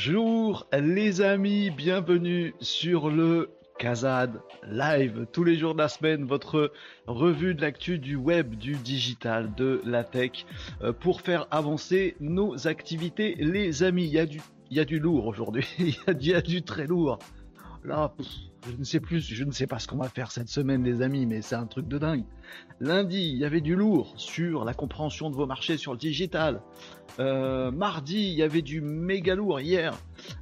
Bonjour les amis, bienvenue sur le Kazad Live, tous les jours de la semaine, votre revue de l'actu du web, du digital, de la tech, euh, pour faire avancer nos activités. Les amis, il y a du, y a du lourd aujourd'hui, il y, a du- très lourd. Là, je ne sais plus, je ne sais pas ce qu'on va faire cette semaine les amis, mais c'est un truc de dingue. Lundi, il y avait du lourd sur la compréhension de vos marchés sur le digital. Euh, mardi, il y avait du méga lourd hier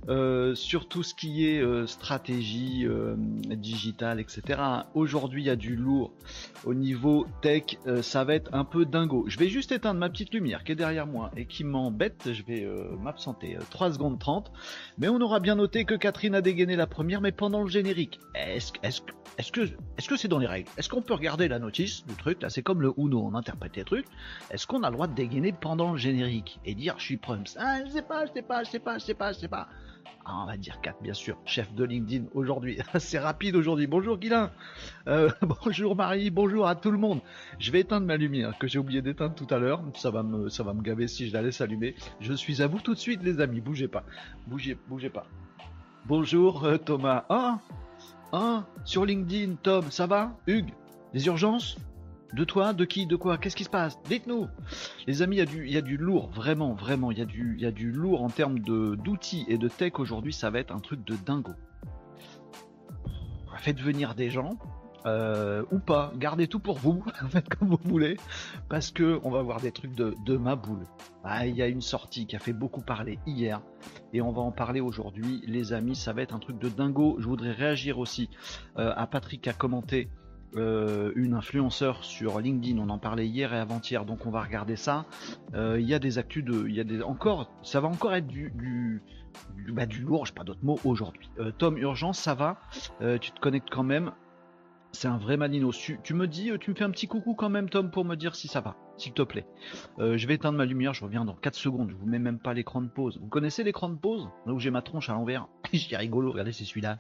euh, sur tout ce qui est euh, stratégie euh, digitale, etc. Aujourd'hui, il y a du lourd au niveau tech. ça va être un peu dingo. Je vais juste éteindre ma petite lumière qui est derrière moi et qui m'embête. Je vais m'absenter euh, 3 secondes 30. Mais on aura bien noté que Catherine a dégainé la première, mais pendant le générique. Est-ce que est-ce que est-ce que c'est dans les règles? Est-ce qu'on peut regarder la notice du truc? Là, c'est comme le Uno, on interprète les trucs. Est-ce qu'on a le droit de dégainer pendant le générique et dire je suis Prums? Ah, je sais pas, je sais pas, je sais pas, je sais pas, je sais pas. Ah, on va dire 4, bien sûr. Chef de LinkedIn aujourd'hui. c'est rapide aujourd'hui. Bonjour Guilain. Euh, bonjour Marie. Bonjour à tout le monde. Je vais éteindre ma lumière que j'ai oublié d'éteindre tout à l'heure. Ça va me, ça va me gaver si je la laisse allumer. Je suis à vous tout de suite, les amis. Bougez pas. Bougez, bougez pas. Bonjour euh, Thomas. Ah, ah, sur LinkedIn, Tom, ça va? Hugues, les urgences? De toi De qui De quoi Qu'est-ce qui se passe? Dites-nous Les amis, il y, a du- lourd, vraiment, vraiment, il y, a du- lourd en termes d'outils et de tech aujourd'hui, ça va être un truc de dingo. Faites venir des gens, euh, ou pas, gardez tout pour vous, faites comme vous voulez, parce que on va voir des trucs de, de ma boule. Ah, il y a une sortie qui a fait beaucoup parler hier, et on va en parler aujourd'hui, les amis, ça va être un truc de dingo. Je voudrais réagir aussi euh, à Patrick qui a commenté euh, une influenceur sur LinkedIn, on en parlait hier et avant-hier, donc on va regarder ça. Euh, Il y a des actus de, y a des encore, ça va encore être du du bah, du lourd, j'ai pas d'autres mots aujourd'hui. Euh, Tom Urgence, ça va? Tu te connectes quand même? C'est un vrai malino. Tu, tu me dis, tu me fais un petit coucou quand même, Tom, pour me dire si ça va, s'il te plaît. Je vais éteindre ma lumière, je reviens dans 4 secondes. Je vous mets même pas l'écran de pause. Vous connaissez l'écran de pause? Là où j'ai ma tronche à l'envers. J'ai rigolo, regardez, c'est celui-là.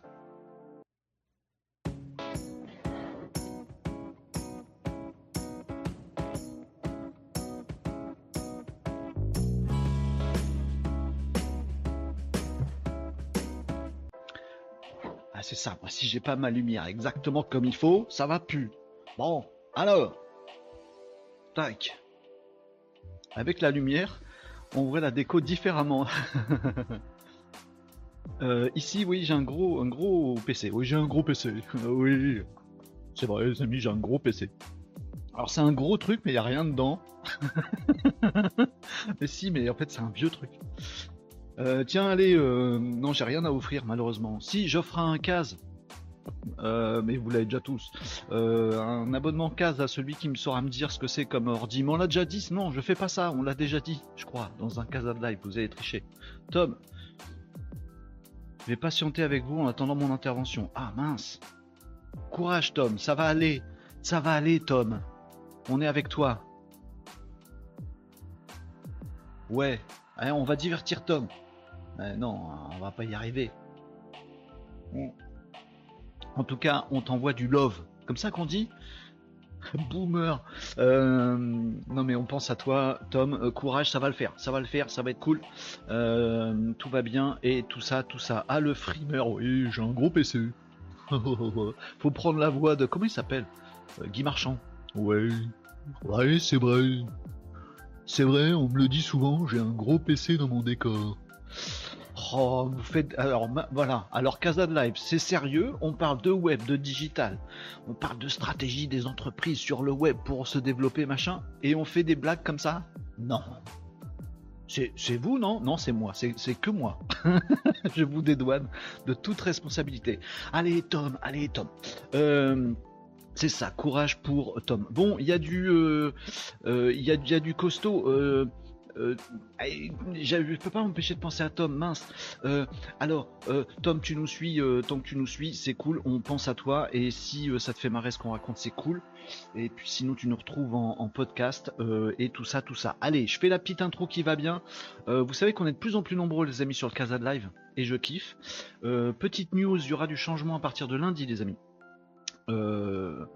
Moi, si j'ai pas ma lumière exactement comme il faut, ça va plus. Bon, alors. Tac. Avec la lumière, on voit la déco différemment. Euh, ici, oui, j'ai un gros, un gros PC. Oui, j'ai un gros PC. Oui, c'est vrai, les amis, j'ai un gros PC. Alors, c'est un gros truc, mais il n'y a rien dedans. mais si, mais en fait, c'est un vieux truc. Euh, tiens, allez, euh, non, j'ai rien à offrir, malheureusement. Si, j'offre un case. Euh, mais vous l'avez déjà tous. Un abonnement case à celui qui me saura me dire ce que c'est comme ordi. Mais on l'a déjà dit, non, je fais pas ça, on l'a déjà dit, je crois, dans un casa de live, vous avez triché. Tom, je vais patienter avec vous en attendant mon intervention. Ah mince. Courage Tom, ça va aller. Ça va aller Tom. On est avec toi. Ouais, Allez, on va divertir Tom. Mais non, on va pas y arriver. En tout cas, on t'envoie du love. Comme ça qu'on dit Boomer. Euh, non mais on pense à toi, Tom. Euh, courage, ça va le faire. Ça va le faire, ça va être cool. Euh, tout va bien et tout ça, tout ça. Ah le frimer, oui, j'ai un gros PC. Faut prendre la voix de comment il s'appelle? Euh, Guy Marchand. Ouais, ouais, c'est vrai. C'est vrai, on me le dit souvent. J'ai un gros PC dans mon décor. Oh, vous faites alors voilà. Alors de Live, c'est sérieux? On parle de web, de digital. On parle de stratégie des entreprises sur le web pour se développer, machin. Et on fait des blagues comme ça? Non. C'est vous, non? Non, c'est moi. C'est que moi. Je vous dédouane de toute responsabilité. Allez, Tom. Allez, Tom. Euh, c'est ça, courage pour Tom. Bon, il y a du, euh, euh, il y, y a du costaud. Euh, je je peux pas m'empêcher de penser à Tom, mince. Euh, alors, euh, Tom, tu nous suis, tant que tu nous suis, c'est cool, on pense à toi, et si ça te fait marrer ce qu'on raconte, c'est cool. Et puis sinon, tu nous retrouves en, podcast, et tout ça, tout ça. Allez, je fais la petite intro qui va bien. Vous savez qu'on est de plus en plus nombreux, les amis, sur le Casa Live, et je kiffe. Petite news, il y aura du changement à partir de lundi, les amis. Euh,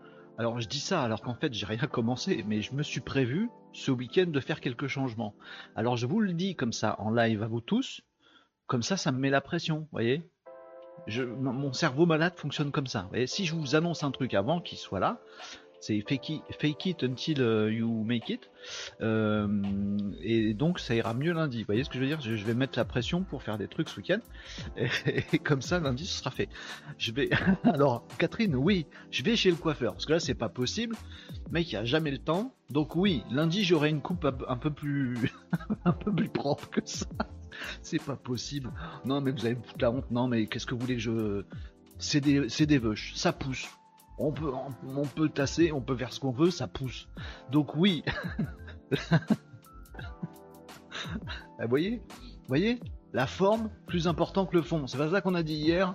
alors je dis ça alors qu'en fait j'ai rien commencé, mais je me suis prévu ce week-end de faire quelques changements. Alors je vous le dis comme ça en live à vous tous, Comme ça, ça me met la pression, voyez? Mon cerveau malade fonctionne comme ça. Et si je vous annonce un truc avant qu'il soit là, c'est fake it, until euh, you make it. Euh, et donc ça ira mieux lundi. Vous voyez ce que je veux dire? Je, vais mettre la pression pour faire des trucs ce week-end. Et, comme ça, lundi, ce sera fait. Je vais. Alors, Catherine, oui, je vais chez le coiffeur. Parce que là, c'est pas possible. Mec, il a jamais le temps. Donc oui, lundi, j'aurai une coupe un peu plus, un peu plus propre que ça. C'est pas possible. Non, mais vous allez me foutre la honte. Non, mais qu'est-ce que vous voulez que je. C'est des, c'est des Ça pousse on peut, on, peut tasser, on peut faire ce qu'on veut, ça pousse. Donc oui. Vous voyez? Voyez? La forme, plus important que le fond. C'est pas ça qu'on a dit hier,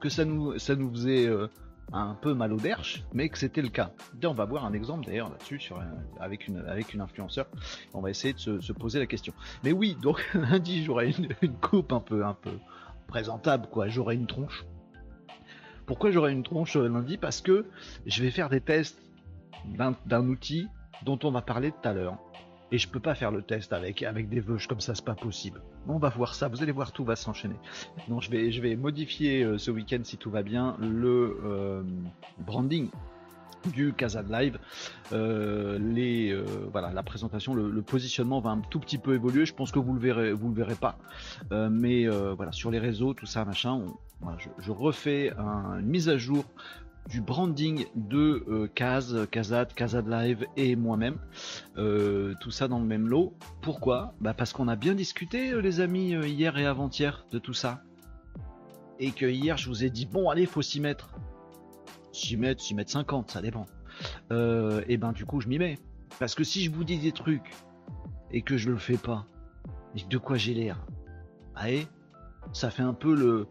que ça nous, ça nous faisait euh, un peu mal au derche, mais que c'était le cas. on va voir un exemple d'ailleurs là-dessus sur, avec, une, avec une influenceur. On va essayer de se, poser la question. Mais oui, donc lundi j'aurai une, une, coupe un peu, un peu présentable, quoi. J'aurai une tronche pourquoi j'aurai une tronche lundi Parce que je vais faire des tests d'un outil dont on va parler tout à l'heure. Et je peux pas faire le test avec, avec des veuches comme ça, c'est pas possible. On va voir ça, vous allez voir, tout va s'enchaîner. Non, je vais, je vais modifier euh, ce week-end, si tout va bien, le euh, branding du Casa Live. Euh, les, voilà, la présentation, le, positionnement va un tout petit peu évoluer. Je pense que vous le verrez, vous le verrez pas. Mais voilà, sur les réseaux, tout ça, machin, je, refais une mise à jour du branding de Kaz, Kazad, Kazad Live et moi-même. tout ça dans le même lot. Pourquoi? Bah Parce qu'on a bien discuté, les amis, hier et avant-hier de tout ça. Et que hier, je vous ai dit, bon, allez, faut s'y mettre. 6 mètres, 6 mètres 50, ça dépend. Euh, et ben du coup je m'y mets. Parce que si je vous dis des trucs et que je le fais pas, de quoi j'ai l'air? Allez, ça fait un peu le,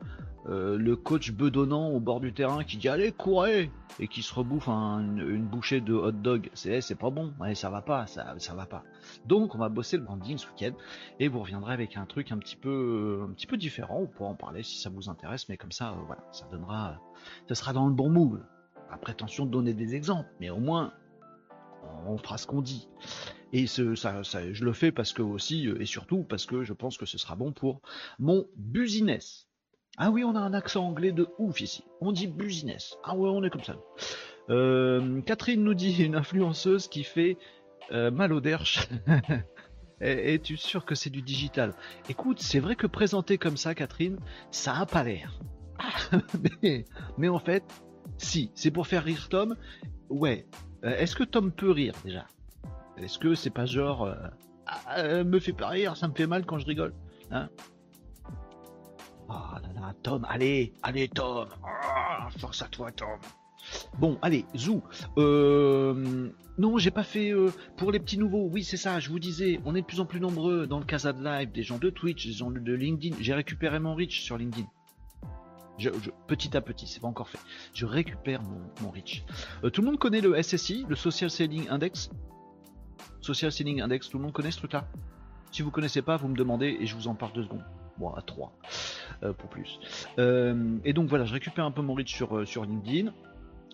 euh, le coach bedonnant au bord du terrain qui dit allez courez et qui se rebouffe une, bouchée de hot dog. C'est c'est pas bon, ça va pas, ça, ça va pas. Donc on va bosser le branding ce week-end et vous reviendrez avec un truc un petit peu un petit peu différent. On pourra en parler si ça vous intéresse, mais comme ça euh, voilà, ça donnera, ça sera dans le bon moule pas prétention de donner des exemples, mais au moins on fera ce qu'on dit. Et ce, ça, je le fais parce que aussi, euh, et surtout parce que je pense que ce sera bon pour mon business. Ah oui, on a un accent anglais de ouf ici. On dit business. Ah ouais, on est comme ça. Euh, Catherine nous dit une influenceuse qui fait euh, mal au derche. Es-tu sûr que c'est du digital? Écoute, c'est vrai que présenté comme ça, Catherine, ça a pas l'air. mais en fait, si, c'est pour faire rire Tom. Ouais. Euh, est-ce que Tom peut rire déjà? Est-ce que c'est pas genre ah, me fait pas rire, ça me fait mal quand je rigole hein? Là, Tom, allez, allez Tom, oh, force à toi Tom. Bon, allez, Zou. Euh, non, j'ai pas fait pour les petits nouveaux. Oui, c'est ça. Je vous disais, on est de plus en plus nombreux dans le Casa de Live, des gens de Twitch, des gens de LinkedIn. J'ai récupéré mon reach sur LinkedIn petit à petit, c'est pas encore fait. Je récupère mon, reach. Euh, tout le monde connaît le SSI, le Social Selling Index? Social Selling Index, tout le monde connaît ce truc-là? Si vous connaissez pas, vous me demandez et je vous en parle deux secondes. Bon, à trois, euh, pour plus. Euh, et donc voilà, je récupère un peu mon reach sur, sur LinkedIn.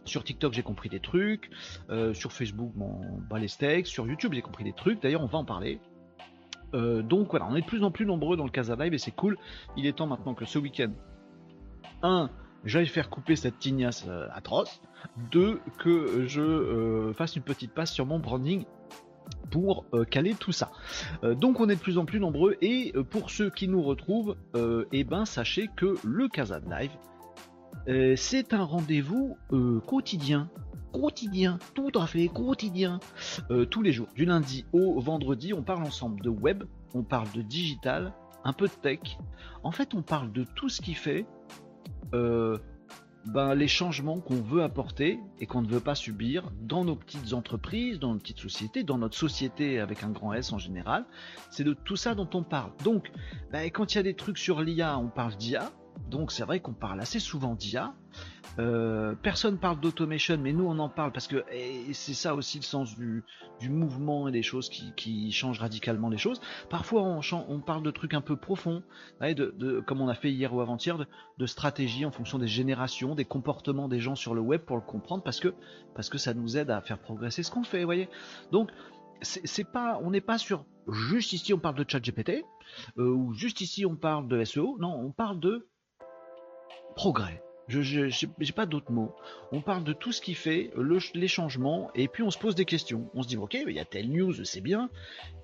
Sur TikTok, j'ai compris des trucs. sur Facebook, mon bas les steaks. Sur YouTube, j'ai compris des trucs. D'ailleurs, on va en parler. donc voilà, on est de plus en plus nombreux dans le Casa Live et c'est cool. Il est temps maintenant que ce week-end, un, j'aille faire couper cette tignasse euh, atroce. Deux, que je euh, fasse une petite passe sur mon branding pour euh, caler tout ça. donc on est de plus en plus nombreux et pour ceux qui nous retrouvent, eh ben sachez que le Kazan Live, c'est un rendez-vous quotidien. Quotidien, tout à fait quotidien, tous les jours, du lundi au vendredi, on parle ensemble de web, on parle de digital, un peu de tech. En fait, on parle de tout ce qui fait euh, ben, les changements qu'on veut apporter et qu'on ne veut pas subir dans nos petites entreprises, dans nos petites sociétés, dans notre société avec un grand S en général. C'est de tout ça dont on parle. Donc, ben, quand il y a des trucs sur l'IA, on parle d'IA. Donc c'est vrai qu'on parle assez souvent d'IA. Euh, personne parle d'automation, mais nous on en parle parce que c'est ça aussi le sens du, mouvement et des choses qui, changent radicalement les choses. Parfois on, parle de trucs un peu profonds, de, comme on a fait hier ou avant-hier, de, stratégie en fonction des générations, des comportements des gens sur le web pour le comprendre parce que, parce que ça nous aide à faire progresser ce qu'on fait, voyez. Donc c'est pas, on n'est pas sur juste ici on parle de chat GPT euh, ou juste ici on parle de SEO. Non, on parle de progrès. Je n'ai pas d'autres mots. On parle de tout ce qui fait les changements et puis on se pose des questions. On se dit ok, il y a telle news, c'est bien,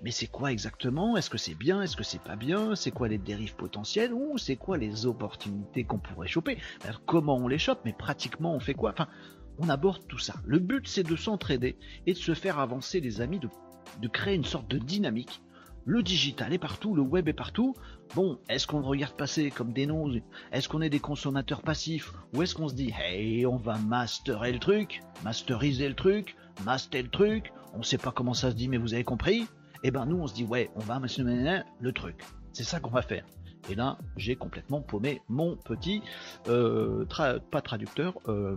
mais c'est quoi exactement? Est-ce que c'est bien? Est-ce que c'est pas bien? C'est quoi les dérives potentielles? Ou c'est quoi les opportunités qu'on pourrait choper? Comment on les chope? Mais pratiquement on fait quoi? Enfin, on aborde tout ça. Le but c'est de s'entraider et de se faire avancer les amis, de, de créer une sorte de dynamique le digital est partout, le web est partout. Bon, est-ce qu'on regarde passer comme des noms Est-ce qu'on est des consommateurs passifs? Ou est-ce qu'on se dit, hey, on va masterer le truc, masteriser le truc, master le truc? On sait pas comment ça se dit, mais vous avez compris? Eh ben nous, on se dit, ouais, on va masterer le truc. C'est ça qu'on va faire. Et là, j'ai complètement paumé mon petit, euh, pas traducteur, euh,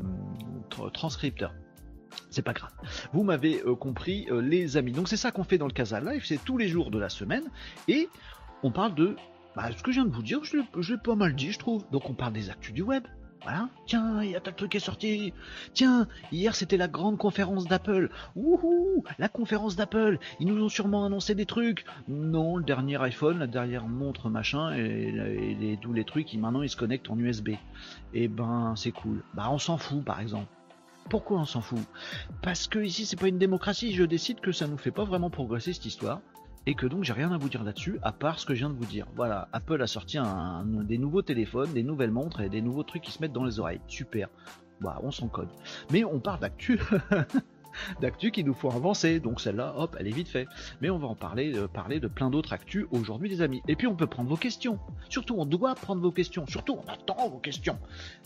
transcripteur c'est pas grave. Vous m'avez euh, compris, euh, les amis. Donc c'est ça qu'on fait dans le Casa Live, c'est tous les jours de la semaine, et on parle de bah, ce que je viens de vous dire, je l'ai pas mal dit, je trouve. Donc on parle des actus du web. Voilà. Tiens, il y a tel truc qui est sorti. Tiens, hier c'était la grande conférence d'Apple. Wouhou, la conférence d'Apple. Ils nous ont sûrement annoncé des trucs. Non, le dernier iPhone, la dernière montre machin, et, tous les trucs, maintenant ils se connectent en USB. Et eh ben c'est cool. Bah on s'en fout par exemple. Pourquoi on s'en fout? Parce que ici c'est pas une démocratie, je décide que ça nous fait pas vraiment progresser cette histoire et que donc j'ai rien à vous dire là-dessus à part ce que je viens de vous dire. Voilà, Apple a sorti des nouveaux téléphones, des nouvelles montres et des nouveaux trucs qui se mettent dans les oreilles. Super. Bah, on s'en code. Mais on parle d'actu. d'actu qui nous faut avancer. Donc celle-là, hop, elle est vite fait. Mais on va en parler, euh, parler de plein d'autres actus aujourd'hui, les amis. Et puis on peut prendre vos questions. Surtout, on doit prendre vos questions. Surtout, on attend vos questions.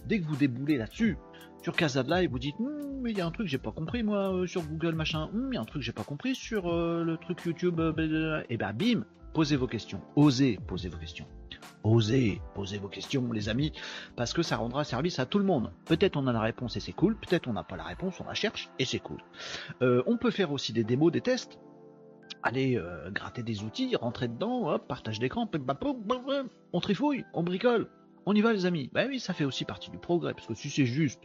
Dès que vous déboulez là-dessus, sur Casa et vous dites hum, mais il y a un truc que j'ai pas compris moi euh, sur Google machin, hum, il y a un truc que j'ai pas compris sur euh, le truc YouTube, et eh ben bim, posez vos questions, osez poser vos questions. Osez poser vos questions, les amis, parce que ça rendra service à tout le monde. Peut-être on a la réponse et c'est cool, peut-être on n'a pas la réponse, on la cherche et c'est cool. Euh, on peut faire aussi des démos, des tests. Allez gratter des outils, rentrer dedans, hop, partage d'écran, on trifouille, on bricole, on y va les amis. Bah oui, ça fait aussi partie du progrès, parce que si c'est juste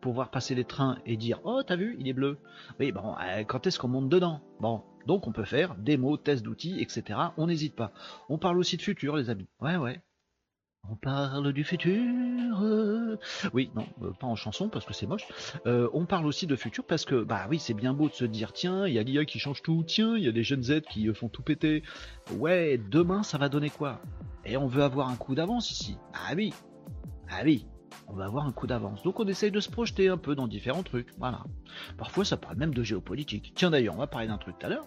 pour voir passer les trains et dire Oh, t'as vu, il est bleu. Oui, bon, euh, quand est-ce qu'on monte dedans? Bon, donc on peut faire démo, tests d'outils, etc. On n'hésite pas. On parle aussi de futur, les amis. Ouais, ouais. On parle du futur. Oui, non, euh, pas en chanson parce que c'est moche. Euh, on parle aussi de futur parce que, bah oui, c'est bien beau de se dire tiens, il y a l'IA qui change tout, tiens, il y a des jeunes Z qui font tout péter. Ouais, demain ça va donner quoi? Et on veut avoir un coup d'avance ici. Ah oui, ah oui on va avoir un coup d'avance. Donc on essaye de se projeter un peu dans différents trucs. Voilà. Parfois ça parle même de géopolitique. Tiens d'ailleurs, on va parler d'un truc tout à l'heure.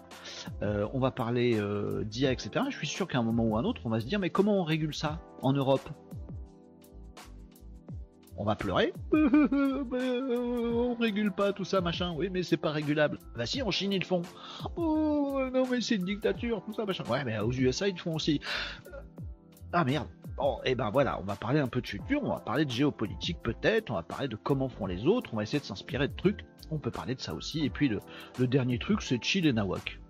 Euh, on va parler euh, d'IA, etc. Je suis sûr qu'à un moment ou un autre, on va se dire mais comment on régule ça en Europe? On va pleurer. on régule pas tout ça, machin. Oui, mais c'est pas régulable. Bah si, en Chine ils le font. Oh non, mais c'est une dictature, tout ça, machin. Ouais, mais aux USA ils le font aussi. Ah merde. Bon, et eh ben voilà, on va parler un peu de futur, on va parler de géopolitique peut-être, on va parler de comment font les autres, on va essayer de s'inspirer de trucs, on peut parler de ça aussi. Et puis le, dernier truc, c'est chill et nawak.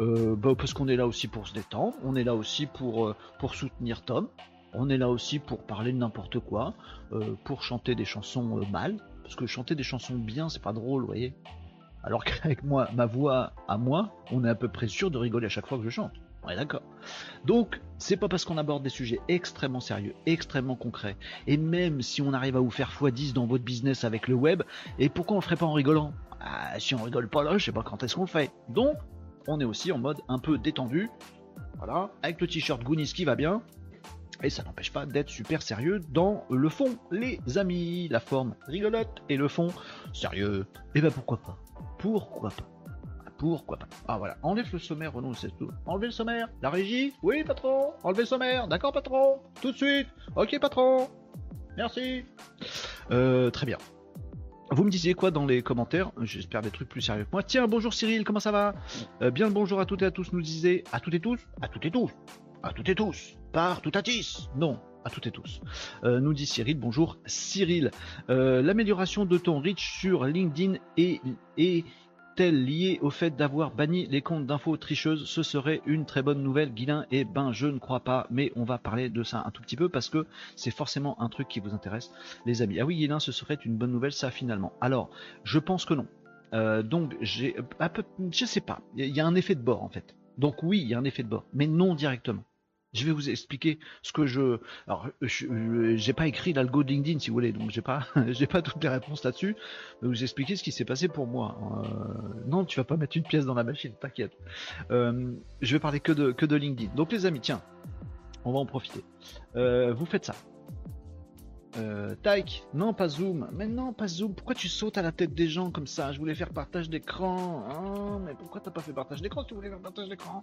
Euh, bah, parce qu'on est là aussi pour se détendre, on est là aussi pour, euh, soutenir Tom, on est là aussi pour parler de n'importe quoi, euh, pour chanter des chansons mal, parce que chanter des chansons bien, c'est pas drôle, vous voyez. Alors qu'avec moi, ma voix à moi, on est à peu près sûr de rigoler à chaque fois que je chante. D'accord. Donc, c'est pas parce qu'on aborde des sujets extrêmement sérieux, extrêmement concrets, et même si on arrive à vous faire x10 dans votre business avec le web, et pourquoi on le ferait pas en rigolant? Ah, Si on rigole pas là, je sais pas quand est-ce qu'on fait. Donc, on est aussi en mode un peu détendu, voilà, avec le t-shirt Goonies qui va bien, et ça n'empêche pas d'être super sérieux dans le fond, les amis. La forme rigolote et le fond sérieux. Et eh ben pourquoi pas? Pourquoi pas? Pourquoi pas Ah voilà, enlève le sommaire, Renaud, c'est tout. Enlevez le sommaire. La régie Oui, patron. Enlevez le sommaire. D'accord, patron. Tout de suite. Ok, patron. Merci. Euh, très bien. Vous me disiez quoi dans les commentaires? J'espère des trucs plus sérieux que moi. Tiens, bonjour Cyril, comment ça va? Euh, Bien le bonjour à toutes et à tous, nous disait. À toutes et tous? À toutes et tous À toutes et tous Par tout à tis Non, à toutes et tous. Euh, nous dit Cyril, bonjour Cyril. L'amélioration de ton reach sur LinkedIn est, est lié au fait d'avoir banni les comptes d'infos tricheuses? Ce serait une très bonne nouvelle, Guilin et ben je ne crois pas, mais on va parler de ça un tout petit peu parce que c'est forcément un truc qui vous intéresse, les amis. Ah oui, Guilin, ce serait une bonne nouvelle, ça finalement. Alors, je pense que non. Euh, donc j'ai un peu, je sais pas, il y a un effet de bord en fait. Donc oui, il y a un effet de bord, mais non directement. Je vais vous expliquer ce que je. Alors, j'ai pas écrit l'algo LinkedIn si vous voulez, donc j'ai pas, j'ai pas toutes les réponses là-dessus. Mais vous expliquer ce qui s'est passé pour moi. Euh, non, tu vas pas mettre une pièce dans la machine, t'inquiète. Euh, je vais parler que de que de LinkedIn. Donc les amis, tiens, on va en profiter. Euh, vous faites ça. Euh, non pas Zoom, mais non pas Zoom, pourquoi tu sautes à la tête des gens comme ça? Je voulais faire partage d'écran, hein, mais pourquoi t'as pas fait partage d'écran? Si tu voulais faire partage d'écran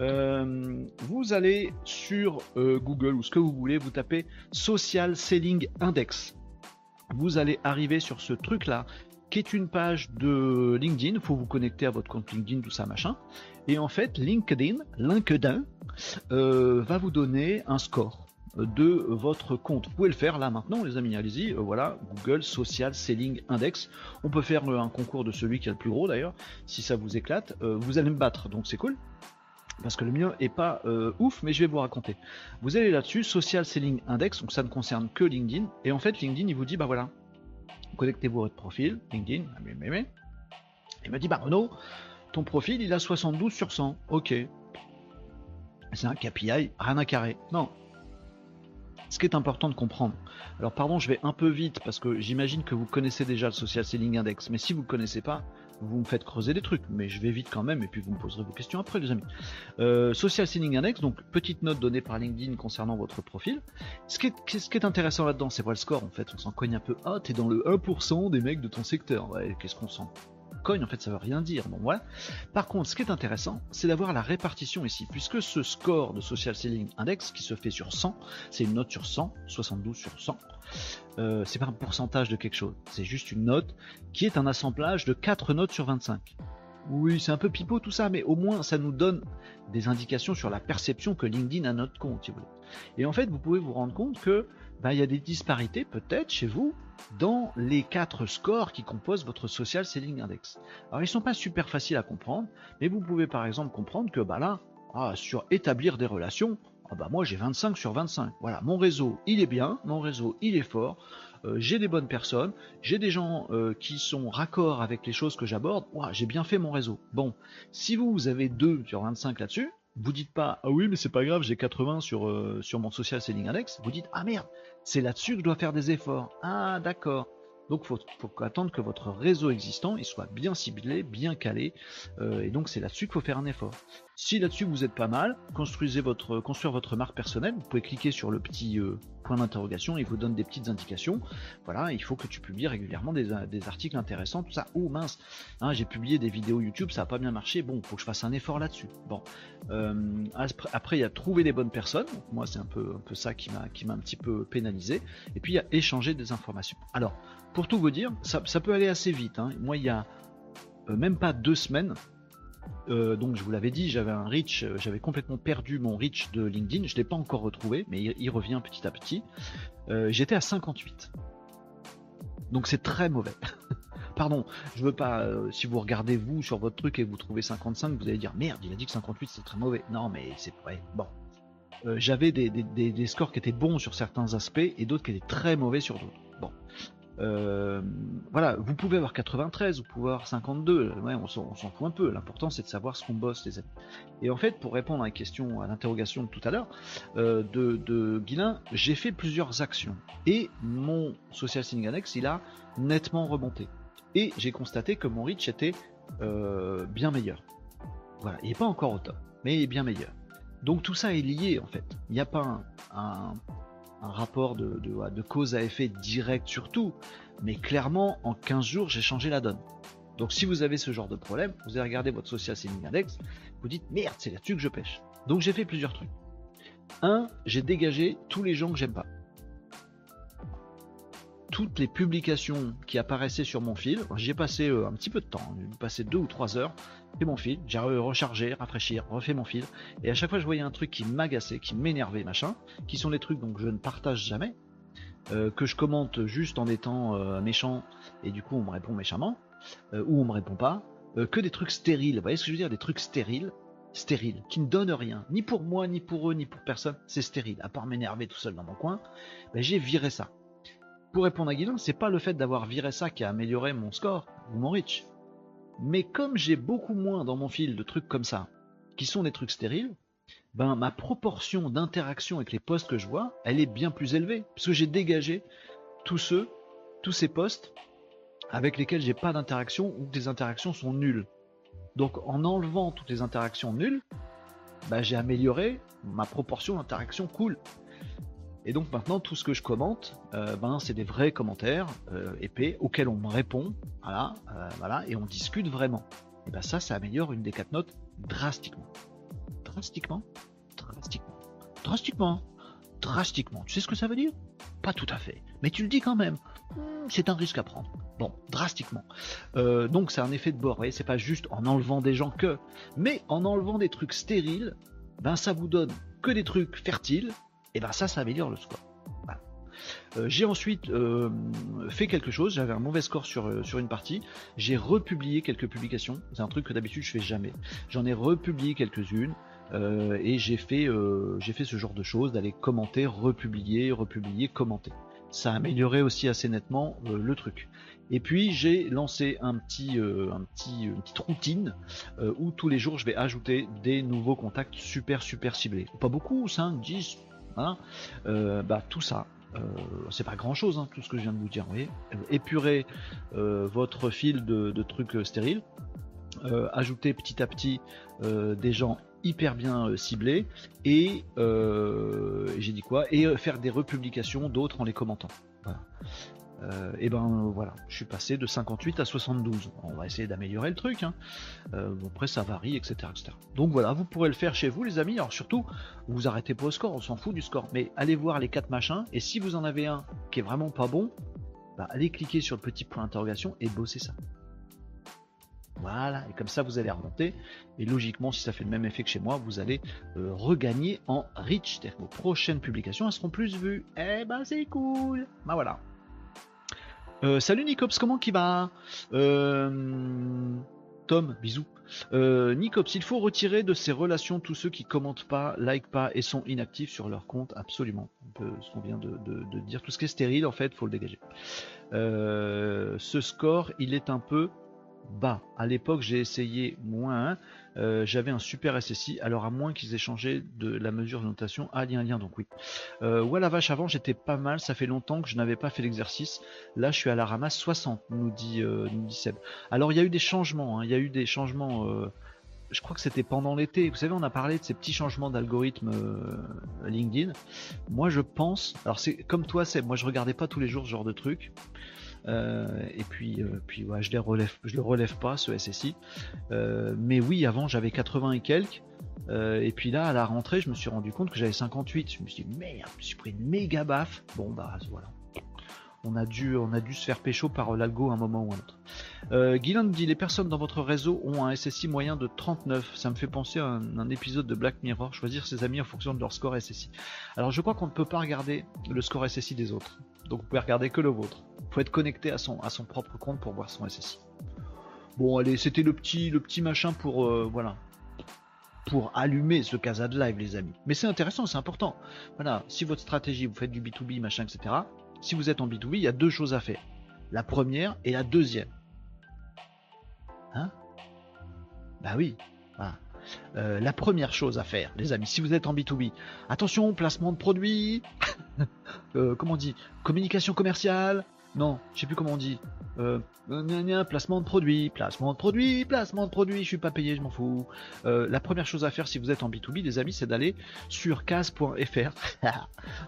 euh, vous allez sur euh, Google ou ce que vous voulez, vous tapez Social Selling Index. Vous allez arriver sur ce truc là, qui est une page de LinkedIn. Il faut vous connecter à votre compte LinkedIn, tout ça machin. Et en fait, LinkedIn, LinkedIn euh, va vous donner un score de votre compte. Vous pouvez le faire là maintenant, les amis. Allez-y. voilà, Google Social Selling Index. On peut faire un concours de celui qui a le plus gros d'ailleurs, si ça vous éclate. vous allez me battre, donc c'est cool parce que le mien est pas euh, ouf, mais je vais vous raconter. Vous allez là-dessus, Social Selling Index, donc ça ne concerne que LinkedIn, et en fait LinkedIn il vous dit bah voilà, connectez-vous à votre profil, LinkedIn, il me dit bah Renaud, ton profil il a 72 sur 100, ok. C'est un KPI, rien à carrer. Non. Ce qui est important de comprendre. Alors pardon, je vais un peu vite parce que j'imagine que vous connaissez déjà le Social Selling Index, mais si vous ne connaissez pas, vous me faites creuser des trucs, mais je vais vite quand même, et puis vous me poserez vos questions après, les amis. Euh, Social Selling Index, donc petite note donnée par LinkedIn concernant votre profil. Ce qui est, intéressant là-dedans, c'est pas le score, en fait, on s'en cogne un peu. Ah, t'es dans le 1% des mecs de ton secteur. Ouais, qu'est-ce qu'on sent? Cogne, en fait, ça veut rien dire. Bon, voilà. Par contre, ce qui est intéressant, c'est d'avoir la répartition ici, puisque ce score de Social Selling Index, qui se fait sur 100, c'est une note sur 100, 72 sur 100, euh, c'est pas un pourcentage de quelque chose, c'est juste une note qui est un assemblage de 4 notes sur 25. Oui, c'est un peu pipeau tout ça, mais au moins ça nous donne des indications sur la perception que LinkedIn a notre compte, si vous voulez. Et en fait, vous pouvez vous rendre compte que bah, il y a des disparités peut-être chez vous dans les quatre scores qui composent votre social selling index. Alors ils sont pas super faciles à comprendre, mais vous pouvez par exemple comprendre que bah là, ah, sur établir des relations, ah bah moi j'ai 25 sur 25. Voilà, mon réseau il est bien, mon réseau il est fort, euh, j'ai des bonnes personnes, j'ai des gens euh, qui sont raccords avec les choses que j'aborde, j'ai bien fait mon réseau. Bon, si vous, vous avez 2 sur 25 là-dessus, vous dites pas ah oui mais c'est pas grave j'ai 80 sur euh, sur mon social selling index vous dites ah merde c'est là-dessus que je dois faire des efforts. Ah d'accord. Donc faut, faut attendre que votre réseau existant il soit bien ciblé, bien calé, euh, et donc c'est là-dessus qu'il faut faire un effort. Si là-dessus vous êtes pas mal, construisez votre, construire votre marque personnelle, vous pouvez cliquer sur le petit euh, point d'interrogation, il vous donne des petites indications. Voilà, il faut que tu publies régulièrement des, articles intéressants, tout ça. Oh mince, hein, j'ai publié des vidéos YouTube, ça a pas bien marché, bon, faut que je fasse un effort là-dessus. Bon, euh, après il y a trouver des bonnes personnes, moi c'est un peu, un peu ça qui m'a, qui m'a un petit peu pénalisé, et puis il y a échanger des informations. Alors, pour tout vous dire, ça, peut aller assez vite. Hein. Moi, il y a euh, même pas deux semaines, euh, donc je vous l'avais dit, j'avais un reach, euh, j'avais complètement perdu mon reach de LinkedIn, je ne l'ai pas encore retrouvé, mais il, revient petit à petit. J'étais à 58. Donc c'est très mauvais. Pardon, je veux pas, si vous regardez vous sur votre truc et vous trouvez 55, vous allez dire merde, il a dit que 58 c'est très mauvais. Non mais c'est ouais, bon. J'avais des, scores qui étaient bons sur certains aspects et d'autres qui étaient très mauvais sur d'autres. Euh, voilà, vous pouvez avoir 93, vous pouvez avoir 52, ouais, on s'en fout un peu. L'important c'est de savoir ce qu'on bosse, les amis. Et en fait, pour répondre à la question, à l'interrogation de tout à l'heure euh, de, de Guilin, j'ai fait plusieurs actions et mon social selling annex il a nettement remonté. Et j'ai constaté que mon reach était euh, bien meilleur. Voilà, il n'est pas encore au top, mais il est bien meilleur. Donc tout ça est lié en fait. Il n'y a pas un rapport de, de, cause à effet direct sur tout, mais clairement, en 15 jours, j'ai changé la donne. Donc si vous avez ce genre de problème, vous allez regarder votre social selling index, vous dites merde, c'est là-dessus que je pêche. Donc j'ai fait plusieurs trucs. Un, j'ai dégagé tous les gens que j'aime pas toutes les publications qui apparaissaient sur mon fil. J'y ai passé euh, un petit peu de temps, j'ai passé deux ou trois heures. Fait mon fil, j'ai rechargé, rafraîchir, refait mon fil. Et à chaque fois, je voyais un truc qui m'agaçait, qui m'énervait, machin, qui sont les trucs donc je ne partage jamais, euh, que je commente juste en étant euh, méchant, et du coup on me répond méchamment, ou on me répond pas, que des trucs stériles. Vous voyez ce que je veux dire? Des trucs stériles, stériles, qui ne donnent rien, ni pour moi, ni pour eux, ni pour personne. C'est stérile. À part m'énerver tout seul dans mon coin, ben, j'ai viré ça. Pour répondre à Guilain, c'est pas le fait d'avoir viré ça qui a amélioré mon score ou mon reach. Mais comme j'ai beaucoup moins dans mon fil de trucs comme ça, qui sont des trucs stériles, ben ma proportion d'interaction avec les posts que je vois, elle est bien plus élevée, puisque j'ai dégagé tous ceux, tous ces posts avec lesquels j'ai pas d'interaction ou que des interactions sont nulles. Donc en enlevant toutes les interactions nulles, ben, j'ai amélioré ma proportion d'interaction cool. Et donc maintenant, tout ce que je commente, euh, ben, c'est des vrais commentaires euh, épais auxquels on me répond, voilà, euh, voilà, et on discute vraiment. Et ben ça, ça améliore une des quatre notes drastiquement. Drastiquement? Drastiquement. Drastiquement. Drastiquement. Tu sais ce que ça veut dire? Pas tout à fait. Mais tu le dis quand même. Hmm, c'est un risque à prendre. Bon, drastiquement. donc c'est un effet de bord. C'est pas juste en enlevant des gens que, mais en enlevant des trucs stériles, ben ça vous donne que des trucs fertiles et ben ça, ça améliore le score. Euh, j'ai ensuite euh, fait quelque chose, j'avais un mauvais score sur, euh, sur une partie, j'ai republié quelques publications, c'est un truc que d'habitude je fais jamais. J'en ai republié quelques-unes et j'ai fait, fait ce genre de choses, d'aller commenter, republier, republier, commenter. Ça a amélioré aussi assez nettement le truc. Et puis j'ai lancé un petit, un petit, une petite routine où tous les jours je vais ajouter des nouveaux contacts super super ciblés. Pas beaucoup, 5, 10, Euh, bah, tout ça, euh, c'est pas grand chose, hein, tout ce que je viens de vous dire. Vous épurer euh, votre fil de, trucs stériles, ajouter petit à petit des gens hyper bien ciblés. Et j'ai dit quoi? Et faire des republications d'autres en les commentant. Euh, et ben voilà, je suis passé de 58 à 72. On va essayer d'améliorer le truc. Hein. Euh, après, ça varie, etc., etc. Donc voilà, vous pourrez le faire chez vous, les amis. Alors surtout, vous arrêtez pas au score, on s'en fout du score. Mais allez voir les quatre machins. Et si vous en avez un qui est vraiment pas bon, bah, allez cliquer sur le petit point d'interrogation et bosser ça. Voilà, et comme ça vous allez remonter. Et logiquement, si ça fait le même effet que chez moi, vous allez euh, regagner en reach. C'est-à-dire que vos prochaines publications elles seront plus vues. Eh ben c'est cool. Bah voilà. Euh, salut Nicops, comment qui va euh, Tom, bisous. Euh, Nicops, il faut retirer de ses relations tous ceux qui commentent pas, like pas et sont inactifs sur leur compte, absolument. ce qu'on vient de, dire, tout ce qui est stérile, en fait, faut le dégager. ce score, il est un peu bas. À l'époque, j'ai essayé moins euh, j'avais un super SSI, alors à moins qu'ils aient changé de la mesure de notation à lien lien, donc oui. Euh, ouais la vache, avant j'étais pas mal, ça fait longtemps que je n'avais pas fait l'exercice. Là je suis à la ramasse 60, nous dit, euh, nous dit Seb. Alors il y a eu des changements, hein. il y a eu des changements je crois que c'était pendant l'été. Vous savez, on a parlé de ces petits changements d'algorithme LinkedIn. Moi, je pense, alors c'est comme toi, c'est moi, je regardais pas tous les jours ce genre de trucs. Euh, et puis, euh, puis ouais, je les relève, le relève pas ce SSI. Euh, mais oui, avant j'avais 80 et quelques. et puis là, à la rentrée, je me suis rendu compte que j'avais 58. Je me suis dit merde, je me suis pris une méga baffe. Bon bah voilà on a dû, on a dû se faire pécho par l'algo à un moment ou un autre. Euh, dit les personnes dans votre réseau ont un SSI moyen de 39. Ça me fait penser à un, épisode de Black Mirror, choisir ses amis en fonction de leur score SSI. Alors je crois qu'on ne peut pas regarder le score SSI des autres. Donc vous pouvez regarder que le vôtre. Faut être connecté à son, propre compte pour voir son SSI. Bon allez, c'était le petit, le petit machin pour euh, voilà, pour allumer ce casa de live les amis. Mais c'est intéressant, c'est important. Voilà, si votre stratégie, vous faites du B2B, machin, etc si vous êtes en B2B, il y a deux choses à faire. La première et la deuxième. Hein? Bah oui. Euh, la première chose à faire, les amis, si vous êtes en B2B, attention, placement de produits, euh, comment on dit, communication commerciale, non, je sais plus comment on dit. Euh, placement de produit, placement de produit, placement de produit, je suis pas payé, je m'en fous. Euh, la première chose à faire si vous êtes en B2B, les amis, c'est d'aller sur case.fr.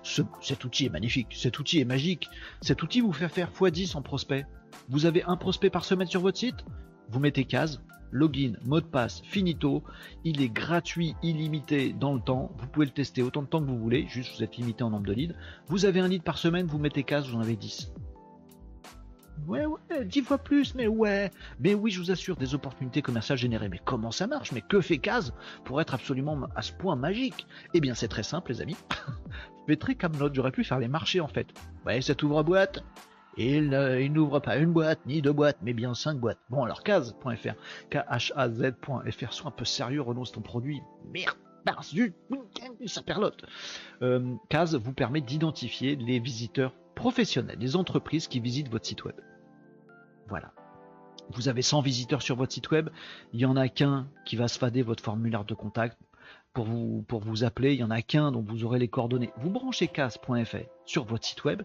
cet outil est magnifique, cet outil est magique. Cet outil vous fait faire x10 en prospect. Vous avez un prospect par semaine sur votre site, vous mettez case, login, mot de passe, finito. Il est gratuit, illimité dans le temps. Vous pouvez le tester autant de temps que vous voulez, juste vous êtes limité en nombre de leads. Vous avez un lead par semaine, vous mettez case, vous en avez 10. Ouais, ouais, dix fois plus, mais ouais. Mais oui, je vous assure, des opportunités commerciales générées. Mais comment ça marche? Mais que fait Case pour être absolument à ce point magique? Eh bien, c'est très simple, les amis. Mais très Camelot, j'aurais pu faire les marchés en fait. Ouais, ça ouvre boîte. Il, n'ouvre pas une boîte, ni deux boîtes, mais bien cinq boîtes. Bon, alors case.fr, K-H-A-Z.fr, sois un peu sérieux, c'est ton produit. Merde ça perlote. Euh, Case vous permet d'identifier les visiteurs professionnels, des entreprises qui visitent votre site web. Voilà. Vous avez 100 visiteurs sur votre site web, il y en a qu'un qui va se fader votre formulaire de contact pour vous, pour vous appeler, il y en a qu'un dont vous aurez les coordonnées. Vous branchez casse.fr sur votre site web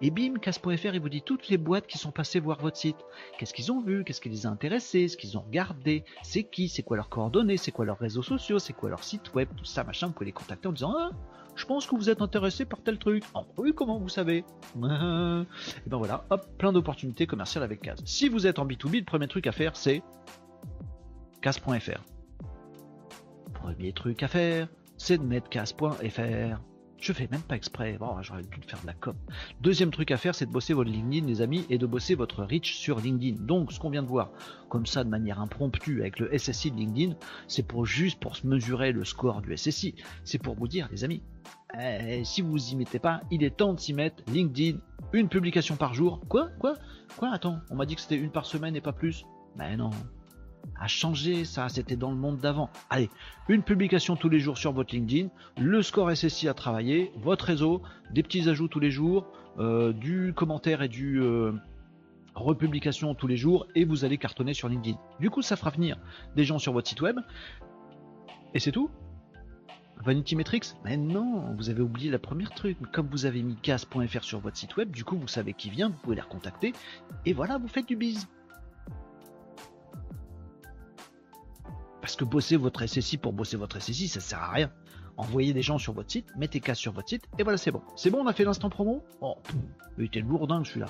et bim, casse.fr il vous dit toutes les boîtes qui sont passées voir votre site. Qu'est-ce qu'ils ont vu, qu'est-ce qui les a intéressés, ce qu'ils ont regardé, c'est qui, c'est quoi leurs coordonnées, c'est quoi leurs réseaux sociaux, c'est quoi leur site web, tout ça, machin, vous pouvez les contacter en disant ah, je pense que vous êtes intéressé par tel truc. Oh, oui, comment vous savez Et ben voilà, hop, plein d'opportunités commerciales avec Case. Si vous êtes en B2B, le premier truc à faire c'est Case.fr. Premier truc à faire, c'est de mettre Case.fr. Je fais même pas exprès. Bon, j'aurais dû faire de la com. Deuxième truc à faire, c'est de bosser votre LinkedIn, les amis, et de bosser votre reach sur LinkedIn. Donc, ce qu'on vient de voir, comme ça, de manière impromptue, avec le SSI de LinkedIn, c'est pour juste pour se mesurer le score du SSI. C'est pour vous dire, les amis, eh, si vous y mettez pas, il est temps de s'y mettre. LinkedIn, une publication par jour. Quoi? Quoi? Quoi? Attends, on m'a dit que c'était une par semaine et pas plus. Ben non, a changé, ça, c'était dans le monde d'avant. Allez, une publication tous les jours sur votre LinkedIn, le score SSI à travailler, votre réseau, des petits ajouts tous les jours, euh, du commentaire et du euh, republication tous les jours, et vous allez cartonner sur LinkedIn. Du coup, ça fera venir des gens sur votre site web, et c'est tout. Vanity Metrics? Mais non, vous avez oublié la première truc. Comme vous avez mis gas.fr sur votre site web, du coup vous savez qui vient, vous pouvez les recontacter, et voilà, vous faites du biz. Parce que bosser votre SSI pour bosser votre SSI, ça sert à rien. Envoyez des gens sur votre site, mettez casse sur votre site, et voilà, c'est bon. C'est bon, on a fait l'instant promo? Oh, il était lourdin celui-là.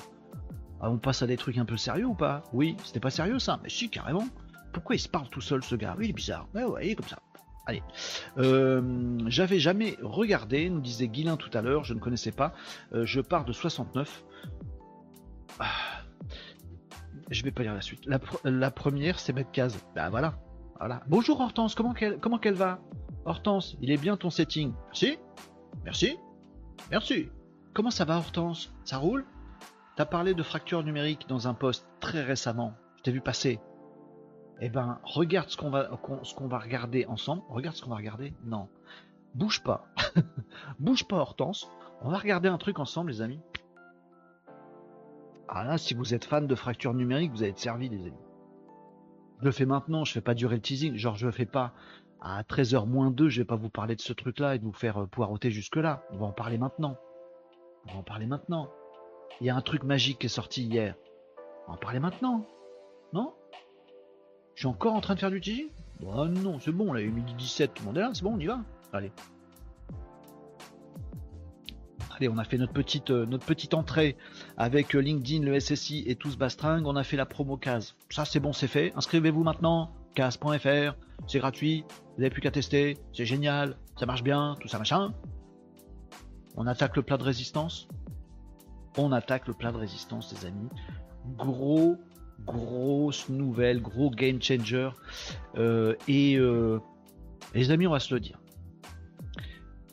Ah, on passe à des trucs un peu sérieux ou pas? Oui, c'était pas sérieux ça Mais si, carrément. Pourquoi il se parle tout seul ce gars? Oui, il est bizarre. Ouais, ouais, il est comme ça. Allez. Euh, j'avais jamais regardé, nous disait Guilin tout à l'heure, je ne connaissais pas. Euh, je pars de 69. Ah. Je vais pas lire la suite. La, première, c'est mettre case. Bah voilà, Bonjour Hortense, comment qu'elle, va? Hortense, il est bien ton setting? Merci. Merci. Merci. Comment ça va Hortense? Ça roule? T'as parlé de fracture numérique dans un post très récemment. Je t'ai vu passer. Eh ben, regarde ce qu'on va, ce va regarder ensemble. Regarde ce qu'on va regarder? Non. Bouge pas. Bouge pas Hortense. On va regarder un truc ensemble les amis. Ah là, si vous êtes fan de fracture numérique, vous allez être servi les amis. Je le fais maintenant, je fais pas durer le teasing, genre je le fais pas à 13h moins 2, je vais pas vous parler de ce truc-là et de vous faire euh, poireauter jusque-là. On va en parler maintenant. On va en parler maintenant. Il y a un truc magique qui est sorti hier. On va en parler maintenant. Non? Je suis encore en train de faire du teasing? Oh non, c'est bon, là, il est midi 17, tout le monde est là, c'est bon, on y va. Allez. Allez, on a fait notre petite, euh, notre petite entrée avec euh, LinkedIn, le SSI et tout ce bastring. On a fait la promo case. Ça, c'est bon, c'est fait. Inscrivez-vous maintenant. case.fr. C'est gratuit. Vous n'avez plus qu'à tester. C'est génial. Ça marche bien. Tout ça, machin. On attaque le plat de résistance. On attaque le plat de résistance, les amis. Gros, grosse nouvelle, gros game changer. Euh, et les amis, on va se le dire.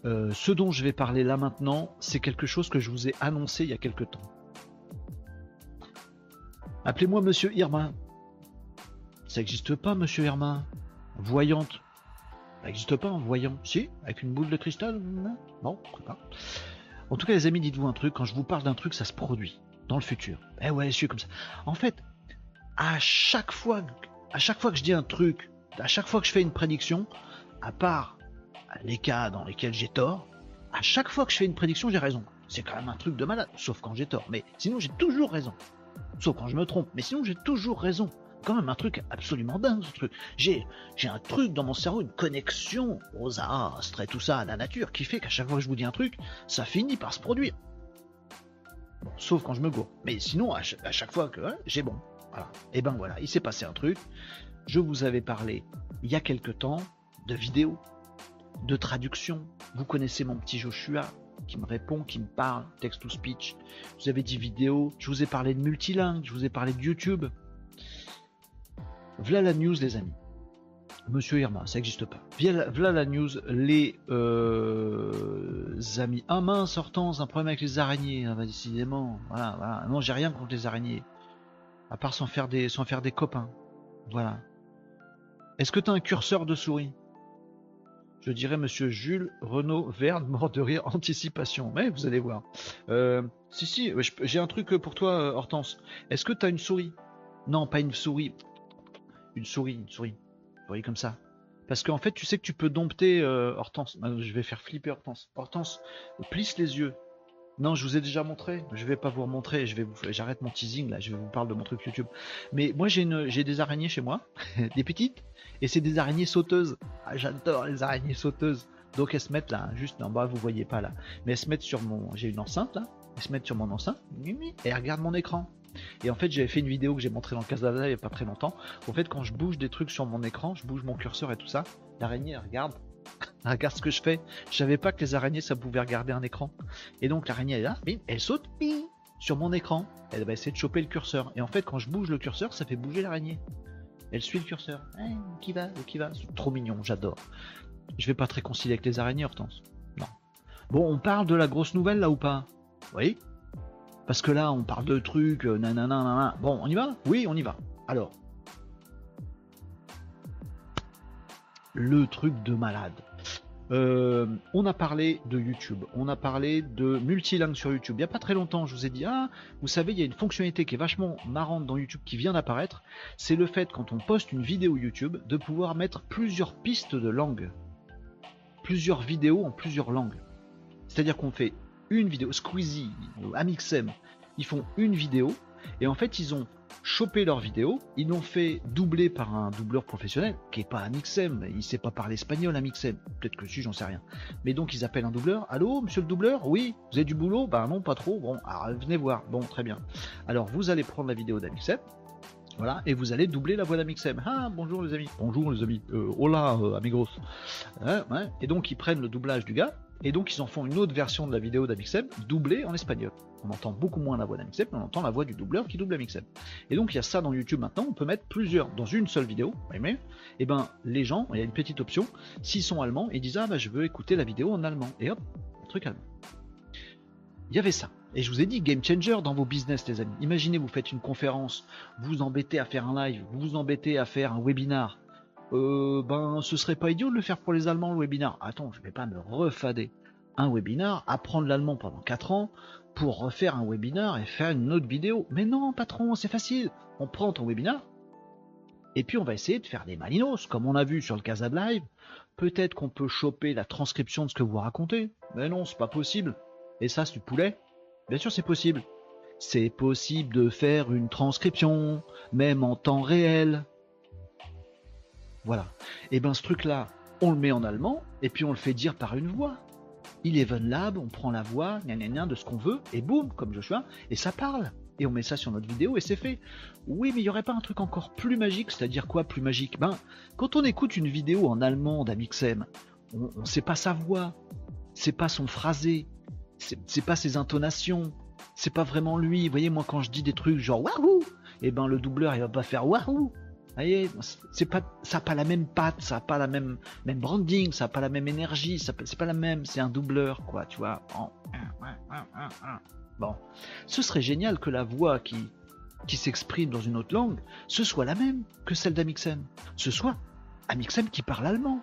Euh, ce dont je vais parler là maintenant, c'est quelque chose que je vous ai annoncé il y a quelque temps. Appelez-moi Monsieur Irma. Ça n'existe pas, Monsieur Irma. Voyante. Ça n'existe pas en voyant. Si Avec une boule de cristal Non pas. En tout cas, les amis, dites-vous un truc. Quand je vous parle d'un truc, ça se produit dans le futur. Eh ouais, je suis comme ça. En fait, à chaque fois, à chaque fois que je dis un truc, à chaque fois que je fais une prédiction, à part les cas dans lesquels j'ai tort, à chaque fois que je fais une prédiction, j'ai raison. C'est quand même un truc de malade, sauf quand j'ai tort. Mais sinon, j'ai toujours raison. Sauf quand je me trompe. Mais sinon, j'ai toujours raison. Quand même un truc absolument dingue, ce truc. J'ai, j'ai un truc dans mon cerveau, une connexion aux astres et tout ça, à la nature, qui fait qu'à chaque fois que je vous dis un truc, ça finit par se produire. sauf quand je me gourre. Mais sinon, à chaque, fois que hein, j'ai bon. Et ben voilà, il s'est passé un truc. Je vous avais parlé il y a quelque temps de vidéos de traduction. Vous connaissez mon petit Joshua qui me répond, qui me parle, text to speech. Vous avez dit vidéo, je vous ai parlé de multilingue, je vous ai parlé de YouTube. Voilà la news, les amis. Monsieur Irma, ça n'existe pas. Voilà la news, les euh, amis. Un main sortant, un problème avec les araignées, hein, décidément. Voilà, voilà. Non, j'ai rien contre les araignées. À part sans faire des, faire des copains. Voilà. Est-ce que tu as un curseur de souris? Je dirais Monsieur Jules Renaud Verne, mort de rire, anticipation. Mais vous allez voir. Euh, si, si, j'ai un truc pour toi, euh, Hortense. Est-ce que tu as une souris? Non, pas une souris. Une souris, une souris. Vous voyez comme ça. Parce qu'en fait, tu sais que tu peux dompter euh, Hortense. Je vais faire flipper Hortense. Hortense, plisse les yeux. Non, je vous ai déjà montré. Je vais pas vous remontrer. Je vais vous, j'arrête mon teasing là. Je vais vous parler de mon truc YouTube. Mais moi, j'ai des araignées chez moi, des petites, et c'est des araignées sauteuses. Ah, j'adore les araignées sauteuses. Donc elles se mettent là, juste en bas, vous voyez pas là. Mais elles se mettent sur mon, j'ai une enceinte là. Elles se mettent sur mon enceinte et elles regardent mon écran. Et en fait, j'avais fait une vidéo que j'ai montré dans le Casada il y a pas très longtemps. En fait, quand je bouge des trucs sur mon écran, je bouge mon curseur et tout ça, l'araignée elle regarde regarde ce que je fais. Je savais pas que les araignées ça pouvait regarder un écran. Et donc l'araignée est là, elle saute sur mon écran. Elle va essayer de choper le curseur. Et en fait, quand je bouge le curseur, ça fait bouger l'araignée. Elle suit le curseur. Eh, qui va Qui va? Trop mignon, j'adore. Je vais pas te réconcilier avec les araignées, Hortense. Non. Bon, on parle de la grosse nouvelle là ou pas? Oui Parce que là, on parle de trucs, euh, Bon, on y va? Oui, on y va. Alors. Le truc de malade. Euh, on a parlé de YouTube, on a parlé de multilingue sur YouTube. Il n'y a pas très longtemps, je vous ai dit, ah, vous savez, il y a une fonctionnalité qui est vachement marrante dans YouTube qui vient d'apparaître. C'est le fait, quand on poste une vidéo YouTube, de pouvoir mettre plusieurs pistes de langue. Plusieurs vidéos en plusieurs langues. C'est-à-dire qu'on fait une vidéo, Squeezie, Amixem, ils font une vidéo, et en fait, ils ont chopé leur vidéo, ils l'ont fait doubler par un doubleur professionnel, qui est pas un Mixem, il sait pas parler espagnol un Mixem, peut-être que si, j'en sais rien. Mais donc ils appellent un doubleur, allô monsieur le doubleur, oui, vous avez du boulot? Bah non, pas trop, bon, venez voir, bon, très bien. Alors vous allez prendre la vidéo d'Amixem, voilà, et vous allez doubler la voix d'Amixem. Ah, bonjour les amis. Bonjour les amis. Euh, hola, euh, amigos. Et donc ils prennent le doublage du gars, et donc ils en font une autre version de la vidéo d'Amixem, doublée en espagnol. On entend beaucoup moins la voix d'Amixem, on entend la voix du doubleur qui double Amixem. Et donc il y a ça dans YouTube maintenant, on peut mettre plusieurs dans une seule vidéo, et eh ben les gens, il y a une petite option, s'ils sont allemands, ils disent ah bah je veux écouter la vidéo en allemand, et hop, truc allemand. Il y avait ça. Et je vous ai dit, game changer dans vos business, les amis. Imaginez, vous faites une conférence, vous vous embêtez à faire un live, vous vous embêtez à faire un webinar, euh, ben ce serait pas idiot de le faire pour les Allemands le webinar. Attends, je vais pas me refader un webinar, apprendre l'allemand pendant 4 ans pour refaire un webinar et faire une autre vidéo. Mais non, patron, c'est facile. On prend ton webinar et puis on va essayer de faire des malinos, comme on a vu sur le Casa Live. Peut-être qu'on peut choper la transcription de ce que vous racontez. Mais non, c'est pas possible. Et ça, c'est du poulet Bien sûr, c'est possible. C'est possible de faire une transcription, même en temps réel. Voilà. Et ben ce truc-là, on le met en allemand, et puis on le fait dire par une voix. Eleven Lab, on prend la voix, gna de ce qu'on veut, et boum, comme Joshua, et ça parle. Et on met ça sur notre vidéo et c'est fait. Oui, mais il n'y aurait pas un truc encore plus magique, c'est-à-dire quoi plus magique? Ben, quand on écoute une vidéo en allemand d'Amixem, on ne sait pas sa voix, c'est pas son phrasé, c'est pas ses intonations, c'est pas vraiment lui. Vous voyez, moi quand je dis des trucs genre waouh, et eh ben le doubleur il va pas faire waouh, voyez, pas, ça n'a pas la même patte, ça n'a pas la même, même branding, ça n'a pas la même énergie, ça c'est pas la même, c'est un doubleur, quoi, tu vois. Bon, ce serait génial que la voix qui, s'exprime dans une autre langue, ce soit la même que celle d'Amixem. Ce soit Amixem qui parle allemand.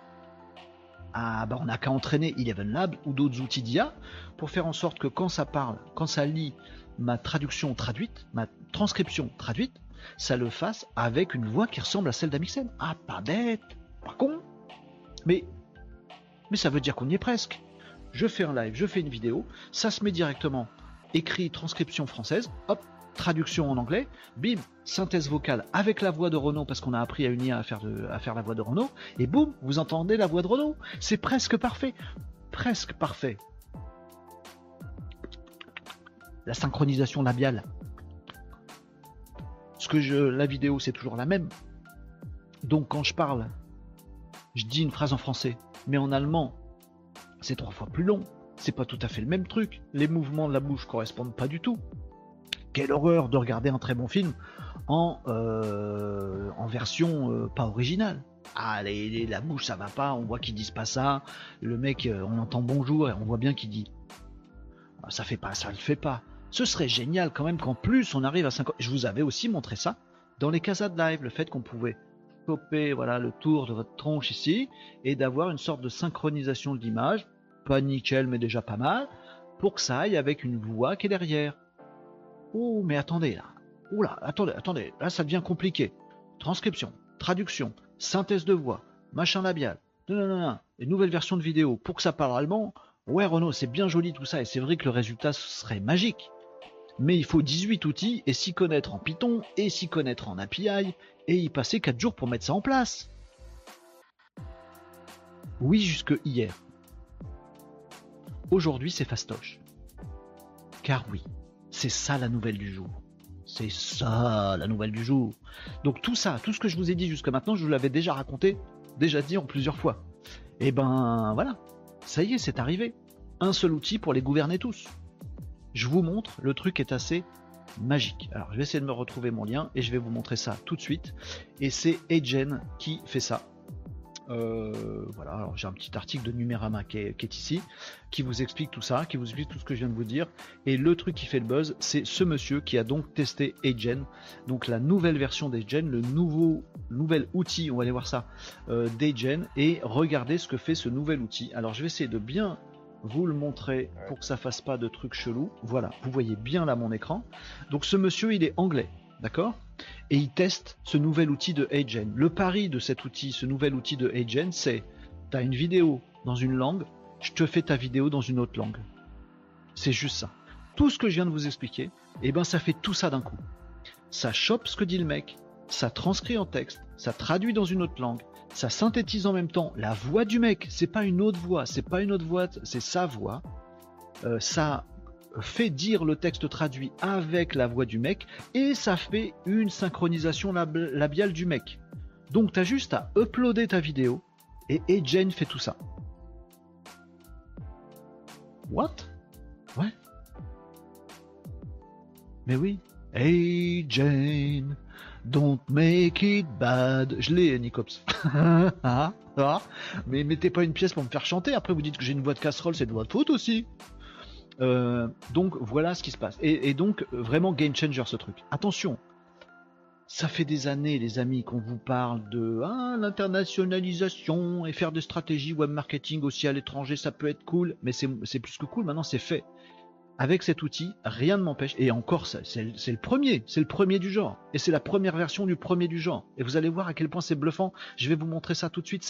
Ah bah on n'a qu'à entraîner Eleven Lab ou d'autres outils d'IA pour faire en sorte que quand ça parle, quand ça lit ma traduction traduite, ma transcription traduite, ça le fasse avec une voix qui ressemble à celle d'Amixem. Ah, pas bête, pas con. Mais, mais ça veut dire qu'on y est presque. Je fais un live, je fais une vidéo, ça se met directement écrit transcription française, hop, traduction en anglais, bim, synthèse vocale avec la voix de Renault parce qu'on a appris à une à faire, à faire la voix de Renault, et boum, vous entendez la voix de Renault. C'est presque parfait. Presque parfait. La synchronisation labiale que je, la vidéo c'est toujours la même. Donc quand je parle, je dis une phrase en français, mais en allemand, c'est trois fois plus long. C'est pas tout à fait le même truc. Les mouvements de la bouche correspondent pas du tout. Quelle horreur de regarder un très bon film en, euh, en version euh, pas originale. Ah, la bouche ça va pas, on voit qu'ils disent pas ça. Le mec, euh, on entend bonjour et on voit bien qu'il dit. Ah, ça fait pas, ça le fait pas. Ce serait génial quand même qu'en plus on arrive à 50. Je vous avais aussi montré ça dans les casades live, le fait qu'on pouvait choper voilà, le tour de votre tronche ici et d'avoir une sorte de synchronisation de l'image, pas nickel mais déjà pas mal, pour que ça aille avec une voix qui est derrière. Oh mais attendez là, oula, attendez, attendez, là ça devient compliqué. Transcription, traduction, synthèse de voix, machin labial, non, une nouvelle version de vidéo pour que ça parle allemand. Ouais Renaud, c'est bien joli tout ça et c'est vrai que le résultat serait magique. Mais il faut 18 outils et s'y connaître en Python et s'y connaître en API et y passer 4 jours pour mettre ça en place. Oui, jusque hier. Aujourd'hui, c'est fastoche. Car oui, c'est ça la nouvelle du jour. C'est ça la nouvelle du jour. Donc tout ça, tout ce que je vous ai dit jusqu'à maintenant, je vous l'avais déjà raconté, déjà dit en plusieurs fois. Et ben voilà, ça y est, c'est arrivé. Un seul outil pour les gouverner tous. Je vous montre, le truc est assez magique. Alors je vais essayer de me retrouver mon lien et je vais vous montrer ça tout de suite. Et c'est Agen qui fait ça. Euh, voilà, alors j'ai un petit article de Numérama qui est, ici, qui vous explique tout ça, qui vous explique tout ce que je viens de vous dire. Et le truc qui fait le buzz, c'est ce monsieur qui a donc testé Agen, donc la nouvelle version d'Agen, le nouveau nouvel outil, on va aller voir ça, euh, d'Agen, et regardez ce que fait ce nouvel outil. Alors je vais essayer de bien vous le montrer pour que ça fasse pas de trucs chelous. Voilà, vous voyez bien là mon écran. Donc ce monsieur, il est anglais, d'accord? Et il teste ce nouvel outil de Agen. Le pari de cet outil, ce nouvel outil de Agen, c'est tu as une vidéo dans une langue, je te fais ta vidéo dans une autre langue. C'est juste ça. Tout ce que je viens de vous expliquer, et eh ben ça fait tout ça d'un coup. Ça chope ce que dit le mec, ça transcrit en texte, ça traduit dans une autre langue, ça synthétise en même temps la voix du mec. C'est pas une autre voix, c'est pas une autre voix, c'est sa voix. Euh, ça fait dire le texte traduit avec la voix du mec et ça fait une synchronisation labiale du mec. Donc t'as juste à uploader ta vidéo et Jane fait tout ça. What? Ouais. Mais oui. Hey Jane, Don't make it bad. Je l'ai, Nicops. ah, ah. Mais mettez pas une pièce pour me faire chanter. Après, vous dites que j'ai une voix de casserole, c'est de votre faute aussi. Euh, donc voilà ce qui se passe. Et, donc vraiment game changer ce truc. Attention, ça fait des années, les amis, qu'on vous parle de ah, l'internationalisation et faire des stratégies web marketing aussi à l'étranger, ça peut être cool, mais c'est plus que cool. Maintenant, c'est fait avec cet outil, rien ne m'empêche. Et encore, c'est le premier, c'est le premier du genre. Et c'est la première version du premier du genre. Et vous allez voir à quel point c'est bluffant. Je vais vous montrer ça tout de suite.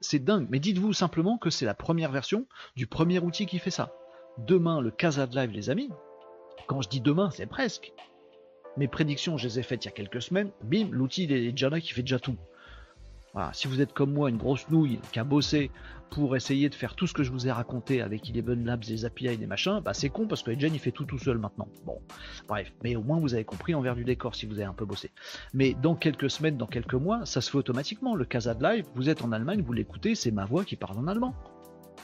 C'est dingue. Mais dites-vous simplement que c'est la première version du premier outil qui fait ça. Demain, le Casa Live, les amis. Quand je dis demain, c'est presque. Mes prédictions, je les ai faites il y a quelques semaines. Bim, l'outil il est déjà là qui fait déjà tout. Si vous êtes comme moi, une grosse nouille qui a bossé pour essayer de faire tout ce que je vous ai raconté avec Eleven Labs, les API et des machins, bah c'est con parce que Edgen il fait tout tout seul maintenant. Bon, bref, mais au moins vous avez compris envers du décor si vous avez un peu bossé. Mais dans quelques semaines, dans quelques mois, ça se fait automatiquement. Le Casa de Live, vous êtes en Allemagne, vous l'écoutez, c'est ma voix qui parle en allemand.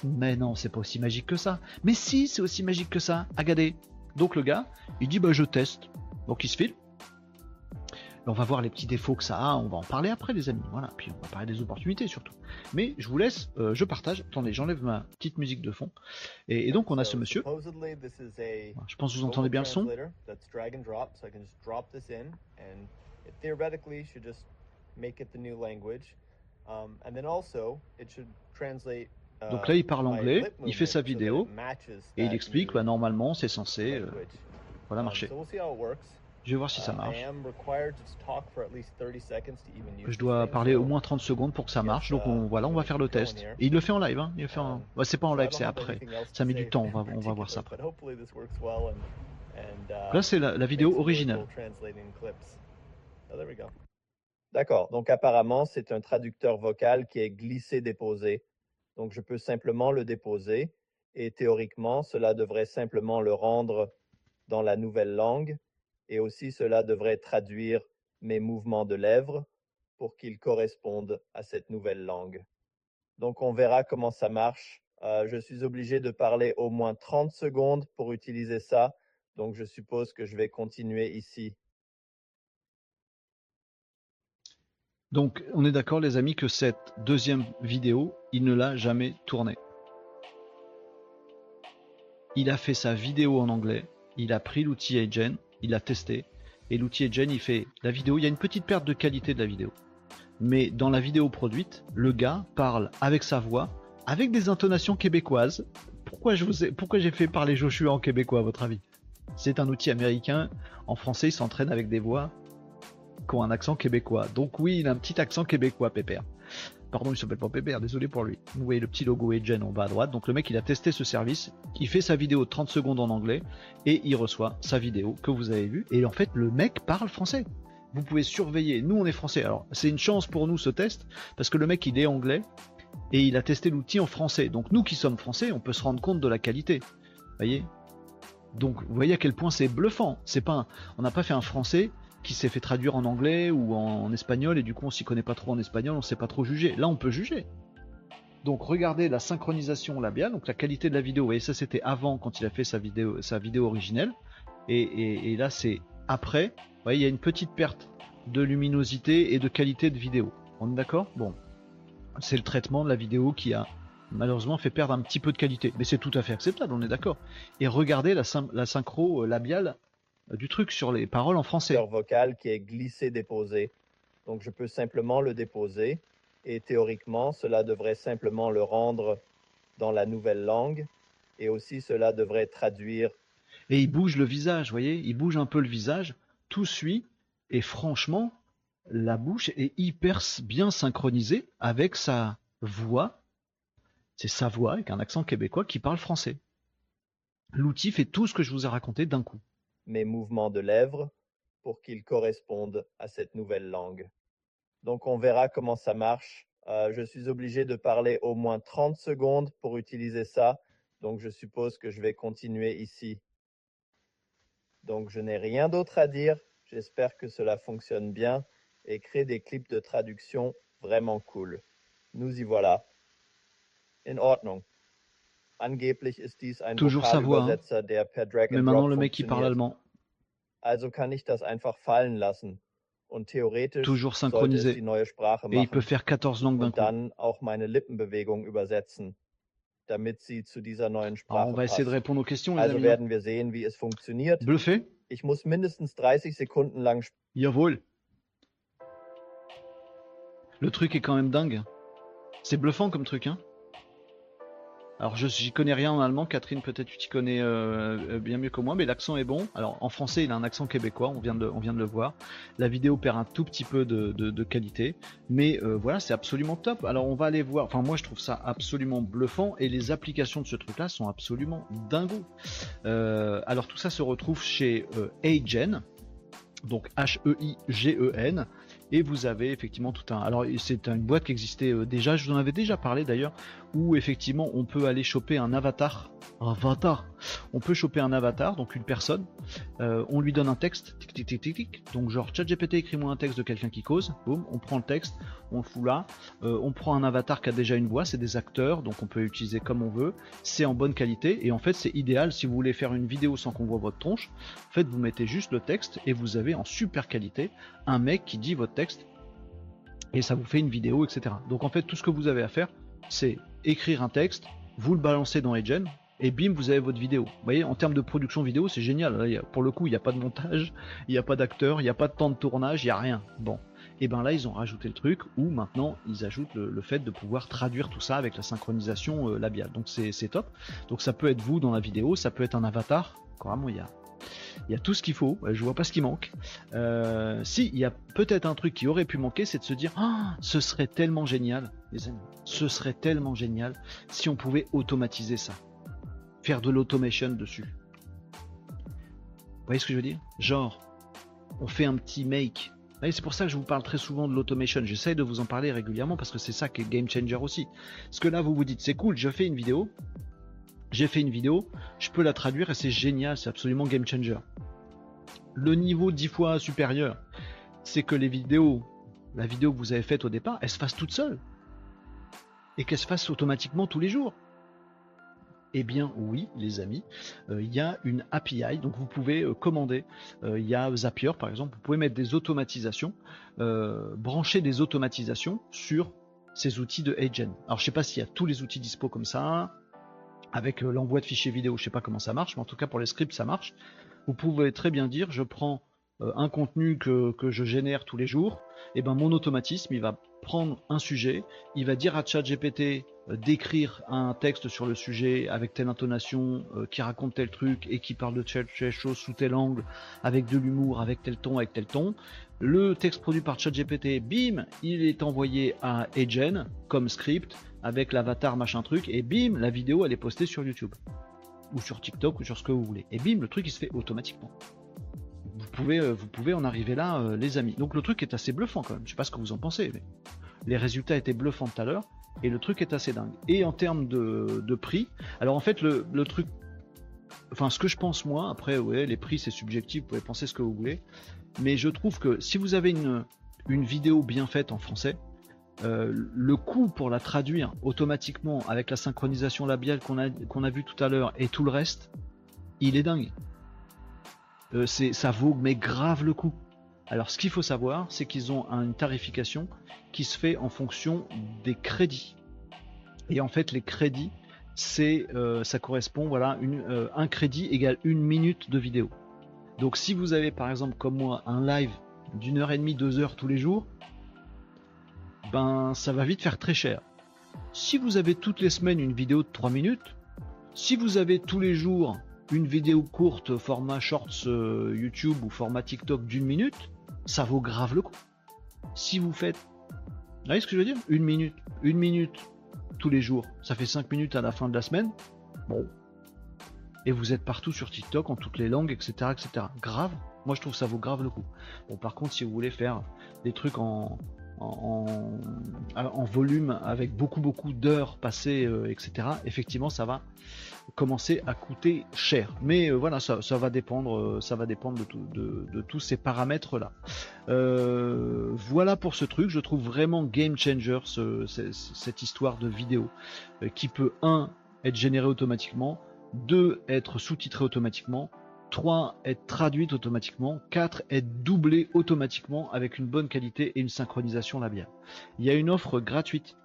Mais non, c'est pas aussi magique que ça. Mais si, c'est aussi magique que ça. Regardez. Donc le gars, il dit bah je teste. Donc il se file on va voir les petits défauts que ça a, on va en parler après les amis, voilà, puis on va parler des opportunités surtout. Mais je vous laisse, euh, je partage, attendez, j'enlève ma petite musique de fond, et, donc on a ce monsieur, je pense que vous entendez bien le son. Donc là, il parle anglais, il fait sa vidéo, et il explique, bah, normalement, c'est censé euh, voilà, um, marcher. Je vais voir si ça uh, marche. Je dois parler au moins 30 secondes pour que ça marche. Donc on, uh, voilà, on va faire le test. Et il le fait en live. Hein. Il le fait en... Um, bah, c'est pas en live, c'est après. Ça met du temps. On va, on va voir ça après. Uh, Là, c'est la, la vidéo originale. Oh, D'accord. Donc apparemment, c'est un traducteur vocal qui est glissé-déposé. Donc je peux simplement le déposer et théoriquement, cela devrait simplement le rendre dans la nouvelle langue et aussi cela devrait traduire mes mouvements de lèvres pour qu'ils correspondent à cette nouvelle langue. Donc on verra comment ça marche. Euh, je suis obligé de parler au moins 30 secondes pour utiliser ça, donc je suppose que je vais continuer ici. Donc on est d'accord les amis que cette deuxième vidéo, il ne l'a jamais tournée. Il a fait sa vidéo en anglais, il a pris l'outil Agen, il a testé, et l'outil Edgen, il fait la vidéo, il y a une petite perte de qualité de la vidéo. mais dans la vidéo produite, le gars parle avec sa voix, avec des intonations québécoises. Pourquoi pourquoi j'ai fait parler Joshua en québécois à votre avis? C'est un outil américain. En français, il s'entraîne avec des voix qui ont un accent québécois. Donc oui, il a un petit accent québécois, Pépère. Pardon, il s'appelle pas Pépère, désolé pour lui. Vous voyez le petit logo Edgen en bas à droite. Donc le mec, il a testé ce service, il fait sa vidéo de 30 secondes en anglais et il reçoit sa vidéo que vous avez vue. Et en fait, le mec parle français. Vous pouvez surveiller. Nous, on est français. Alors, c'est une chance pour nous ce test parce que le mec, il est anglais et il a testé l'outil en français. Donc nous qui sommes français, on peut se rendre compte de la qualité. Voyez? Donc vous voyez à quel point c'est bluffant. C'est pas on n'a pas fait un français qui s'est fait traduire en anglais ou en, espagnol et du coup on s'y connaît pas trop en espagnol, on sait pas trop juger. Là on peut juger. Donc regardez la synchronisation labiale, donc la qualité de la vidéo. Voyez ça c'était avant quand il a fait sa vidéo, sa vidéo originelle. Et, là c'est après. Vous voyez il y a une petite perte de luminosité et de qualité de vidéo. On est d'accord? Bon. C'est le traitement de la vidéo qui a malheureusement fait perdre un petit peu de qualité. Mais c'est tout à fait acceptable, on est d'accord. Et regardez la, la synchro labiale du truc sur les paroles en français. vocal qui est glissé-déposé. Donc je peux simplement le déposer et théoriquement cela devrait simplement le rendre dans la nouvelle langue et aussi cela devrait traduire. Et il bouge le visage, vous voyez, il bouge un peu le visage, tout suit et franchement la bouche est hyper bien synchronisée avec sa voix. C'est sa voix avec un accent québécois qui parle français. L'outil fait tout ce que je vous ai raconté d'un coup mes mouvements de lèvres pour qu'ils correspondent à cette nouvelle langue. Donc on verra comment ça marche. Euh, je suis obligé de parler au moins 30 secondes pour utiliser ça. Donc je suppose que je vais continuer ici. Donc je n'ai rien d'autre à dire. J'espère que cela fonctionne bien et crée des clips de traduction vraiment cool. Nous y voilà. In Ordnung. Toujours sa voix, hein. Mais maintenant le mec il parle allemand. Also kann ich das einfach fallen lassen. Und theoretisch Toujours synchronisé. die neue Sprache machen. Et il peut faire 14 langues und dann auch meine Lippenbewegung übersetzen, damit sie zu dieser neuen Sprache Alors, on va essayer de répondre aux questions, les also amis. werden wir sehen, wie es funktioniert. Bluffé? Ich muss mindestens 30 Sekunden lang Jawohl. Le truc est quand même dingue. C'est bluffant comme truc, hein alors je j'y connais rien en allemand, Catherine peut-être tu t'y connais euh, euh, bien mieux que moi, mais l'accent est bon. Alors en français il a un accent québécois, on vient de, on vient de le voir. La vidéo perd un tout petit peu de, qualité, mais euh, voilà c'est absolument top. Alors on va aller voir, enfin moi je trouve ça absolument bluffant et les applications de ce truc là sont absolument dingos. alors tout ça se retrouve chez Agen, donc H-E-I-G-E-N et vous avez effectivement tout un. Alors c'est une boîte qui existait déjà, je vous en avais déjà parlé d'ailleurs, où effectivement on peut aller choper un avatar. Avatar. On peut choper un avatar, donc une personne, euh, on lui donne un texte, tic tic tic tic tic, donc genre ChatGPT écris-moi un texte de quelqu'un qui cause, boum, on prend le texte, on le fout là, euh, on prend un avatar qui a déjà une voix, c'est des acteurs, donc on peut utiliser comme on veut, c'est en bonne qualité, et en fait c'est idéal si vous voulez faire une vidéo sans qu'on voit votre tronche, en fait vous mettez juste le texte et vous avez en super qualité un mec qui dit votre texte. Et ça vous fait une vidéo, etc. Donc en fait tout ce que vous avez à faire, c'est écrire un texte, vous le balancez dans Agen, et bim, vous avez votre vidéo. Vous voyez, en termes de production vidéo, c'est génial. pour le coup, il n'y a pas de montage, il n'y a pas d'acteur, il n'y a pas de temps de tournage, il n'y a rien. Bon. Et ben là, ils ont rajouté le truc où maintenant, ils ajoutent le, fait de pouvoir traduire tout ça avec la synchronisation euh, labiale. Donc c'est top. Donc ça peut être vous dans la vidéo, ça peut être un avatar. Vraiment, il y a, il y a tout ce qu'il faut, je vois pas ce qui manque. Euh, si, il y a peut-être un truc qui aurait pu manquer, c'est de se dire, ah, ce serait tellement génial, les amis, ce serait tellement génial si on pouvait automatiser ça. Faire de l'automation dessus. Vous voyez ce que je veux dire? Genre, on fait un petit make. C'est pour ça que je vous parle très souvent de l'automation. J'essaye de vous en parler régulièrement parce que c'est ça qui est game changer aussi. Parce que là, vous vous dites, c'est cool, je fais une vidéo, j'ai fait une vidéo, je peux la traduire et c'est génial, c'est absolument game changer. Le niveau 10 fois supérieur, c'est que les vidéos, la vidéo que vous avez faite au départ, elle se fasse toute seule. Et qu'elle se fasse automatiquement tous les jours. Eh bien oui, les amis, euh, il y a une API, donc vous pouvez euh, commander. Euh, il y a Zapier par exemple, vous pouvez mettre des automatisations, brancher des automatisations sur ces outils de Agen. Alors je sais pas s'il y a tous les outils dispo comme ça, avec l'envoi de fichiers vidéo, je sais pas comment ça marche, mais en tout cas pour les scripts ça marche. Vous pouvez très bien dire je prends euh, un contenu que, je génère tous les jours, et eh ben mon automatisme, il va prendre un sujet, il va dire à ChatGPT euh, d'écrire un texte sur le sujet avec telle intonation, euh, qui raconte tel truc et qui parle de telle, chose sous tel angle, avec de l'humour, avec tel ton, avec tel ton. Le texte produit par ChatGPT, bim, il est envoyé à Agen comme script avec l'avatar machin truc, et bim, la vidéo elle est postée sur YouTube ou sur TikTok ou sur ce que vous voulez. Et bim, le truc il se fait automatiquement. Vous pouvez, euh, vous pouvez en arriver là, euh, les amis. Donc le truc est assez bluffant quand même. Je sais pas ce que vous en pensez, mais les résultats étaient bluffants tout à l'heure et le truc est assez dingue. Et en termes de, prix, alors en fait le, truc, enfin ce que je pense moi, après ouais, les prix c'est subjectif, vous pouvez penser ce que vous voulez, mais je trouve que si vous avez une, une vidéo bien faite en français, euh, le coût pour la traduire automatiquement avec la synchronisation labiale qu'on a, qu'on vu tout à l'heure et tout le reste, il est dingue. Euh, c'est, ça vaut mais grave le coup. Alors ce qu'il faut savoir, c'est qu'ils ont une tarification qui se fait en fonction des crédits. Et en fait, les crédits, c'est, euh, ça correspond, voilà, un crédit égale une minute de vidéo. Donc si vous avez par exemple comme moi un live d'une heure et demie, deux heures tous les jours, ben ça va vite faire très cher. Si vous avez toutes les semaines une vidéo de 3 minutes, si vous avez tous les jours une vidéo courte format shorts euh, YouTube ou format TikTok d'une minute, ça vaut grave le coup. Si vous faites, vous voyez ce que je veux dire? Une minute, une minute tous les jours, ça fait 5 minutes à la fin de la semaine. Bon. Et vous êtes partout sur TikTok en toutes les langues, etc. etc. Grave? Moi je trouve ça vaut grave le coup. Bon par contre si vous voulez faire des trucs en, en, volume avec beaucoup beaucoup d'heures passées, euh, etc. Effectivement, ça va commencer à coûter cher. Mais euh, voilà, ça, va dépendre, euh, ça va dépendre de, tous ces paramètres là. voilà pour ce truc. Je trouve vraiment game changer cette histoire de vidéo qui peut un être généré automatiquement, deux être sous-titré automatiquement 3 être traduite automatiquement, 4 être doublée automatiquement avec une bonne qualité et une synchronisation labiale. Il y a une offre gratuite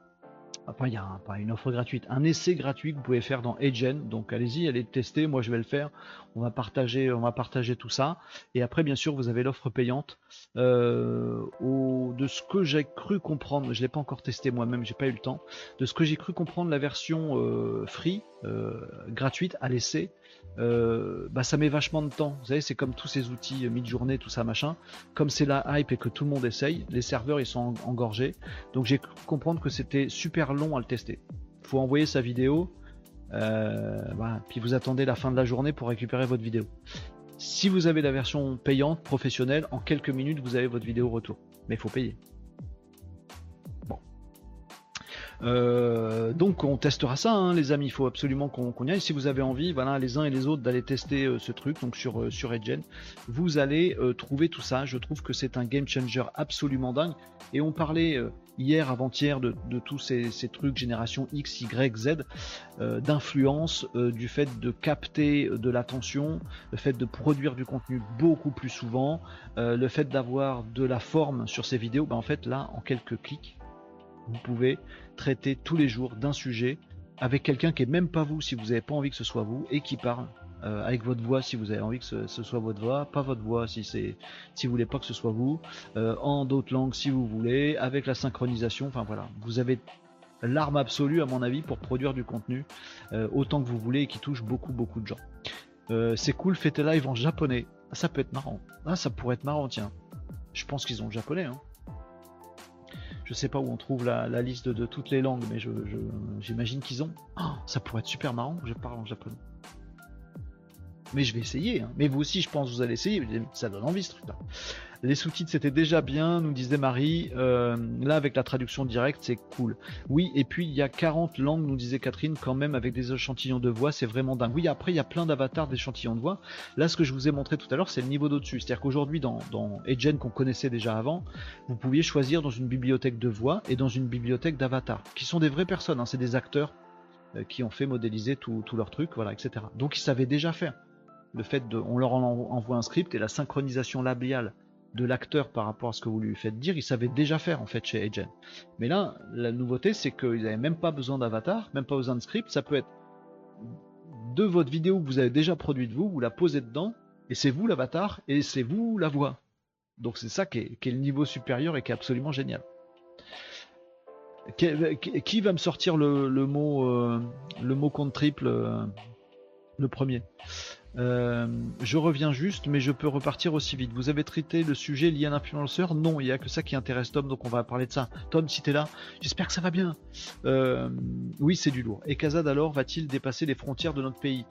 Enfin, il y a pas une offre gratuite, un essai gratuit que vous pouvez faire dans Agen. Donc allez-y, allez tester. Moi, je vais le faire. On va partager, on va partager tout ça. Et après, bien sûr, vous avez l'offre payante. Euh, de ce que j'ai cru comprendre, je l'ai pas encore testé moi-même, j'ai pas eu le temps. De ce que j'ai cru comprendre, la version euh, free, euh, gratuite à l'essai, bah ça met vachement de temps. Vous savez, c'est comme tous ces outils mid-journée, tout ça machin. Comme c'est la hype et que tout le monde essaye, les serveurs ils sont engorgés. Donc j'ai comprendre que c'était super long à le tester. Faut envoyer sa vidéo, euh, puis vous attendez la fin de la journée pour récupérer votre vidéo. Si vous avez la version payante professionnelle, en quelques minutes vous avez votre vidéo retour. Mais il faut payer. Euh, donc on testera ça, hein, les amis. Il faut absolument qu'on y aille. Si vous avez envie, voilà, les uns et les autres, d'aller tester euh, ce truc, donc sur euh, sur Edgen, vous allez trouver tout ça. Je trouve que c'est un game changer absolument dingue. Et on parlait hier, avant-hier, de, tous ces, trucs génération X, Y, Z, d'influence, du fait de capter de l'attention, le fait de produire du contenu beaucoup plus souvent, le fait d'avoir de la forme sur ces vidéos. Ben, en fait, là, en quelques clics, vous pouvez traiter tous les jours d'un sujet avec quelqu'un qui est même pas vous si vous n'avez pas envie que ce soit vous et qui parle euh, avec votre voix si vous avez envie que ce, soit votre voix, pas votre voix si c'est si vous voulez pas que ce soit vous, euh, en d'autres langues si vous voulez, avec la synchronisation, enfin voilà, vous avez l'arme absolue à mon avis pour produire du contenu euh, autant que vous voulez et qui touche beaucoup beaucoup de gens. c'est cool, faites live en japonais, ça peut être marrant, ah, ça pourrait être marrant tiens. Je pense qu'ils ont le japonais hein. Je sais pas où on trouve la, liste de, toutes les langues, mais j'imagine qu'ils ont. Oh, ça pourrait être super marrant que je parle en japonais. Mais je vais essayer. Hein. Mais vous aussi, je pense, vous allez essayer. Ça donne envie ce truc-là. Les sous-titres c'était déjà bien, nous disait Marie. Euh, là avec la traduction directe c'est cool. Oui, et puis il y a 40 langues, nous disait Catherine, quand même avec des échantillons de voix, c'est vraiment dingue. Oui, après il y a plein d'avatars d'échantillons de voix. Là ce que je vous ai montré tout à l'heure c'est le niveau d'au-dessus. C'est-à-dire qu'aujourd'hui dans, dans qu'on connaissait déjà avant, vous pouviez choisir dans une bibliothèque de voix et dans une bibliothèque d'avatars, qui sont des vraies personnes, hein. c'est des acteurs euh, qui ont fait modéliser tout, tout leur truc, voilà, etc. Donc ils savaient déjà faire. Le fait de, on leur envoie un script et la synchronisation labiale de l'acteur par rapport à ce que vous lui faites dire, il savait déjà faire en fait chez Agent. Mais là, la nouveauté, c'est qu'ils n'avaient même pas besoin d'avatar, même pas besoin de script, ça peut être de votre vidéo que vous avez déjà produite vous, vous la posez dedans, et c'est vous l'avatar, et c'est vous la voix. Donc c'est ça qui est, le niveau supérieur et qui est absolument génial. Qui, va me sortir le, mot euh, le mot compte triple euh, le premier? Euh, je reviens juste, mais je peux repartir aussi vite. Vous avez traité le sujet lié à l'influenceur Non, il n'y a que ça qui intéresse Tom, donc on va parler de ça. Tom, si t'es là, j'espère que ça va bien. Euh, oui, c'est du lourd. Et Kazad alors va-t-il dépasser les frontières de notre pays?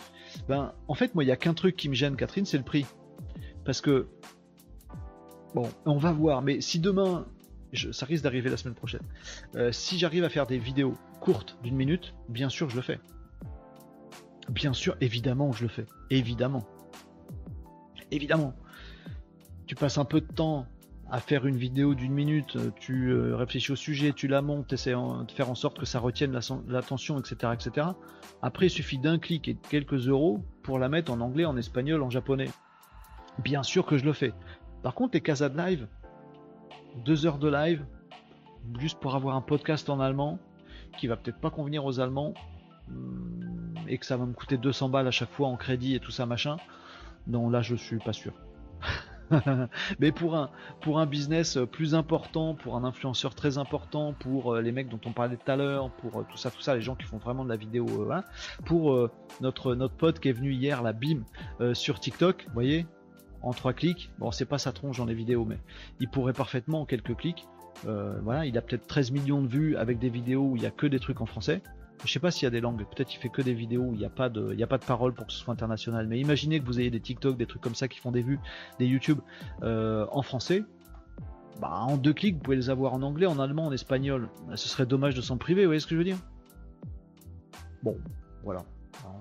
Ben, en fait, moi, il n'y a qu'un truc qui me gêne, Catherine, c'est le prix. Parce que, bon, on va voir, mais si demain, ça risque d'arriver la semaine prochaine, euh, si j'arrive à faire des vidéos courtes d'une minute, bien sûr, je le fais. Bien sûr, évidemment, je le fais. Évidemment. Évidemment. Tu passes un peu de temps à faire une vidéo d'une minute, tu euh, réfléchis au sujet, tu la montes, tu essaies de faire en sorte que ça retienne l'attention, etc., etc. Après, il suffit d'un clic et de quelques euros pour la mettre en anglais, en espagnol, en japonais. Bien sûr que je le fais. Par contre, les casas de live, deux heures de live, juste pour avoir un podcast en allemand, qui va peut-être pas convenir aux Allemands, Hmm, et que ça va me coûter 200 balles à chaque fois en crédit et tout ça machin, non là je suis pas sûr. Mais pour un, pour un business plus important, pour un influenceur très important, pour euh, les mecs dont on parlait tout à l'heure, pour euh, tout ça, tout ça, les gens qui font vraiment de la vidéo, euh, hein, pour notre, notre pote qui est venu hier, la BIM, sur TikTok, vous voyez, en trois clics, bon c'est pas sa tronche dans les vidéos, mais il pourrait parfaitement en quelques clics, voilà, il a peut-être 13 millions de vues avec des vidéos où il y a que des trucs en français, je sais pas s'il y a des langues, peut-être il fait que des vidéos où il n'y a pas de, il a pas de parole pour que ce soit international. Mais imaginez que vous ayez des TikTok, des trucs comme ça qui font des vues, des YouTube euh, en français. Bah, en deux clics, vous pouvez les avoir en anglais, en allemand, en espagnol. Bah, ce serait dommage de s'en priver, vous voyez ce que je veux dire? Bon, voilà.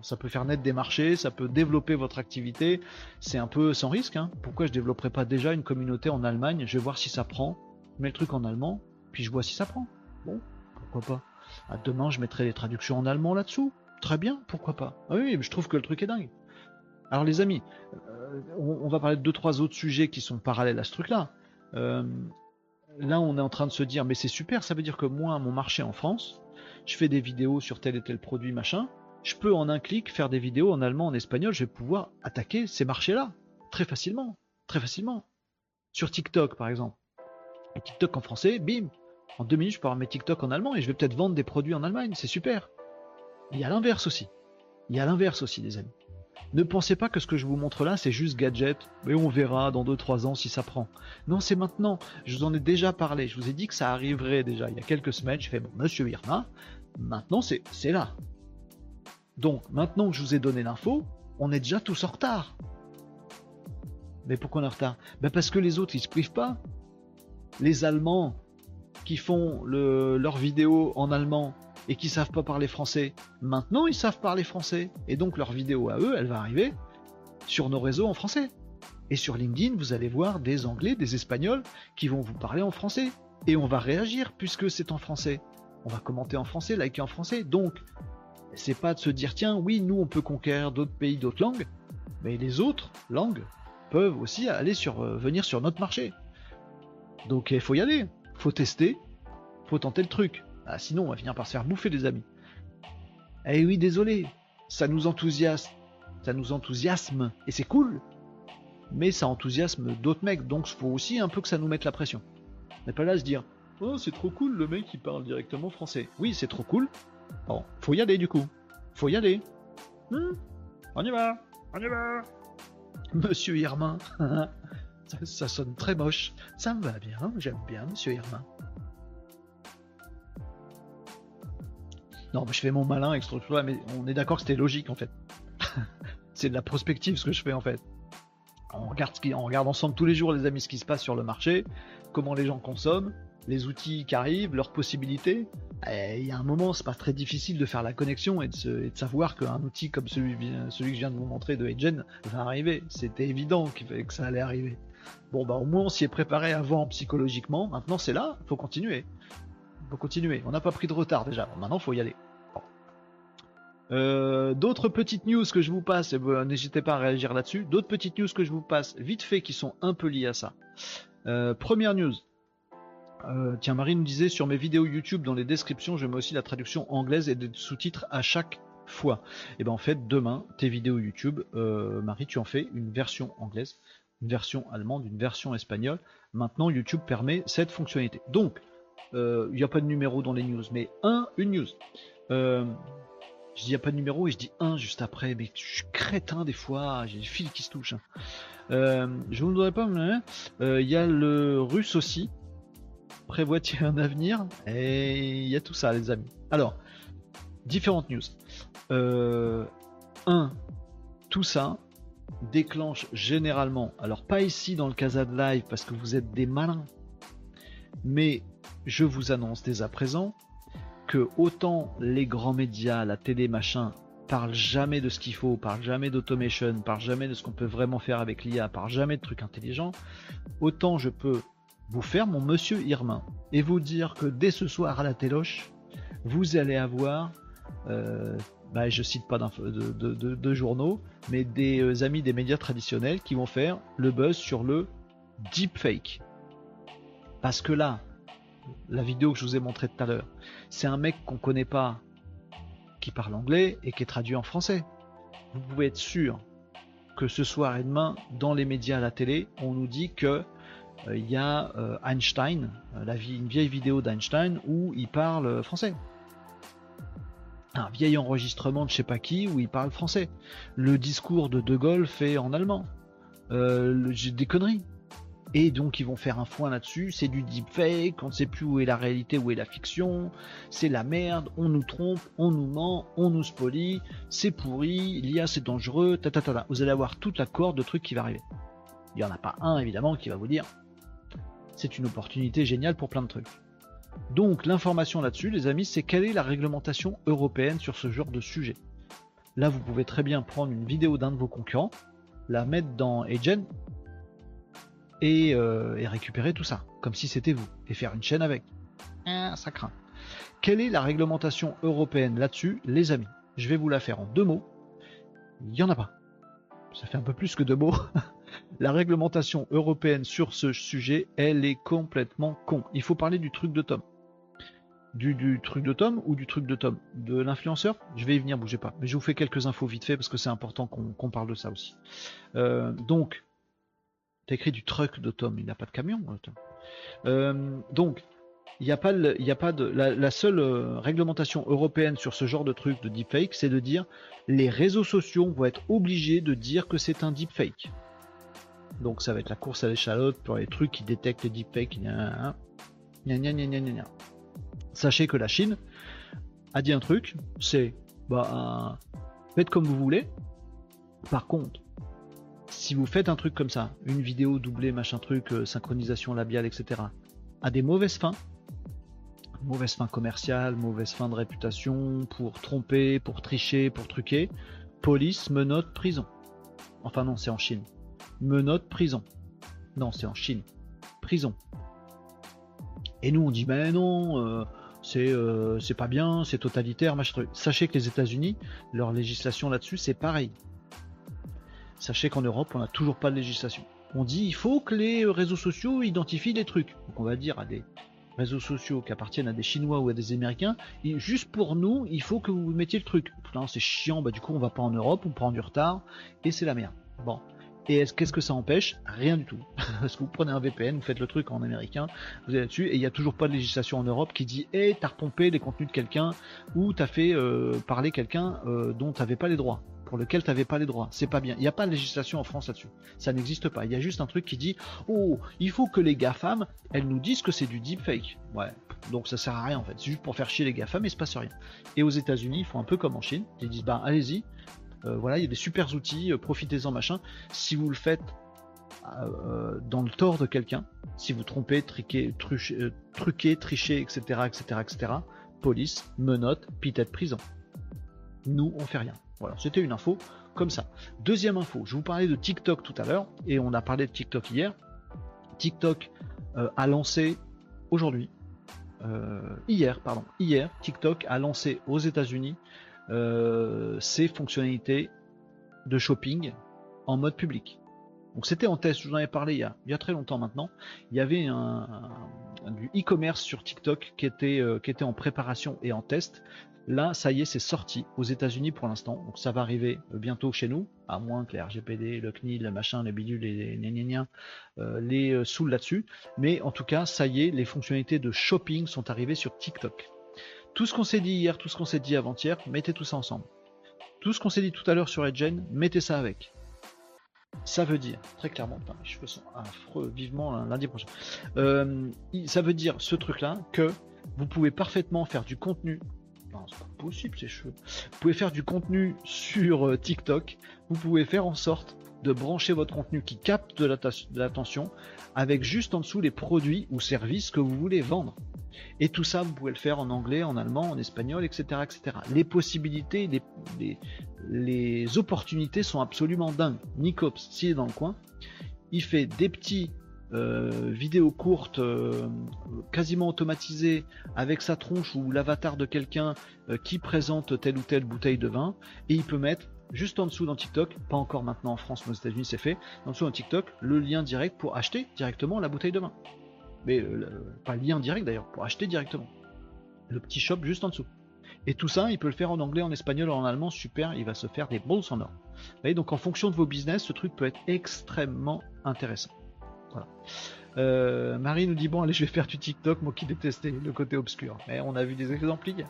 ça peut faire naître des marchés, ça peut développer votre activité. C'est un peu sans risque. Hein. Pourquoi je développerais pas déjà une communauté en Allemagne? Je vais voir si ça prend. Je mets le truc en allemand, puis je vois si ça prend. Bon, pourquoi pas? Ah, demain, je mettrai les traductions en allemand là-dessous. Très bien, pourquoi pas. Ah oui, mais je trouve que le truc est dingue. Alors les amis, euh, on, va parler de deux trois autres sujets qui sont parallèles à ce truc-là. Euh, là, on est en train de se dire, mais c'est super, ça veut dire que moi, mon marché en France, je fais des vidéos sur tel et tel produit, machin. Je peux en un clic faire des vidéos en allemand, en espagnol. Je vais pouvoir attaquer ces marchés-là très facilement, très facilement. Sur TikTok, par exemple. Et TikTok en français, bim, en deux minutes, je peux avoir mes TikTok en allemand et je vais peut-être vendre des produits en Allemagne. C'est super. Il y a l'inverse aussi. Il y a l'inverse aussi, les amis. Ne pensez pas que ce que je vous montre là, c'est juste gadget, mais on verra dans 2-3 ans si ça prend. Non, c'est maintenant. Je vous en ai déjà parlé. Je vous ai dit que ça arriverait déjà il y a quelques semaines. Je fais, bon, monsieur Irma, maintenant c'est là. Donc, maintenant que je vous ai donné l'info, on est déjà tous en retard. Mais pourquoi on est en retard? Ben Parce que les autres, ils se privent pas. Les Allemands, qui font le, leurs vidéos en allemand et qui savent pas parler français, maintenant ils savent parler français. Et donc leur vidéo à eux, elle va arriver sur nos réseaux en français. Et sur LinkedIn, vous allez voir des Anglais, des Espagnols qui vont vous parler en français. Et on va réagir puisque c'est en français. On va commenter en français, liker en français. Donc, c'est pas de se dire tiens, oui, nous on peut conquérir d'autres pays, d'autres langues, mais les autres langues peuvent aussi aller sur, euh, venir sur notre marché. Donc il faut y aller faut tester, faut tenter le truc. Ah, sinon, on va finir par se faire bouffer, les amis. Eh oui, désolé, ça nous enthousiasme, ça nous enthousiasme, et c'est cool, mais ça enthousiasme d'autres mecs, donc faut aussi un peu que ça nous mette la pression. On n'est pas là à se dire, oh, c'est trop cool, le mec qui parle directement français. Oui, c'est trop cool. Bon, faut y aller du coup. Faut y aller. Hmm, on y va, on y va. Monsieur Irmin. Ça, sonne très moche. Ça me va bien, j'aime bien, monsieur Irma. Non, je fais mon malin avec ce mais on est d'accord que c'était logique en fait. c'est de la prospective ce que je fais en fait. On regarde, ce qui, on regarde ensemble tous les jours, les amis, ce qui se passe sur le marché, comment les gens consomment, les outils qui arrivent, leurs possibilités. il y a un moment, c'est pas très difficile de faire la connexion et de, savoir qu'un outil comme celui, celui que je viens de vous montrer de Agen va arriver. C'était évident que ça allait arriver. Bon, bah au moins on s'y est préparé avant psychologiquement. Maintenant c'est là, faut continuer. Faut continuer. On n'a pas pris de retard déjà. Bon, maintenant faut y aller. Euh, d'autres petites news que je vous passe, ben, n'hésitez pas à réagir là-dessus. D'autres petites news que je vous passe vite fait qui sont un peu liées à ça. Euh, première news. Euh, tiens, Marie nous disait sur mes vidéos YouTube, dans les descriptions, je mets aussi la traduction anglaise et des sous-titres à chaque fois. Et ben en fait, demain, tes vidéos YouTube, Marie, tu en fais une version anglaise une version allemande, une version espagnole. Maintenant, YouTube permet cette fonctionnalité. Donc, il n'y a pas de numéro dans les news, mais un, une news. je dis il n'y a pas de numéro et je dis un juste après, mais je suis crétin des fois, j'ai des fils qui se touchent. Hein. je vous ne voudrais pas, il y a le russe aussi, prévoit-il un avenir? Et il y a tout ça, les amis. Alors, différentes news. Euh, un, tout ça déclenche généralement, alors pas ici dans le Casa de Live parce que vous êtes des malins, mais je vous annonce dès à présent que autant les grands médias, la télé, machin, parlent jamais de ce qu'il faut, parlent jamais d'automation, parlent jamais de ce qu'on peut vraiment faire avec l'IA, parlent jamais de trucs intelligents, autant je peux vous faire mon monsieur Irmin et vous dire que dès ce soir à la téloche, vous allez avoir, euh, bah, je cite pas de, journaux, mais des euh, amis des médias traditionnels qui vont faire le buzz sur le deepfake. Parce que là, la vidéo que je vous ai montrée tout à l'heure, c'est un mec qu'on connaît pas, qui parle anglais et qui est traduit en français. Vous pouvez être sûr que ce soir et demain, dans les médias à la télé, on nous dit que euh, il y a euh, Einstein, une vieille vidéo d'Einstein où il parle français. Un vieil enregistrement de je sais pas qui où il parle français. Le discours de De Gaulle fait en allemand. J'ai des conneries. Et donc ils vont faire un foin là-dessus, c'est du deepfake, on ne sait plus où est la réalité, où est la fiction, c'est la merde, on nous trompe, on nous ment, on nous spolie, c'est pourri, l'IA c'est dangereux, ta, ta, ta, Vous allez avoir toute la corde de trucs qui va arriver. Il n'y en a pas un évidemment qui va vous dire c'est une opportunité géniale pour plein de trucs. Donc l'information là-dessus, les amis, c'est quelle est la réglementation européenne sur ce genre de sujet. Là, vous pouvez très bien prendre une vidéo d'un de vos concurrents, la mettre dans Agent et, euh, et récupérer tout ça, comme si c'était vous, et faire une chaîne avec. Ah, ça craint. Quelle est la réglementation européenne là-dessus, les amis? Je vais vous la faire en deux mots. Il n'y en a pas. Ça fait un peu plus que deux mots. La réglementation européenne sur ce sujet, elle est complètement con. Il faut parler du truc de Tom. Du, truc de Tom ou du truc de Tom? De l'influenceur? Je vais y venir, bougez pas. Mais je vous fais quelques infos vite fait parce que c'est important qu'on parle de ça aussi. Euh, donc, t'as écrit du truc de Tom, il n'a pas de camion. Euh, donc, il n'y a pas, il a pas la, seule euh, réglementation européenne sur ce genre de truc de deepfake, c'est de dire les réseaux sociaux vont être obligés de dire que c'est un deepfake. Donc ça va être la course à l'échalote pour les trucs qui détectent les deepfakes. Sachez que la Chine a dit un truc, c'est bah faites comme vous voulez. Par contre, si vous faites un truc comme ça, une vidéo doublée, machin truc, euh, synchronisation labiale, etc., à des mauvaises fins, mauvaise fin commerciale, mauvaise fin de réputation, pour tromper, pour tricher, pour truquer, police, menotte, prison. Enfin non, c'est en Chine menottes, prison. Non, c'est en Chine. Prison. Et nous, on dit, ben non, euh, euh, c'est pas bien, c'est totalitaire, machin. Sachez que les États-Unis, leur législation là-dessus, c'est pareil. Sachez qu'en Europe, on n'a toujours pas de législation. On dit, il faut que les réseaux sociaux identifient des trucs. Donc on va dire à des réseaux sociaux qui appartiennent à des Chinois ou à des Américains, et juste pour nous, il faut que vous mettiez le truc. c'est chiant, bah du coup on va pas en Europe, on prend du retard, et c'est la merde. Bon, et qu'est-ce que ça empêche? Rien du tout. Parce que vous prenez un VPN, vous faites le truc en américain, vous êtes là-dessus, et il n'y a toujours pas de législation en Europe qui dit Hé, t'as repompé les contenus de quelqu'un, ou t'as fait euh, parler quelqu'un euh, dont t'avais pas les droits, pour lequel t'avais pas les droits. C'est pas bien. Il n'y a pas de législation en France là-dessus. Ça n'existe pas. Il y a juste un truc qui dit Oh, il faut que les GAFAM, elles nous disent que c'est du deepfake. Ouais. Donc ça sert à rien en fait. C'est juste pour faire chier les GAFAM, mais il se passe rien. Et aux États-Unis, ils font un peu comme en Chine. Ils disent Bah, allez-y, voilà, il y a des super outils, euh, profitez-en machin. Si vous le faites euh, dans le tort de quelqu'un, si vous trompez, triquez, truquez, trichez, etc., etc., etc., police, menotte, peut-être prison. Nous, on fait rien. Voilà, c'était une info comme ça. Deuxième info, je vous parlais de TikTok tout à l'heure, et on a parlé de TikTok hier. TikTok a lancé aujourd'hui, hier, pardon, hier, TikTok a lancé aux États-Unis euh, ces fonctionnalités de shopping en mode public. Donc c'était en test, je vous en avais parlé il y a, il y a très longtemps maintenant. Il y avait un, du e-commerce sur TikTok qui était, euh, qui était en préparation et en test. Là, ça y est, c'est sorti aux États-Unis pour l'instant. Donc ça va arriver euh, bientôt chez nous, à moins que les RGPD, le CNIL, le machin, les bidules, les gna euh, les euh, saoulent là-dessus. Mais en tout cas, ça y est, les fonctionnalités de shopping sont arrivées sur TikTok. Tout ce qu'on s'est dit hier, tout ce qu'on s'est dit avant-hier, mettez tout ça ensemble. Tout ce qu'on s'est dit tout à l'heure sur Edgen, mettez ça avec. Ça veut dire, très clairement, putain, mes cheveux sont affreux, vivement lundi prochain. Euh, ça veut dire, ce truc-là, que vous pouvez parfaitement faire du contenu. Non, c'est pas possible ces cheveux. Vous pouvez faire du contenu sur euh, TikTok. Vous pouvez faire en sorte de brancher votre contenu qui capte de l'attention avec juste en dessous les produits ou services que vous voulez vendre. Et tout ça, vous pouvez le faire en anglais, en allemand, en espagnol, etc. etc. Les possibilités, les, opportunités sont absolument dingues. Nicops, s'il est dans le coin, il fait des petits euh, vidéos courtes, euh, quasiment automatisées, avec sa tronche ou l'avatar de quelqu'un euh, qui présente telle ou telle bouteille de vin, et il peut mettre juste en dessous dans TikTok, pas encore maintenant en France, mais aux États-Unis c'est fait, en dessous dans TikTok, le lien direct pour acheter directement la bouteille de vin mais euh, pas lien direct d'ailleurs, pour acheter directement. Le petit shop juste en dessous. Et tout ça, il peut le faire en anglais, en espagnol, en allemand, super, il va se faire des balls en or. Vous voyez, donc en fonction de vos business, ce truc peut être extrêmement intéressant. Voilà. Euh, Marie nous dit bon allez je vais faire du TikTok moi qui détestais le côté obscur. Mais on a vu des exemples hier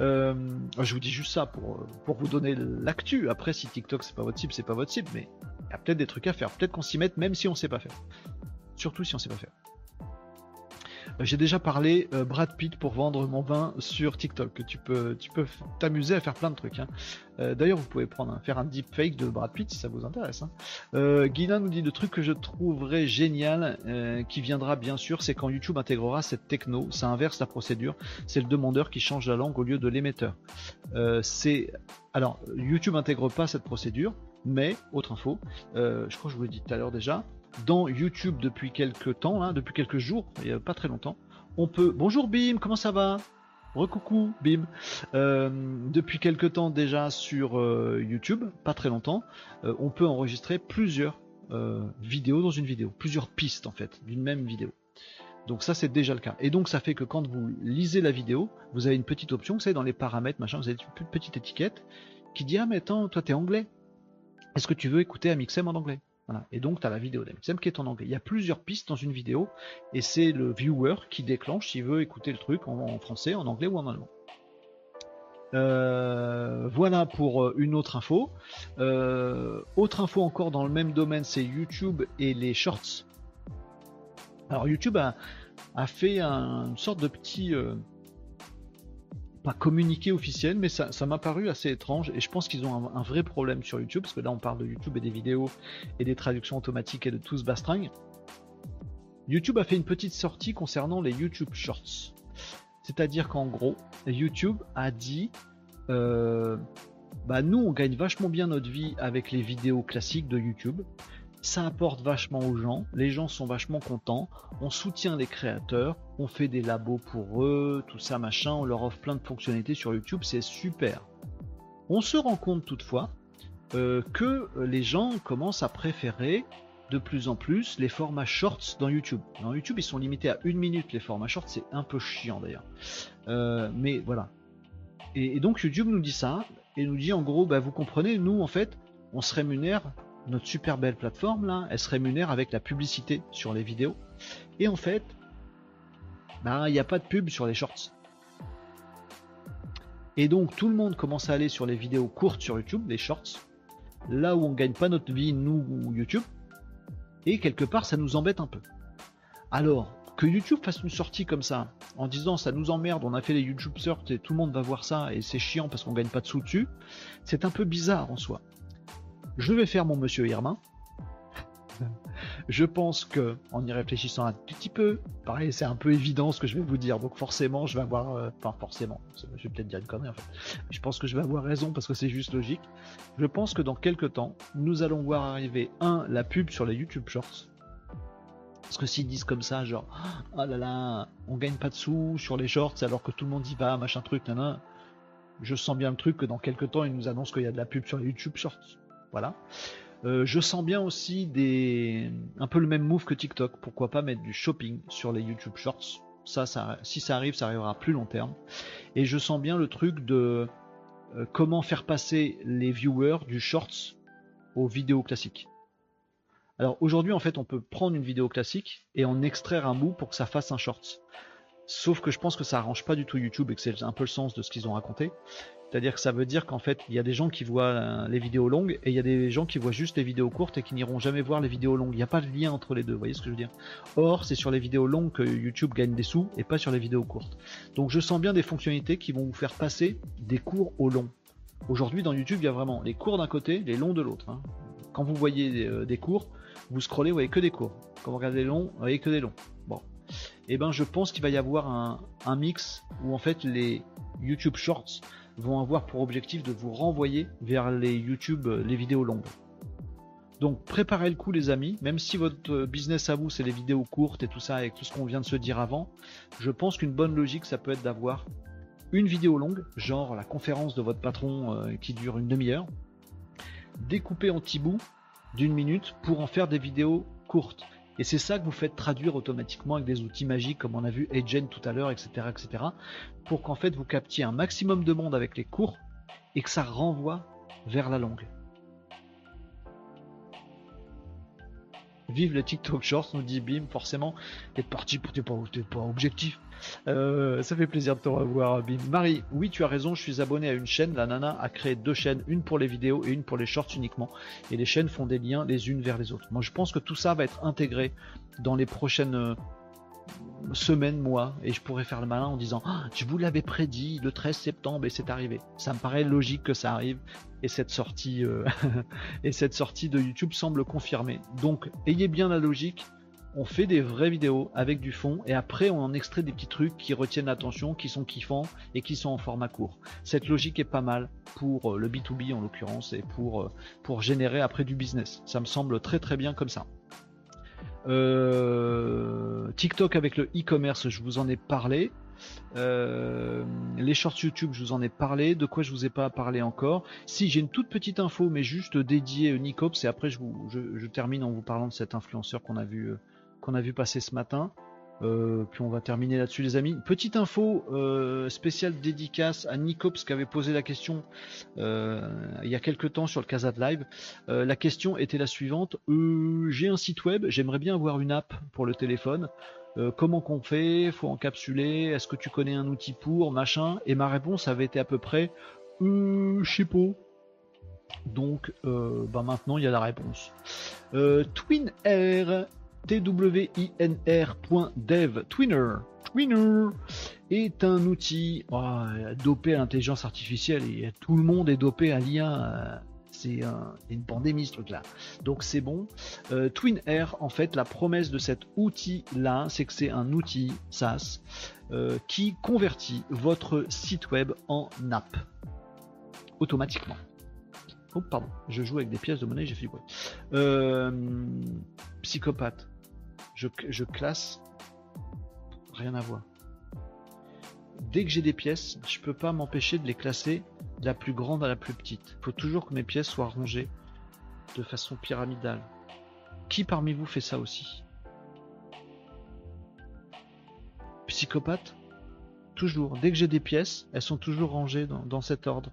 euh, je vous dis juste ça pour, pour vous donner l'actu. Après si TikTok c'est pas votre cible c'est pas votre cible mais il y a peut-être des trucs à faire. Peut-être qu'on s'y mette même si on sait pas faire. Surtout si on sait pas faire j'ai déjà parlé euh, Brad Pitt pour vendre mon vin sur TikTok. Tu peux, tu peux t'amuser à faire plein de trucs. Hein. Euh, d'ailleurs, vous pouvez prendre, faire un deepfake de Brad Pitt si ça vous intéresse. Hein. Guina nous dit le truc que je trouverais génial, qui viendra bien sûr, c'est quand YouTube intégrera cette techno. Ça inverse la procédure. C'est le demandeur qui change la langue au lieu de l'émetteur. c'est alors YouTube intègre pas cette procédure, mais autre info, je crois que je vous l'ai dit tout à l'heure déjà, dans YouTube depuis quelques temps, hein, depuis quelques jours, il n'y a pas très longtemps. On peut. Bonjour Bim, comment ça va? Recoucou Bim. Euh, depuis quelques temps déjà sur euh, YouTube, pas très longtemps, euh, on peut enregistrer plusieurs vidéos dans une vidéo, plusieurs pistes en fait d'une même vidéo. Donc ça c'est déjà le cas. Et donc ça fait que quand vous lisez la vidéo, vous avez une petite option, vous savez dans les paramètres, machin, vous avez une petite étiquette qui dit ah mais attends, toi t'es anglais. Est-ce que tu veux écouter Amixem en anglais? Et donc, tu as la vidéo d'Amixem qui est en anglais. Il y a plusieurs pistes dans une vidéo, et c'est le viewer qui déclenche s'il veut écouter le truc en, français, en anglais ou en allemand. Euh, voilà pour euh, une autre info. Euh, autre info encore dans le même domaine, c'est YouTube et les shorts. Alors YouTube a, fait une sorte de petit pas communiqué officiel, mais ça, m'a paru assez étrange et je pense qu'ils ont un, vrai problème sur YouTube parce que là on parle de YouTube et des vidéos et des traductions automatiques et de tout ce bastringue. YouTube a fait une petite sortie concernant les YouTube Shorts. C'est-à-dire qu'en gros, YouTube a dit euh, bah nous on gagne vachement bien notre vie avec les vidéos classiques de YouTube ça apporte vachement aux gens, les gens sont vachement contents, on soutient les créateurs, on fait des labos pour eux, tout ça machin, on leur offre plein de fonctionnalités sur YouTube, c'est super. On se rend compte toutefois euh, que les gens commencent à préférer de plus en plus les formats shorts dans YouTube. Dans YouTube, ils sont limités à une minute les formats shorts, c'est un peu chiant d'ailleurs. Euh, mais voilà. Et, donc YouTube nous dit ça, et nous dit en gros, bah, vous comprenez, nous en fait, on se rémunère notre super belle plateforme là, elle se rémunère avec la publicité sur les vidéos. Et en fait, bah il n'y a pas de pub sur les shorts. Et donc tout le monde commence à aller sur les vidéos courtes sur YouTube, les shorts, là où on gagne pas notre vie, nous ou YouTube. Et quelque part ça nous embête un peu. Alors, que YouTube fasse une sortie comme ça, en disant ça nous emmerde, on a fait les YouTube Shorts et tout le monde va voir ça et c'est chiant parce qu'on gagne pas de sous dessus, c'est un peu bizarre en soi. Je vais faire mon monsieur Irmin. Je pense que, en y réfléchissant un petit peu, pareil, c'est un peu évident ce que je vais vous dire, donc forcément, je vais avoir, euh, enfin forcément, je vais peut-être dire une connerie en fait. Je pense que je vais avoir raison parce que c'est juste logique. Je pense que dans quelques temps, nous allons voir arriver un la pub sur les YouTube Shorts. Parce que s'ils disent comme ça, genre, oh là là, on gagne pas de sous sur les shorts alors que tout le monde y va, machin truc, nan, je sens bien le truc que dans quelques temps, ils nous annoncent qu'il y a de la pub sur les YouTube Shorts. Voilà. Euh, je sens bien aussi des un peu le même move que TikTok. Pourquoi pas mettre du shopping sur les YouTube Shorts? Ça, si ça arrive, ça arrivera à plus long terme. Et je sens bien le truc de euh, comment faire passer les viewers du shorts aux vidéos classiques. Alors aujourd'hui, en fait, on peut prendre une vidéo classique et en extraire un bout pour que ça fasse un shorts. Sauf que je pense que ça arrange pas du tout YouTube et que c'est un peu le sens de ce qu'ils ont raconté. C'est-à-dire que ça veut dire qu'en fait, il y a des gens qui voient euh, les vidéos longues et il y a des gens qui voient juste les vidéos courtes et qui n'iront jamais voir les vidéos longues. Il n'y a pas de lien entre les deux, vous voyez ce que je veux dire? Or, c'est sur les vidéos longues que YouTube gagne des sous et pas sur les vidéos courtes. Donc je sens bien des fonctionnalités qui vont vous faire passer des cours au long. Aujourd'hui, dans YouTube, il y a vraiment les cours d'un côté, les longs de l'autre. Hein. Quand vous voyez euh, des, cours, vous scrollez, vous voyez que des cours. Quand vous regardez les longs, vous voyez que des longs. Bon. Et eh ben, je pense qu'il va y avoir un, un mix où en fait les YouTube Shorts vont avoir pour objectif de vous renvoyer vers les YouTube, euh, les vidéos longues. Donc préparez le coup les amis, même si votre euh, business à vous c'est les vidéos courtes et tout ça avec tout ce qu'on vient de se dire avant, je pense qu'une bonne logique ça peut être d'avoir une vidéo longue, genre la conférence de votre patron euh, qui dure une demi-heure, découpée en petits bouts d'une minute pour en faire des vidéos courtes. Et c'est ça que vous faites traduire automatiquement avec des outils magiques comme on a vu Agent tout à l'heure, etc., etc., pour qu'en fait vous captiez un maximum de monde avec les cours et que ça renvoie vers la longue. Vive le TikTok Shorts, nous dit Bim, forcément. T'es parti pour t'es pas, pas objectif. Euh, ça fait plaisir de te revoir, Bim. Marie, oui, tu as raison, je suis abonné à une chaîne. La nana a créé deux chaînes, une pour les vidéos et une pour les shorts uniquement. Et les chaînes font des liens les unes vers les autres. Moi, je pense que tout ça va être intégré dans les prochaines euh, semaine, mois, et je pourrais faire le malin en disant ah, Je vous l'avais prédit le 13 septembre et c'est arrivé. Ça me paraît logique que ça arrive et cette sortie, euh, et cette sortie de YouTube semble confirmer. Donc ayez bien la logique. On fait des vraies vidéos avec du fond et après on en extrait des petits trucs qui retiennent l'attention, qui sont kiffants et qui sont en format court. Cette logique est pas mal pour euh, le B2B en l'occurrence et pour, euh, pour générer après du business. Ça me semble très très bien comme ça. Euh, TikTok avec le e-commerce, je vous en ai parlé. Les shorts YouTube, je vous en ai parlé. De quoi je vous ai pas parlé encore? Si j'ai une toute petite info, mais juste dédiée Nicops, et après je, vous, je, termine en vous parlant de cet influenceur qu'on a vu qu'on a vu passer ce matin. Euh, puis on va terminer là-dessus les amis. Petite info euh, spéciale dédicace à Nicops qui avait posé la question euh, il y a quelques temps sur le Kazad Live. la question était la suivante. J'ai un site web, j'aimerais bien avoir une app pour le téléphone. comment qu'on fait? Faut encapsuler Est-ce que tu connais un outil pour? Machin. Et ma réponse avait été à peu près je sais pas. Donc bah maintenant il y a la réponse. Twin Air twinr.dev, Twinner, Twinner est un outil oh, dopé à l'intelligence artificielle et tout le monde est dopé à l'IA. C'est une pandémie ce truc-là. Donc c'est bon. Euh, TwinR, en fait, la promesse de cet outil-là, c'est que c'est un outil SaaS euh, qui convertit votre site web en app automatiquement. Oh pardon, je joue avec des pièces de monnaie, j'ai fait euh, Psychopathe je, classe, rien à voir. Dès que j'ai des pièces, je peux pas m'empêcher de les classer de la plus grande à la plus petite. Il faut toujours que mes pièces soient rangées de façon pyramidale. Qui parmi vous fait ça aussi? Psychopathe? Toujours. Dès que j'ai des pièces, elles sont toujours rangées dans cet ordre.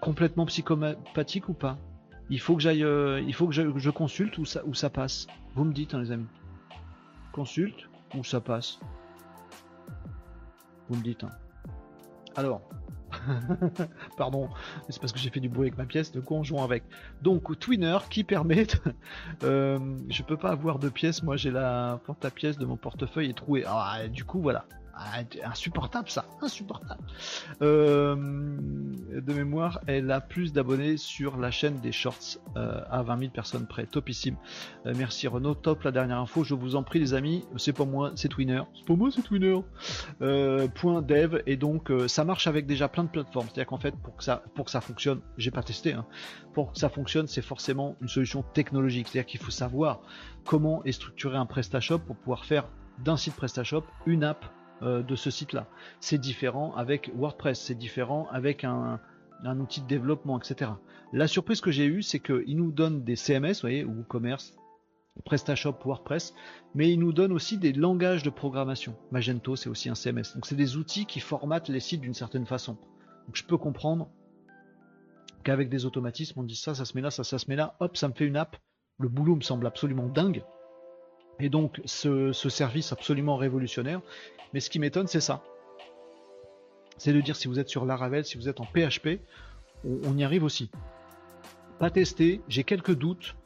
Complètement psychopathique ou pas? Il faut que j'aille, euh, il faut que je, consulte où ça, où ça passe. Vous me dites, hein, les amis. Consulte où ça passe. Vous me dites. Hein. Alors, pardon, c'est parce que j'ai fait du bruit avec ma pièce, de quoi on avec. Donc, Twinner qui permet, euh, je peux pas avoir de pièces, moi j'ai la porte à pièce de mon portefeuille est trouée. Ah, du coup, voilà. Ah, insupportable ça, insupportable. Euh, de mémoire, elle a plus d'abonnés sur la chaîne des shorts euh, à 20 000 personnes près. Topissime. Euh, merci Renaud. Top la dernière info. Je vous en prie les amis. C'est pas moi, c'est Twinner. C'est pas moi, c'est Twinner. point dev et donc ça marche avec déjà plein de plateformes. C'est-à-dire qu'en fait pour que ça pour que ça fonctionne, j'ai pas testé. Hein, pour que ça fonctionne, c'est forcément une solution technologique. C'est-à-dire qu'il faut savoir comment est structuré un PrestaShop pour pouvoir faire d'un site PrestaShop une app euh, de ce site-là. C'est différent avec WordPress, c'est différent avec un, outil de développement, etc. La surprise que j'ai eue, c'est qu'il nous donne des CMS, vous voyez, ou commerce, PrestaShop, WordPress, mais il nous donne aussi des langages de programmation. Magento, c'est aussi un CMS. Donc c'est des outils qui formatent les sites d'une certaine façon. Donc je peux comprendre qu'avec des automatismes, on dit ça, ça se met là, ça, ça se met là, hop, ça me fait une app. Le boulot me semble absolument dingue. Et donc ce, service absolument révolutionnaire. Mais ce qui m'étonne, c'est ça. C'est de dire si vous êtes sur Laravel, si vous êtes en PHP, on, y arrive aussi. Pas testé, j'ai quelques doutes.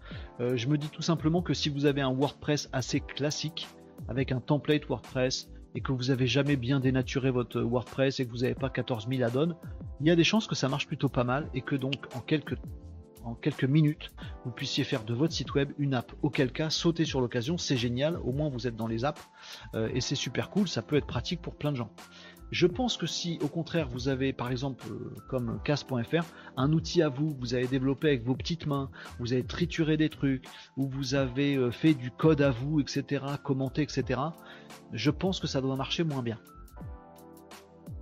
Euh, je me dis tout simplement que si vous avez un WordPress assez classique, avec un template WordPress, et que vous avez jamais bien dénaturé votre WordPress et que vous n'avez pas 14 000 add-ons, il y a des chances que ça marche plutôt pas mal et que donc en quelques en quelques minutes, vous puissiez faire de votre site web une app. Auquel cas, sautez sur l'occasion, c'est génial, au moins vous êtes dans les apps, euh, et c'est super cool, ça peut être pratique pour plein de gens. Je pense que si au contraire vous avez par exemple euh, comme cas.fr un outil à vous, vous avez développé avec vos petites mains, vous avez trituré des trucs, ou vous avez euh, fait du code à vous, etc., commenté, etc., je pense que ça doit marcher moins bien.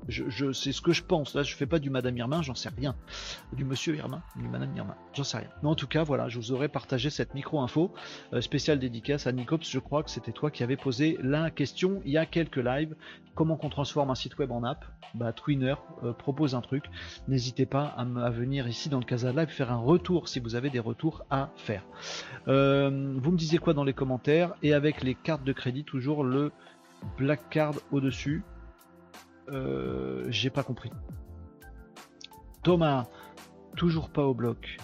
Je, c'est ce que je pense. Là, je fais pas du Madame Irma, j'en sais rien. Du Monsieur Irma, du Madame Irma, j'en sais rien. Mais en tout cas, voilà, je vous aurais partagé cette micro-info euh, spéciale dédicace à Nicops. Je crois que c'était toi qui avais posé la question il y a quelques lives. Comment qu'on transforme un site web en app? Bah, Twinner euh, propose un truc. N'hésitez pas à, venir ici dans le Casa Live faire un retour si vous avez des retours à faire. Euh, vous me disiez quoi dans les commentaires? Et avec les cartes de crédit, toujours le black card au-dessus. Euh, j'ai pas compris. Thomas, toujours pas au bloc.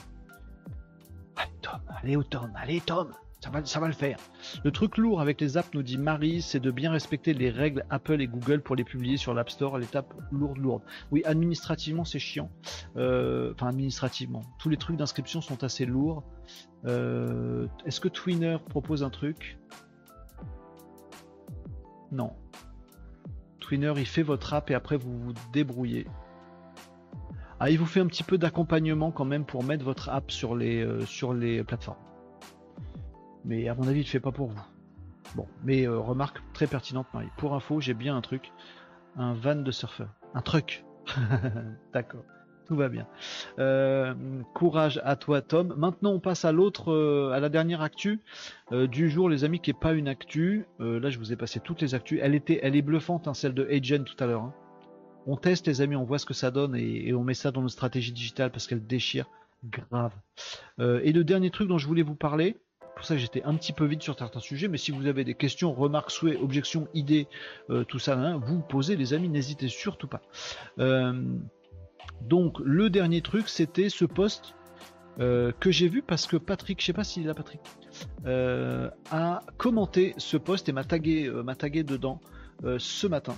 Allez Tom, allez Tom, allez Tom, ça va, ça va le faire. Le truc lourd avec les apps, nous dit Marie, c'est de bien respecter les règles Apple et Google pour les publier sur l'App Store, l'étape lourde, lourde. Oui, administrativement, c'est chiant. Euh, enfin, administrativement. Tous les trucs d'inscription sont assez lourds. Euh, est-ce que Twinner propose un truc? Non. Twinner, il fait votre app et après vous vous débrouillez. Ah, il vous fait un petit peu d'accompagnement quand même pour mettre votre app sur les, euh, sur les plateformes. Mais à mon avis, il ne fait pas pour vous. Bon, mais euh, remarque très pertinente, Marie. Pour info, j'ai bien un truc. Un van de surfeur. Un truc. D'accord tout va bien. Euh, courage à toi, Tom. Maintenant, on passe à l'autre, euh, à la dernière actu euh, du jour, les amis, qui est pas une actu. là, je vous ai passé toutes les actus. Elle était, elle est bluffante, hein, celle de Agent tout à l'heure. Hein. On teste, les amis, on voit ce que ça donne et, on met ça dans nos stratégies digitales parce qu'elle déchire grave. et le dernier truc dont je voulais vous parler, pour ça que j'étais un petit peu vite sur certains sujets, mais si vous avez des questions, remarques, souhaits, objections, idées, tout ça, hein, vous posez les amis, n'hésitez surtout pas. Donc le dernier truc, c'était ce post euh, que j'ai vu parce que Patrick, je sais pas s'il est là Patrick, euh, a commenté ce post et m'a tagué, euh, m'a tagué dedans ce matin.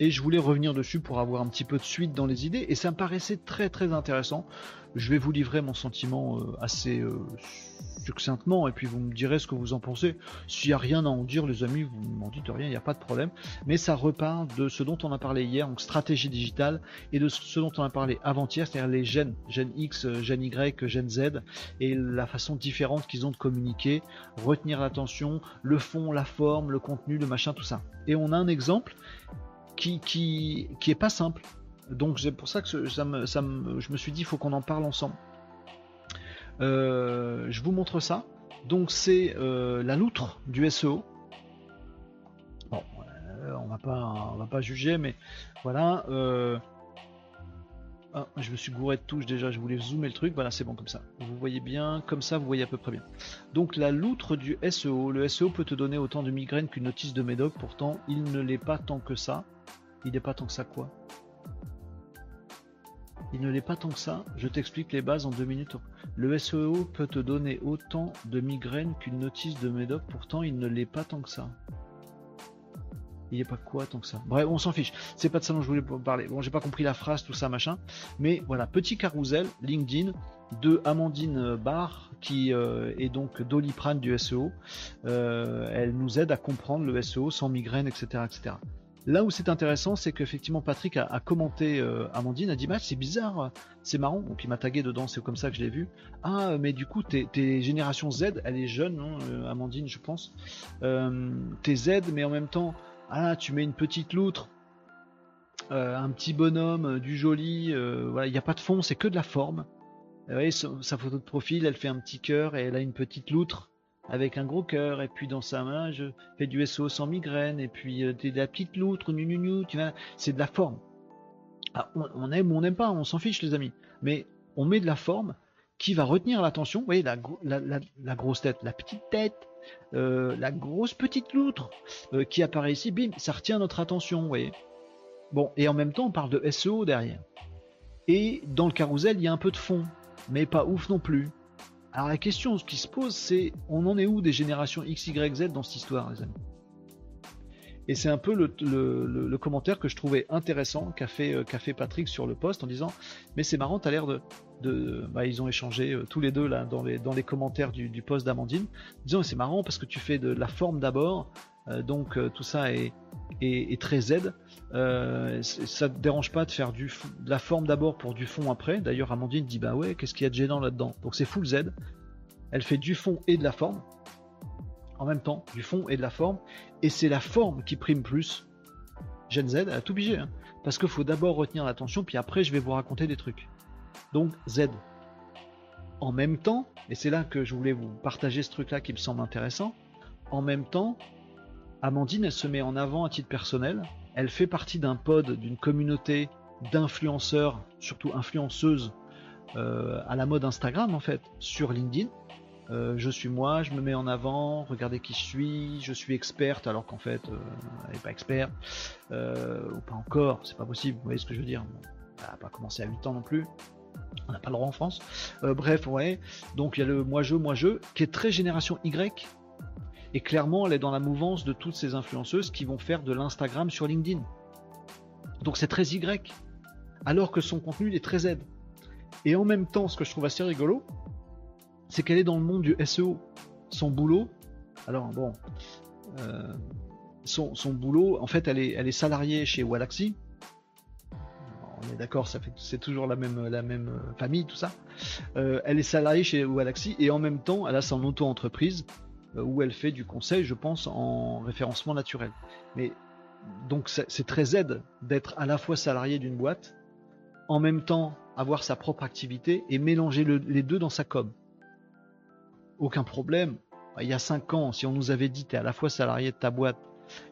Et je voulais revenir dessus pour avoir un petit peu de suite dans les idées et ça me paraissait très très intéressant. Je vais vous livrer mon sentiment assez succinctement et puis vous me direz ce que vous en pensez. S'il n'y a rien à en dire, les amis, vous m'en dites rien, il n'y a pas de problème. Mais ça repart de ce dont on a parlé hier, donc stratégie digitale, et de ce dont on a parlé avant-hier, c'est-à-dire les gènes, gènes X, gènes Y, gènes Z, et la façon différente qu'ils ont de communiquer, retenir l'attention, le fond, la forme, le contenu, le machin, tout ça. Et on a un exemple qui, qui, qui est pas simple. Donc c'est pour ça que ça me, ça me, je me suis dit, il faut qu'on en parle ensemble. Euh, je vous montre ça. Donc c'est euh, la loutre du SEO. Bon, euh, on va pas, on va pas juger, mais voilà. Ah, je me suis gouré de touche déjà, je voulais zoomer le truc, voilà c'est bon comme ça. Vous voyez bien, comme ça vous voyez à peu près bien. Donc la loutre du SEO, le SEO peut te donner autant de migraines qu'une notice de médoc, pourtant il ne l'est pas tant que ça. Il n'est pas tant que ça quoi? Il ne l'est pas tant que ça. Je t'explique les bases en deux minutes. Le SEO peut te donner autant de migraines qu'une notice de médoc, pourtant il ne l'est pas tant que ça. Il n'est pas quoi tant que ça. Bref, on s'en fiche. C'est pas de ça dont je voulais parler. Bon, j'ai pas compris la phrase, tout ça, machin. Mais voilà, petit carousel, LinkedIn, de Amandine Barr, qui euh, est donc Doliprane du SEO. Euh, elle nous aide à comprendre le SEO sans migraine, etc. etc. Là où c'est intéressant, c'est qu'effectivement Patrick a, commenté euh, Amandine, a dit bah c'est bizarre, c'est marrant, donc il m'a tagué dedans, c'est comme ça que je l'ai vu. Ah mais du coup t'es, génération Z, elle est jeune, hein, Amandine je pense. T'es Z mais en même temps, ah tu mets une petite loutre. un petit bonhomme, du joli, voilà, il n'y a pas de fond, c'est que de la forme. Vous voyez, sa photo de profil, elle fait un petit cœur et elle a une petite loutre avec un gros cœur, et puis dans sa main, je fais du SO sans migraine, et puis euh, la petite loutre, nu, nu, nu, tu vois, c'est de la forme. Ah, on, aime ou on n'aime pas, on s'en fiche les amis, mais on met de la forme qui va retenir l'attention, vous voyez, la, grosse tête, la petite tête, euh, la grosse petite loutre euh, qui apparaît ici, bim, ça retient notre attention, vous voyez. Bon, et en même temps, on parle de SEO derrière. Et dans le carrousel, il y a un peu de fond, mais pas ouf non plus. Alors la question qui se pose, c'est on en est où des générations X, Y, dans cette histoire, les amis? Et c'est un peu le, commentaire que je trouvais intéressant qu'a fait, euh, fait, Patrick sur le post en disant Mais c'est marrant, t'as l'air de. de bah, ils ont échangé euh, tous les deux là dans les, dans les commentaires du, du post d'Amandine, disant C'est marrant parce que tu fais de la forme d'abord, euh, donc tout ça est, est, très Z. Ça te dérange pas de faire du, de la forme d'abord pour du fond après? D'ailleurs, Amandine dit bah ouais, qu'est-ce qu'il y a de gênant là-dedans? Donc c'est full Z. Elle fait du fond et de la forme en même temps, du fond et de la forme. Et c'est la forme qui prime plus. Gen Z, a tout obligé, hein, parce qu'il faut d'abord retenir l'attention, puis après je vais vous raconter des trucs. Donc Z. En même temps, et c'est là que je voulais vous partager ce truc-là qui me semble intéressant, en même temps, Amandine, elle se met en avant à titre personnel. Elle fait partie d'un pod, d'une communauté d'influenceurs, surtout influenceuses, euh, à la mode Instagram en fait, sur LinkedIn. Euh, je suis moi, je me mets en avant, regardez qui je suis, je suis experte alors qu'en fait euh, elle n'est pas experte, ou pas encore, c'est pas possible, vous voyez ce que je veux dire. elle n'a pas commencé à 8 ans non plus, on n'a pas le droit en France. bref, ouais, donc il y a le moi-je, moi-je, qui est très génération Y, et clairement, elle est dans la mouvance de toutes ces influenceuses qui vont faire de l'Instagram sur LinkedIn. Donc c'est très Y. Alors que son contenu est très Z. Et en même temps, ce que je trouve assez rigolo, c'est qu'elle est dans le monde du SEO. Son boulot, alors bon, euh, son, boulot, en fait, elle est, elle est salariée chez Walaxy. On est d'accord, c'est toujours la même, la même famille, tout ça. Euh, elle est salariée chez Walaxy et en même temps, elle a son auto-entreprise euh, où elle fait du conseil, je pense, en référencement naturel. Mais donc c'est très Z d'être à la fois salarié d'une boîte, en même temps avoir sa propre activité et mélanger les deux dans sa com. Aucun problème. Il y a 5 ans, si on nous avait dit tu es à la fois salarié de ta boîte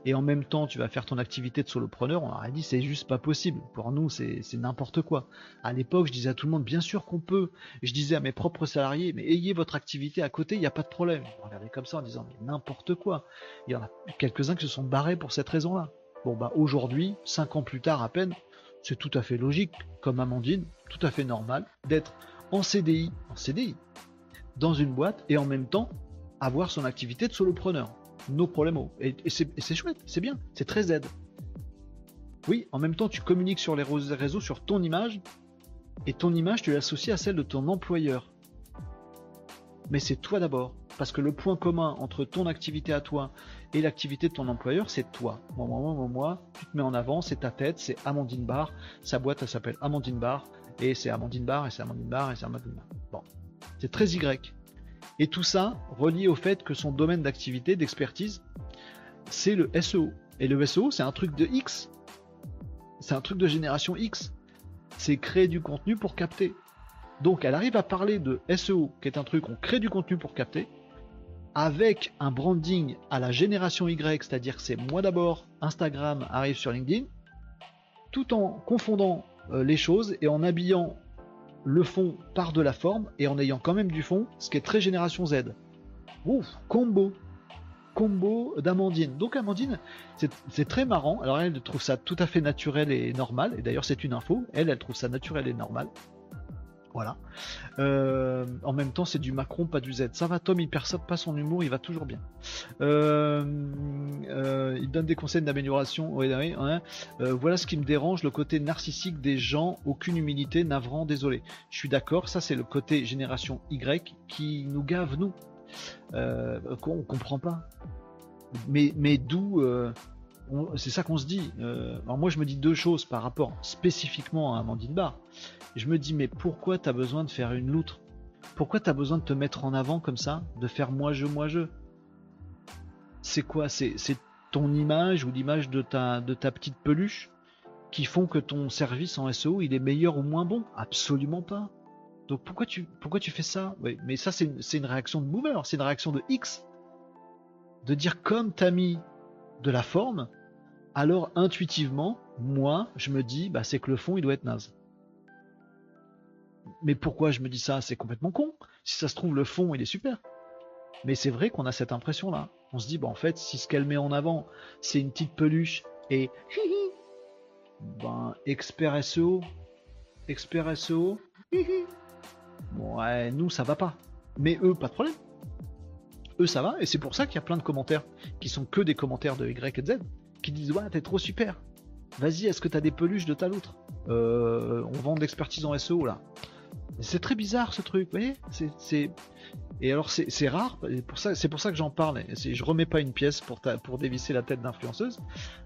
et en même temps tu vas faire ton activité de solopreneur, on aurait dit c'est juste pas possible. Pour nous, c'est n'importe quoi. À l'époque, je disais à tout le monde, bien sûr qu'on peut. Je disais à mes propres salariés, mais ayez votre activité à côté, il n'y a pas de problème. On regardait comme ça en disant, mais n'importe quoi. Il y en a quelques-uns qui se sont barrés pour cette raison-là. Bon, bah aujourd'hui, cinq ans plus tard à peine, c'est tout à fait logique, comme Amandine, tout à fait normal, d'être en CDI, en CDI, dans une boîte et en même temps avoir son activité de solopreneur nos problèmes. Et, c'est chouette, c'est bien, c'est très Z. Oui, en même temps, tu communiques sur les réseaux sur ton image, et ton image, tu l'associes à celle de ton employeur. Mais c'est toi d'abord, parce que le point commun entre ton activité à toi et l'activité de ton employeur, c'est toi. Moi, moi, moi, moi, tu te mets en avant, c'est ta tête, c'est Amandine Bar, sa boîte, elle s'appelle Amandine Bar, et c'est Amandine Bar, et c'est Amandine Bar, et c'est Amandine Bar. Bon, c'est très Y. Et tout ça relié au fait que son domaine d'activité, d'expertise, c'est le SEO. Et le SEO, c'est un truc de X. C'est un truc de génération X. C'est créer du contenu pour capter. Donc elle arrive à parler de SEO, qui est un truc, on crée du contenu pour capter, avec un branding à la génération Y, c'est-à-dire que c'est moi d'abord, Instagram arrive sur LinkedIn, tout en confondant euh, les choses et en habillant le fond part de la forme et en ayant quand même du fond, ce qui est très génération Z. Ouf, combo combo d'Amandine. Donc Amandine, c'est très marrant. Alors elle trouve ça tout à fait naturel et normal. Et d'ailleurs c'est une info. Elle, elle trouve ça naturel et normal. Voilà. Euh, en même temps, c'est du Macron, pas du Z. Ça va, Tom, il perd pas son humour, il va toujours bien. Euh, euh, il donne des conseils d'amélioration. Hein. voilà ce qui me dérange, le côté narcissique des gens, aucune humilité, navrant, désolé. Je suis d'accord, ça c'est le côté génération Y qui nous gave, nous. qu'on comprend pas. Mais, mais d'où c'est ça qu'on se dit. alors moi je me dis deux choses par rapport spécifiquement à Amandine Barr je me dis, mais pourquoi tu as besoin de faire une loutre? Pourquoi tu as besoin de te mettre en avant comme ça De faire moi-je, moi-je C'est quoi? C'est ton image ou l'image de ta, petite peluche qui font que ton service en SEO il est meilleur ou moins bon? Absolument pas. Donc pourquoi tu, pourquoi tu fais ça? Mais ça c'est une, une, réaction de boomer, c'est une réaction de X. De dire comme t'as mis de la forme, alors intuitivement, moi, je me dis, bah, c'est que le fond, il doit être naze. Mais pourquoi je me dis ça? C'est complètement con. Si ça se trouve, le fond, il est super. Mais c'est vrai qu'on a cette impression-là. On se dit, bah, en fait, si ce qu'elle met en avant, c'est une petite peluche et ben, expert SEO, SEO, ouais, nous, ça va pas. Mais eux, pas de problème. Eux, ça va, et c'est pour ça qu'il y a plein de commentaires qui sont que des commentaires de Y et Z qui disent Ouais, t'es trop super. Vas-y, est-ce que t'as des peluches de ta loutre euh, On vend de l'expertise en SEO là. C'est très bizarre ce truc, vous voyez? Et alors c'est, rare, c'est pour ça que j'en parle. Je remets pas une pièce pour, pour dévisser la tête d'influenceuse.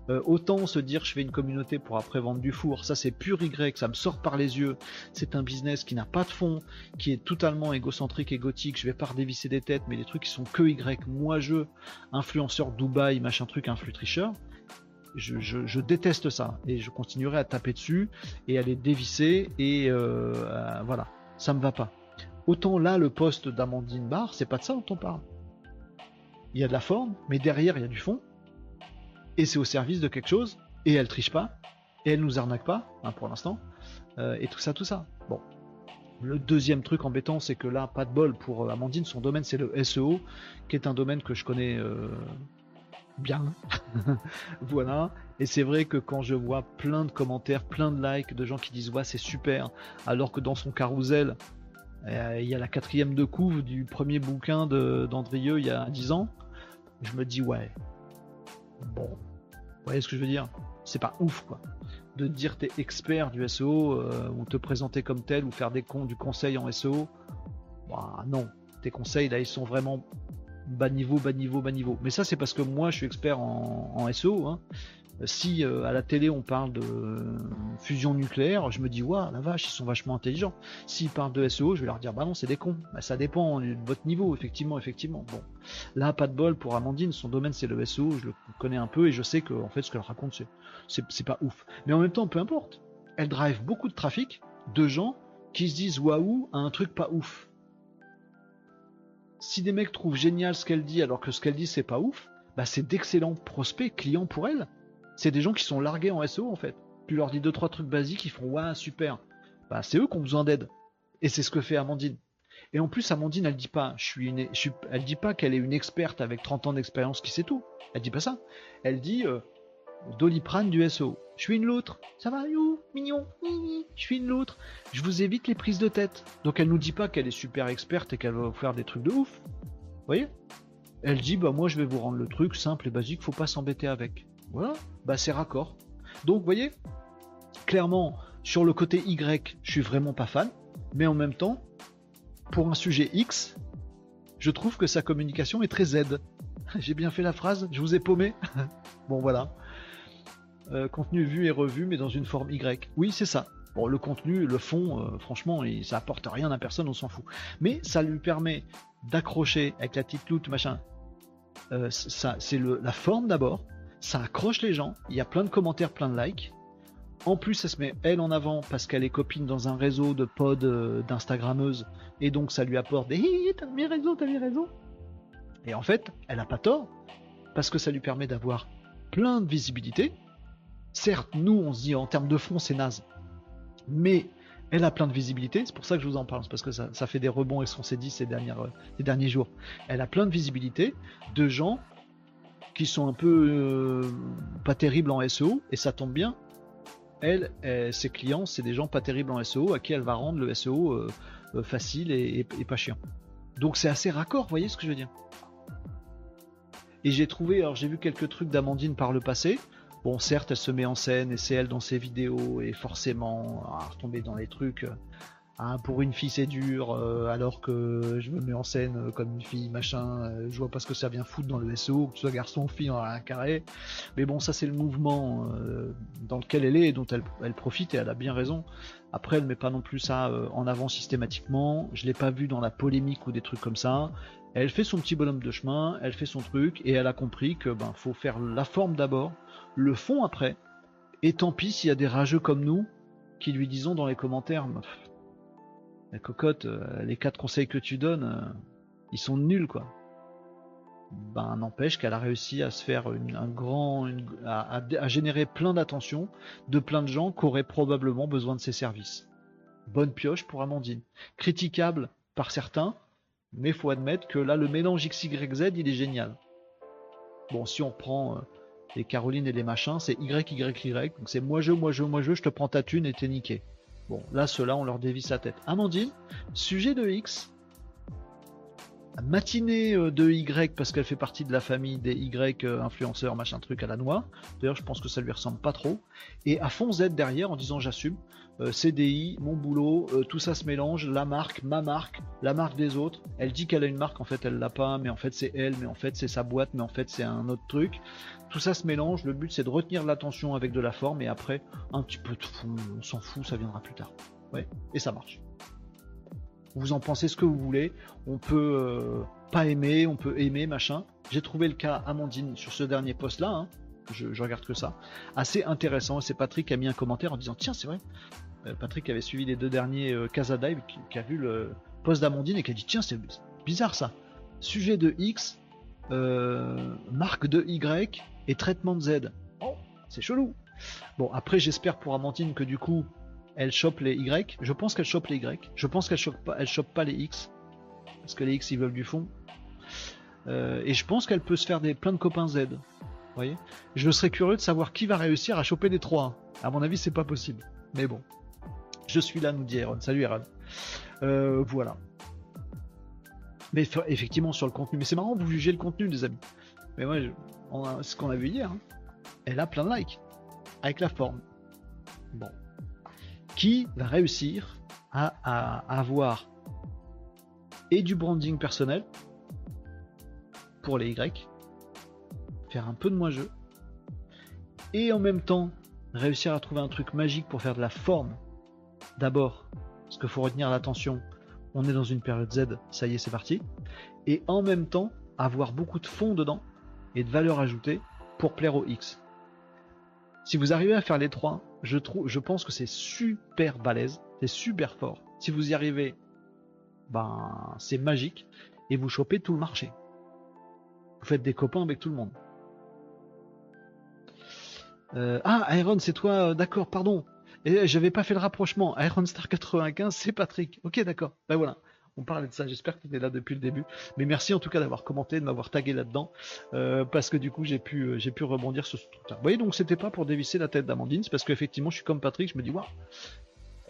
Euh, autant se dire je fais une communauté pour après vendre du four, ça c'est pur Y, ça me sort par les yeux. C'est un business qui n'a pas de fond, qui est totalement égocentrique et gothique. Je vais pas redévisser des têtes, mais des trucs qui sont que Y. Moi je, influenceur Dubaï, machin truc, influ tricheur je, déteste ça et je continuerai à taper dessus et à les dévisser et euh, voilà, ça me va pas. Autant là, le poste d'Amandine Barr, c'est pas de ça dont on parle. Il y a de la forme, mais derrière il y a du fond et c'est au service de quelque chose et elle triche pas et elle nous arnaque pas hein, pour l'instant euh, et tout ça, tout ça. Bon. Le deuxième truc embêtant, c'est que là, pas de bol pour Amandine, son domaine c'est le SEO, qui est un domaine que je connais euh, bien. voilà. Et c'est vrai que quand je vois plein de commentaires, plein de likes, de gens qui disent ouais c'est super, alors que dans son carrousel, euh, il y a la quatrième de couve du premier bouquin d'Andrieux il y a 10 ans, je me dis ouais. Bon. Vous voyez ce que je veux dire? C'est pas ouf quoi. De dire t'es expert du SEO, euh, ou te présenter comme tel, ou faire des cons du conseil en SEO. Bah non. Tes conseils là ils sont vraiment bas niveau, bas niveau, bas niveau. Mais ça, c'est parce que moi, je suis expert en, SEO. Hein. Si euh, à la télé on parle de fusion nucléaire, je me dis waouh la vache ils sont vachement intelligents. S'ils parlent de SEO, je vais leur dire bah non c'est des cons. Bah, ça dépend de votre niveau effectivement effectivement. Bon là pas de bol pour Amandine, son domaine c'est le SEO, je le connais un peu et je sais que en fait ce qu'elle raconte c'est pas ouf. Mais en même temps peu importe, elle drive beaucoup de trafic de gens qui se disent waouh à un truc pas ouf si des mecs trouvent génial ce qu'elle dit alors que ce qu'elle dit c'est pas ouf, bah c'est d'excellents prospects, clients pour elle. C'est des gens qui sont largués en SEO en fait. Tu leur dis deux trois trucs basiques, ils font ouais super. Bah c'est eux qui ont besoin d'aide. Et c'est ce que fait Amandine. Et en plus Amandine elle dit pas, je suis une, elle dit pas qu'elle est une experte avec 30 ans d'expérience qui sait tout. Elle dit pas ça. Elle dit euh, Doliprane du SEO. Je suis une loutre. Ça va, you, mignon. Je suis une loutre. Je vous évite les prises de tête. Donc elle nous dit pas qu'elle est super experte et qu'elle va vous faire des trucs de ouf. Vous voyez? Elle dit bah moi je vais vous rendre le truc simple et basique, faut pas s'embêter avec. Voilà, bah c'est raccord. Donc vous voyez, clairement sur le côté Y, je suis vraiment pas fan, mais en même temps, pour un sujet X, je trouve que sa communication est très Z. J'ai bien fait la phrase, je vous ai paumé. bon voilà. Euh, contenu vu et revu, mais dans une forme Y. Oui, c'est ça. Bon, le contenu, le fond, euh, franchement, ça apporte rien à personne, on s'en fout. Mais ça lui permet d'accrocher avec la petite loot, machin. Euh, ça, c'est la forme d'abord. Ça accroche les gens. Il y a plein de commentaires, plein de likes. En plus, ça se met elle en avant parce qu'elle est copine dans un réseau de pods d'instagrammeuses et donc ça lui apporte des t'as mis raison, t'as mis raison. Et en fait, elle a pas tort parce que ça lui permet d'avoir plein de visibilité, Certes, nous, on se dit en termes de fond, c'est naze. Mais elle a plein de visibilité, c'est pour ça que je vous en parle, parce que ça, fait des rebonds et ce qu'on s'est dit ces, ces derniers jours. Elle a plein de visibilité de gens qui sont un peu euh, pas terribles en SEO, et ça tombe bien. Elle, ses clients, c'est des gens pas terribles en SEO à qui elle va rendre le SEO euh, euh, facile et, pas chiant. Donc c'est assez raccord, vous voyez ce que je veux dire? Et j'ai trouvé, alors j'ai vu quelques trucs d'Amandine par le passé. Bon, certes, elle se met en scène et c'est elle dans ses vidéos et forcément à retomber dans les trucs. Euh, hein, pour une fille c'est dur, euh, alors que je me mets en scène comme une fille, machin, euh, je vois pas ce que ça vient foutre dans le SEO, que ce soit garçon ou fille en un carré. Mais bon, ça c'est le mouvement dans lequel elle est et dont elle, profite et elle a bien raison. Après, elle met pas non plus ça en avant systématiquement. Je l'ai pas vu dans la polémique ou des trucs comme ça. Elle fait son petit bonhomme de chemin, elle fait son truc et elle a compris que ben faut faire la forme d'abord le fond après, Et tant pis s'il y a des rageux comme nous qui lui disons dans les commentaires La cocotte, euh, les quatre conseils que tu donnes, euh, ils sont nuls quoi. Ben n'empêche qu'elle a réussi à se faire un grand, à, générer plein d'attention de plein de gens qui auraient probablement besoin de ses services. Bonne pioche pour Amandine. Critiquable par certains, mais faut admettre que là le mélange XYZ il est génial. Bon si on prend euh, les Caroline et les machins, c'est YYY, donc c'est moi je, moi je, moi je, je te prends ta thune et t'es niqué. Bon, là, ceux-là, on leur dévie sa tête. Amandine, sujet de X, matinée euh, de Y parce qu'elle fait partie de la famille des Y euh, influenceurs, machin truc à la noix. D'ailleurs, je pense que ça lui ressemble pas trop. Et à fond Z derrière en disant j'assume. Euh, CDI, mon boulot, tout ça se mélange, la marque, ma marque, la marque des autres. Elle dit qu'elle a une marque, en fait elle l'a pas, mais en fait c'est elle, mais en fait c'est sa boîte, mais en fait c'est un autre truc. Tout ça se mélange, le but c'est de retenir l'attention avec de la forme et après un petit peu de fond, on s'en fout, ça viendra plus tard. Ouais, et ça marche. Vous en pensez ce que vous voulez. On peut euh, pas aimer, on peut aimer, machin. J'ai trouvé le cas Amandine sur ce dernier post-là. Hein. Je, regarde que ça. Assez intéressant. C'est Patrick qui a mis un commentaire en disant Tiens, c'est vrai. Euh, Patrick avait suivi les deux derniers euh, Casa Dive, qui, a vu le post d'Amandine et qui a dit Tiens, c'est bizarre ça. Sujet de X, marque de Y et traitement de Z. Oh, c'est chelou. Bon, après, j'espère pour Amandine que du coup, elle chope les Y. Je pense qu'elle chope les Y. Je pense qu'elle chope pas, elle chope pas les X. Parce que les X ils veulent du fond. Euh, et je pense qu'elle peut se faire des plein de copains Z. Vous voyez? Je serais curieux de savoir qui va réussir à choper les trois. À mon avis, c'est pas possible. Mais bon. Je suis là, nous dit Aaron. Salut Aaron. Euh, voilà. Mais effectivement, sur le contenu. Mais c'est marrant, vous jugez le contenu, les amis. Mais moi, ce qu'on a vu hier, hein. elle a plein de likes. Avec la forme. Bon qui va réussir à, avoir et du branding personnel pour les Y, faire un peu de moins jeu, et en même temps réussir à trouver un truc magique pour faire de la forme. D'abord, parce qu'il faut retenir l'attention, on est dans une période Z, ça y est, c'est parti. Et en même temps, avoir beaucoup de fond dedans de valeur ajoutée pour plaire aux X. Si vous arrivez à faire les trois, je, trouve, je pense que c'est super balèze, c'est super fort. Si vous y arrivez, ben c'est magique et vous chopez tout le marché. Vous faites des copains avec tout le monde. Euh, ah, Iron, c'est toi, euh, d'accord, pardon. Et j'avais pas fait le rapprochement. Iron Star 95, c'est Patrick. Ok, d'accord. Ben voilà on parlait de ça. J'espère que tu là depuis le début. Mais merci en tout cas d'avoir commenté, de m'avoir tagué là-dedans, euh, parce que du coup j'ai pu euh, j'ai pu rebondir sur ce truc-là. Vous voyez donc c'était pas pour dévisser la tête d'Amandine, c'est parce qu'effectivement je suis comme Patrick, je me dis waouh,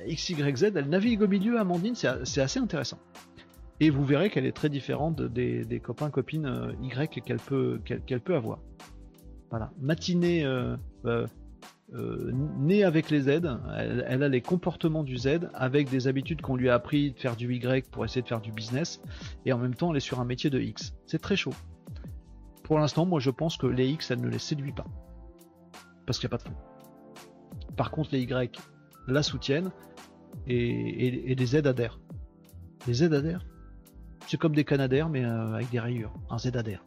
XYZ, elle navigue au milieu, Amandine, c'est assez intéressant. Et vous verrez qu'elle est très différente des, copains copines euh, Y qu'elle peut avoir. Voilà, matinée née avec les Z, elle, a les comportements du Z avec des habitudes qu'on lui a appris de faire du Y pour essayer de faire du business, et en même temps elle est sur un métier de X. C'est très chaud. Pour l'instant, moi je pense que les X, elle ne les séduit pas. Parce qu'il n'y a pas de fond. Par contre, les Y la soutiennent et, les Z adhèrent. Les Z adhèrent C'est comme des Canadaires mais euh, avec des rayures. Un Z adhère.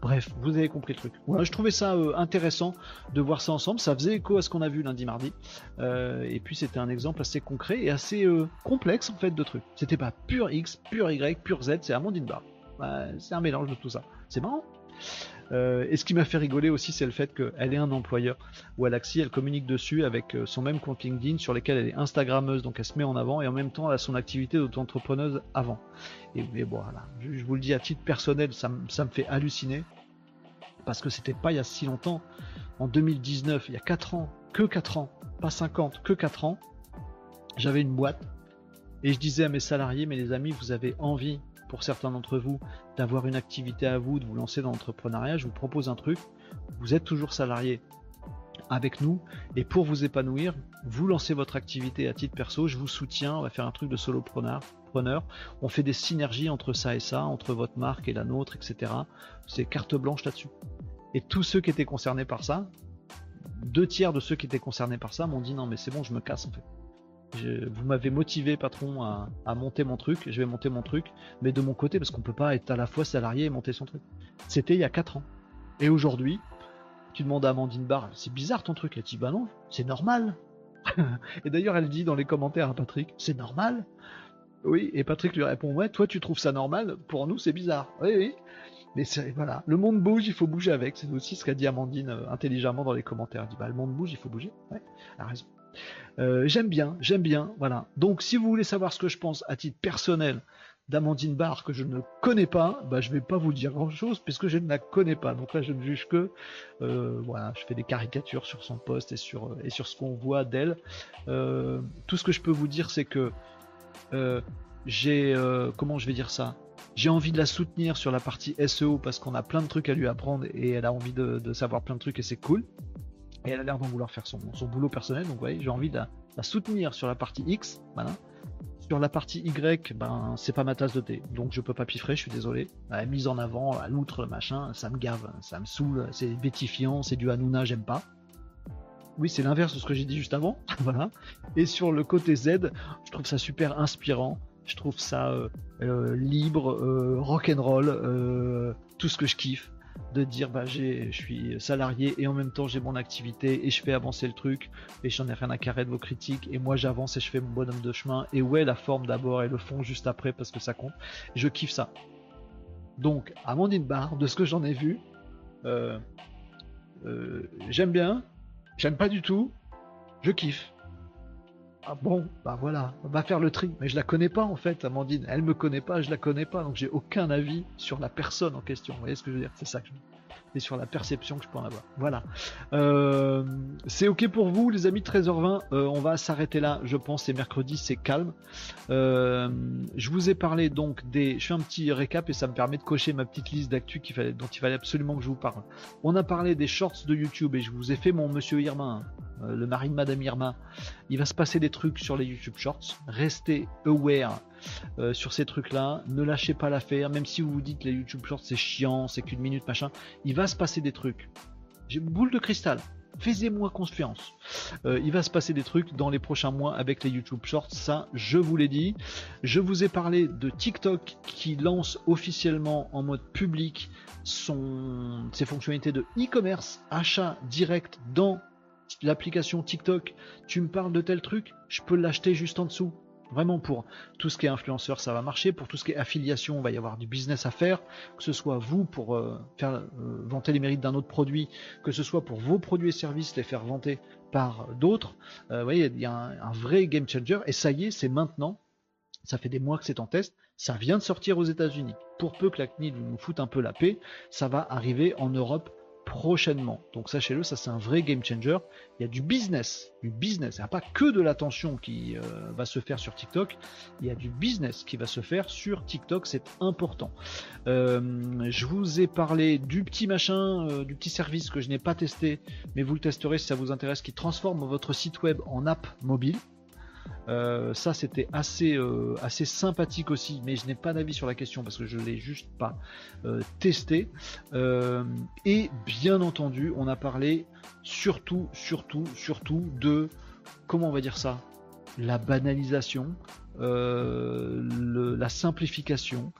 Bref, vous avez compris le truc. je trouvais ça euh, intéressant de voir ça ensemble. Ça faisait écho à ce qu'on a vu lundi, mardi. Euh, et puis c'était un exemple assez concret et assez euh, complexe en fait de trucs. C'était pas pur X, pur Y, pur Z, c'est Amandine Bar. C'est un mélange de tout ça. C'est marrant. Et ce qui m'a fait rigoler aussi, c'est le fait qu'elle est un employeur. Ou Alexis, elle communique dessus avec son même compte LinkedIn sur lequel elle est Instagrammeuse, donc elle se met en avant et en même temps elle a son activité d'auto-entrepreneuse avant. Et mais voilà, je, vous le dis à titre personnel, ça, ça me fait halluciner parce que c'était pas il y a si longtemps. En 2019, il y a 4 ans, que 4 ans, pas 50, que 4 ans, j'avais une boîte et je disais à mes salariés, mais les amis, vous avez envie, pour certains d'entre vous, d'avoir une activité à vous, de vous lancer dans l'entrepreneuriat, je vous propose un truc, vous êtes toujours salarié avec nous et pour vous épanouir, vous lancez votre activité à titre perso, je vous soutiens, on va faire un truc de solopreneur, on fait des synergies entre ça et ça, entre votre marque et la nôtre, etc. C'est carte blanche là-dessus. Et tous ceux qui étaient concernés par ça, deux tiers de ceux qui étaient concernés par ça m'ont dit non mais c'est bon, je me casse en fait. Vous m'avez motivé patron à, monter mon truc, je vais monter mon truc, mais de mon côté parce qu'on peut pas être à la fois salarié et monter son truc. C'était il y a 4 ans. Et aujourd'hui, Tu demandes à Amandine Barr, c'est bizarre ton truc. Elle dit, bah non, c'est normal. et d'ailleurs, elle dit dans les commentaires à Patrick, c'est normal. Oui, et Patrick lui répond, ouais, toi tu trouves ça normal, pour nous c'est bizarre. Oui, oui. Mais voilà, le monde bouge, il faut bouger avec. C'est aussi ce qu'a dit Amandine euh, intelligemment dans les commentaires. Elle dit, bah le monde bouge, il faut bouger. Elle a raison. Euh, j'aime bien, j'aime bien, voilà. Donc si vous voulez savoir ce que je pense à titre personnel d'Amandine Barr que je ne connais pas, bah, je vais pas vous dire grand chose puisque je ne la connais pas. Donc là, je ne juge que, euh, voilà, je fais des caricatures sur son poste et sur, ce qu'on voit d'elle. Euh, tout ce que je peux vous dire, c'est que j'ai, comment je vais dire ça? J'ai envie de la soutenir sur la partie SEO parce qu'on a plein de trucs à lui apprendre et elle a envie de, savoir plein de trucs et c'est cool. Elle a l'air d'en vouloir faire son, son boulot personnel, donc ouais, j'ai envie de la, soutenir sur la partie X, voilà. Sur la partie Y, ben c'est pas ma tasse de thé, donc je peux pas piffrer, je suis désolé. La mise en avant, à l'outre, machin, ça me gave, ça me saoule, c'est bétifiant, c'est du Hanouna, j'aime pas. Oui, c'est l'inverse de ce que j'ai dit juste avant, voilà. Et sur le côté Z, je trouve ça super inspirant, je trouve ça euh, euh, libre, euh, rock'n'roll, tout ce que je kiffe de dire bah j'ai je suis salarié et en même temps j'ai mon activité et je fais avancer le truc et j'en ai rien à carrer de vos critiques et moi j'avance et je fais mon bonhomme de chemin. Et ouais la forme d'abord et le fond juste après parce que ça compte. Je kiffe ça. Donc Amandine Barre de ce que j'en ai vu euh, euh, j'aime bien j'aime pas du tout je kiffe ah bon, bah voilà, on va faire le tri. Mais je la connais pas en fait, Amandine. Elle me connaît pas, je la connais pas, donc j'ai aucun avis sur la personne en question. Vous voyez ce que je veux dire? C'est ça que je et sur la perception que je peux en avoir. Voilà. Euh, c'est ok pour vous, les amis, 13h20. Euh, on va s'arrêter là, je pense. C'est mercredi, c'est calme. Euh, je vous ai parlé donc des. Je fais un petit récap et ça me permet de cocher ma petite liste d'actu dont il fallait absolument que je vous parle. On a parlé des shorts de YouTube et je vous ai fait mon monsieur Irma, hein, le mari de Madame Irma. Il va se passer des trucs sur les YouTube Shorts. Restez aware euh, sur ces trucs-là. Ne lâchez pas l'affaire, même si vous vous dites les YouTube Shorts c'est chiant, c'est qu'une minute, machin. Il va se passer des trucs. Boule de cristal. Faites-moi confiance. Euh, il va se passer des trucs dans les prochains mois avec les YouTube Shorts, ça je vous l'ai dit. Je vous ai parlé de TikTok qui lance officiellement en mode public ses fonctionnalités de e-commerce, achat direct dans l'application TikTok. Tu me parles de tel truc, je peux l'acheter juste en dessous. Vraiment pour tout ce qui est influenceur, ça va marcher. Pour tout ce qui est affiliation, on va y avoir du business à faire. Que ce soit vous pour euh, faire euh, vanter les mérites d'un autre produit, que ce soit pour vos produits et services les faire vanter par d'autres. Euh, vous voyez, il y a un, vrai game changer. Et ça y est, c'est maintenant. Ça fait des mois que c'est en test. Ça vient de sortir aux États-Unis. Pour peu que la CNIL nous foute un peu la paix, ça va arriver en Europe prochainement. Donc sachez-le, ça c'est un vrai game changer. Il y a du business, du business. Il n'y a pas que de l'attention qui euh, va se faire sur TikTok. Il y a du business qui va se faire sur TikTok. C'est important. Euh, je vous ai parlé du petit machin, euh, du petit service que je n'ai pas testé, mais vous le testerez si ça vous intéresse, qui transforme votre site web en app mobile. Euh, ça c'était assez, euh, assez sympathique aussi, mais je n'ai pas d'avis sur la question parce que je l'ai juste pas euh, testé. et bien entendu, on a parlé surtout, surtout, surtout de comment on va dire ça, la banalisation, la simplification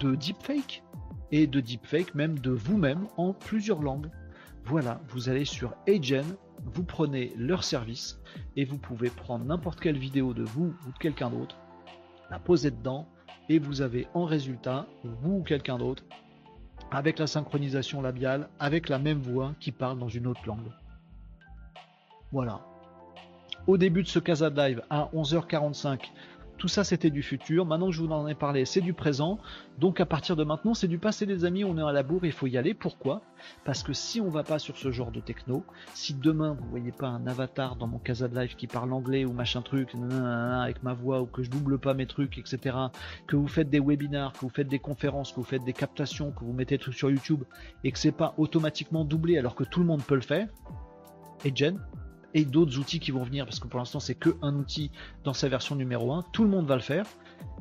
de deepfake et de deepfake même de vous-même en plusieurs langues. Voilà, vous allez sur Agen, vous prenez leur service et vous pouvez prendre n'importe quelle vidéo de vous ou de quelqu'un d'autre, la poser dedans et vous avez en résultat, vous ou quelqu'un d'autre, avec la synchronisation labiale, avec la même voix qui parle dans une autre langue. Voilà. Au début de ce Casa Live à 11h45, tout ça, c'était du futur. Maintenant que je vous en ai parlé, c'est du présent. Donc à partir de maintenant, c'est du passé, les amis. On est à la bourre, il faut y aller. Pourquoi? Parce que si on va pas sur ce genre de techno, si demain vous voyez pas un avatar dans mon Casa de Live qui parle anglais ou machin truc, avec ma voix, ou que je double pas mes trucs, etc., que vous faites des webinars, que vous faites des conférences, que vous faites des captations, que vous mettez des trucs sur YouTube, et que c'est pas automatiquement doublé alors que tout le monde peut le faire, et Jen, et d'autres outils qui vont venir, parce que pour l'instant c'est que un outil dans sa version numéro 1, tout le monde va le faire.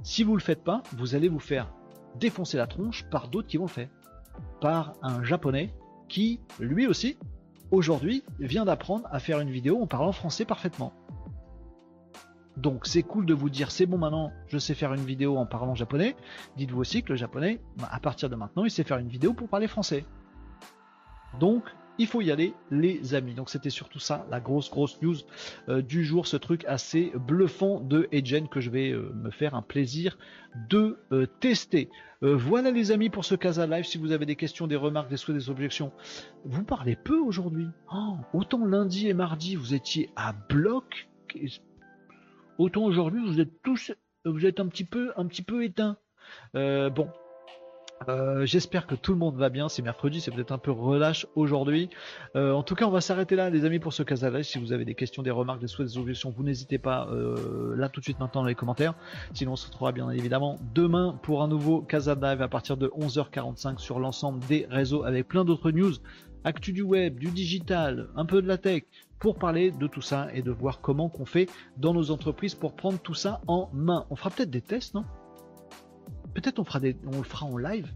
Si vous le faites pas, vous allez vous faire défoncer la tronche par d'autres qui vont le faire. Par un japonais qui, lui aussi, aujourd'hui, vient d'apprendre à faire une vidéo en parlant français parfaitement. Donc c'est cool de vous dire c'est bon maintenant je sais faire une vidéo en parlant japonais. Dites-vous aussi que le japonais, bah, à partir de maintenant, il sait faire une vidéo pour parler français. Donc il faut y aller, les amis. Donc c'était surtout ça, la grosse grosse news euh, du jour, ce truc assez bluffant de Edgen que je vais euh, me faire un plaisir de euh, tester. voilà les amis pour ce Casa Live. Si vous avez des questions, des remarques, des souhaits, des objections, vous parlez peu aujourd'hui. Oh, autant lundi et mardi vous étiez à bloc, autant aujourd'hui vous êtes tous, vous êtes un petit peu, un petit peu éteints. bon, euh, j'espère que tout le monde va bien. C'est mercredi, c'est peut-être un peu relâche aujourd'hui. Euh, en tout cas, on va s'arrêter là, les amis, pour ce Casa Live. Si vous avez des questions, des remarques, des souhaits, des objections, vous n'hésitez pas euh, là tout de suite maintenant dans les commentaires. Sinon, on se retrouvera bien évidemment demain pour un nouveau Casa Live à partir de 11h45 sur l'ensemble des réseaux avec plein d'autres news, actu du web, du digital, un peu de la tech, pour parler de tout ça et de voir comment qu'on fait dans nos entreprises pour prendre tout ça en main. On fera peut-être des tests, non? Peut-être on on le fera en live,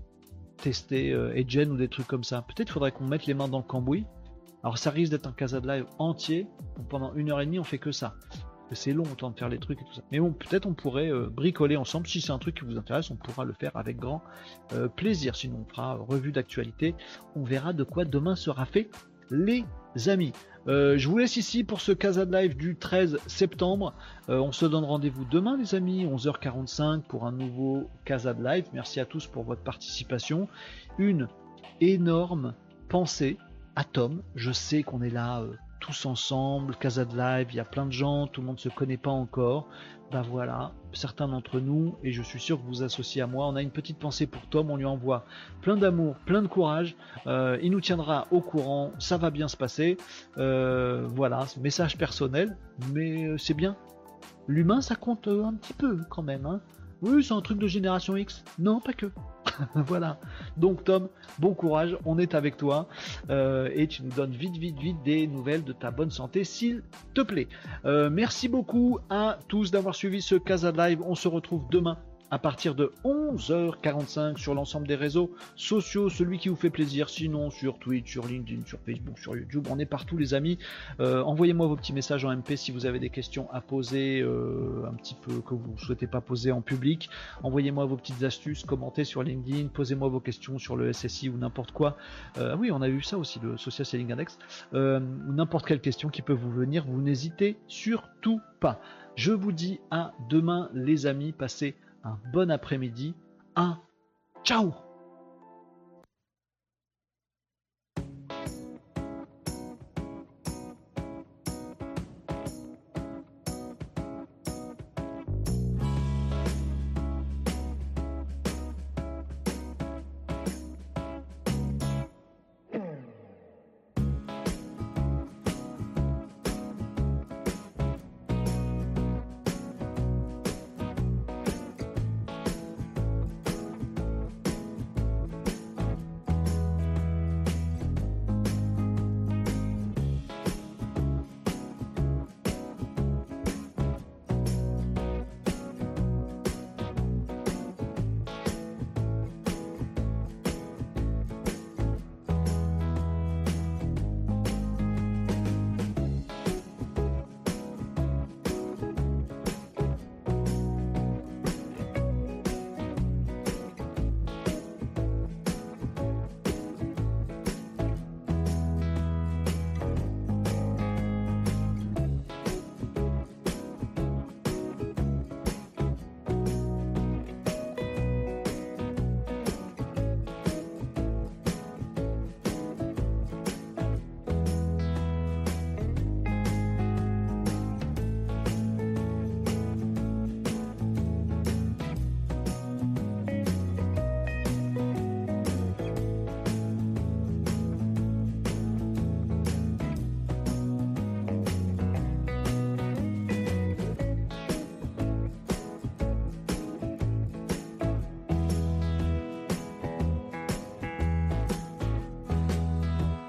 tester euh, ou des trucs comme ça. Peut-être faudrait qu'on mette les mains dans le cambouis. Alors ça risque d'être un casa de live entier. pendant une heure et demie, on fait que ça. C'est long autant de faire les trucs et tout ça. Mais bon, peut-être on pourrait euh, bricoler ensemble. Si c'est un truc qui vous intéresse, on pourra le faire avec grand euh, plaisir. Sinon, on fera revue d'actualité. On verra de quoi demain sera fait, les amis. Euh, je vous laisse ici pour ce Casa de Live du 13 septembre. Euh, on se donne rendez-vous demain, les amis, 11h45 pour un nouveau Casa de Live. Merci à tous pour votre participation. Une énorme pensée à Tom. Je sais qu'on est là euh, tous ensemble, Casa de Live, il y a plein de gens, tout le monde ne se connaît pas encore bah voilà, certains d'entre nous, et je suis sûr que vous vous associez à moi, on a une petite pensée pour Tom, on lui envoie plein d'amour, plein de courage, euh, il nous tiendra au courant, ça va bien se passer, euh, voilà, message personnel, mais euh, c'est bien. L'humain, ça compte un petit peu quand même, hein. Oui, c'est un truc de génération X. Non, pas que. voilà. Donc Tom, bon courage, on est avec toi euh, et tu nous donnes vite, vite, vite des nouvelles de ta bonne santé, s'il te plaît. Euh, merci beaucoup à tous d'avoir suivi ce Casa Live. On se retrouve demain à partir de 11h45 sur l'ensemble des réseaux sociaux, celui qui vous fait plaisir, sinon sur Twitch, sur LinkedIn, sur Facebook, sur YouTube, on est partout les amis. Euh, envoyez-moi vos petits messages en MP si vous avez des questions à poser, euh, un petit peu que vous ne souhaitez pas poser en public. Envoyez-moi vos petites astuces, commentez sur LinkedIn, posez-moi vos questions sur le SSI ou n'importe quoi. Euh, oui, on a vu ça aussi, le Social Selling Index, n'importe quelle question qui peut vous venir, vous n'hésitez surtout pas. Je vous dis à demain les amis, passez un bon après-midi. Un ciao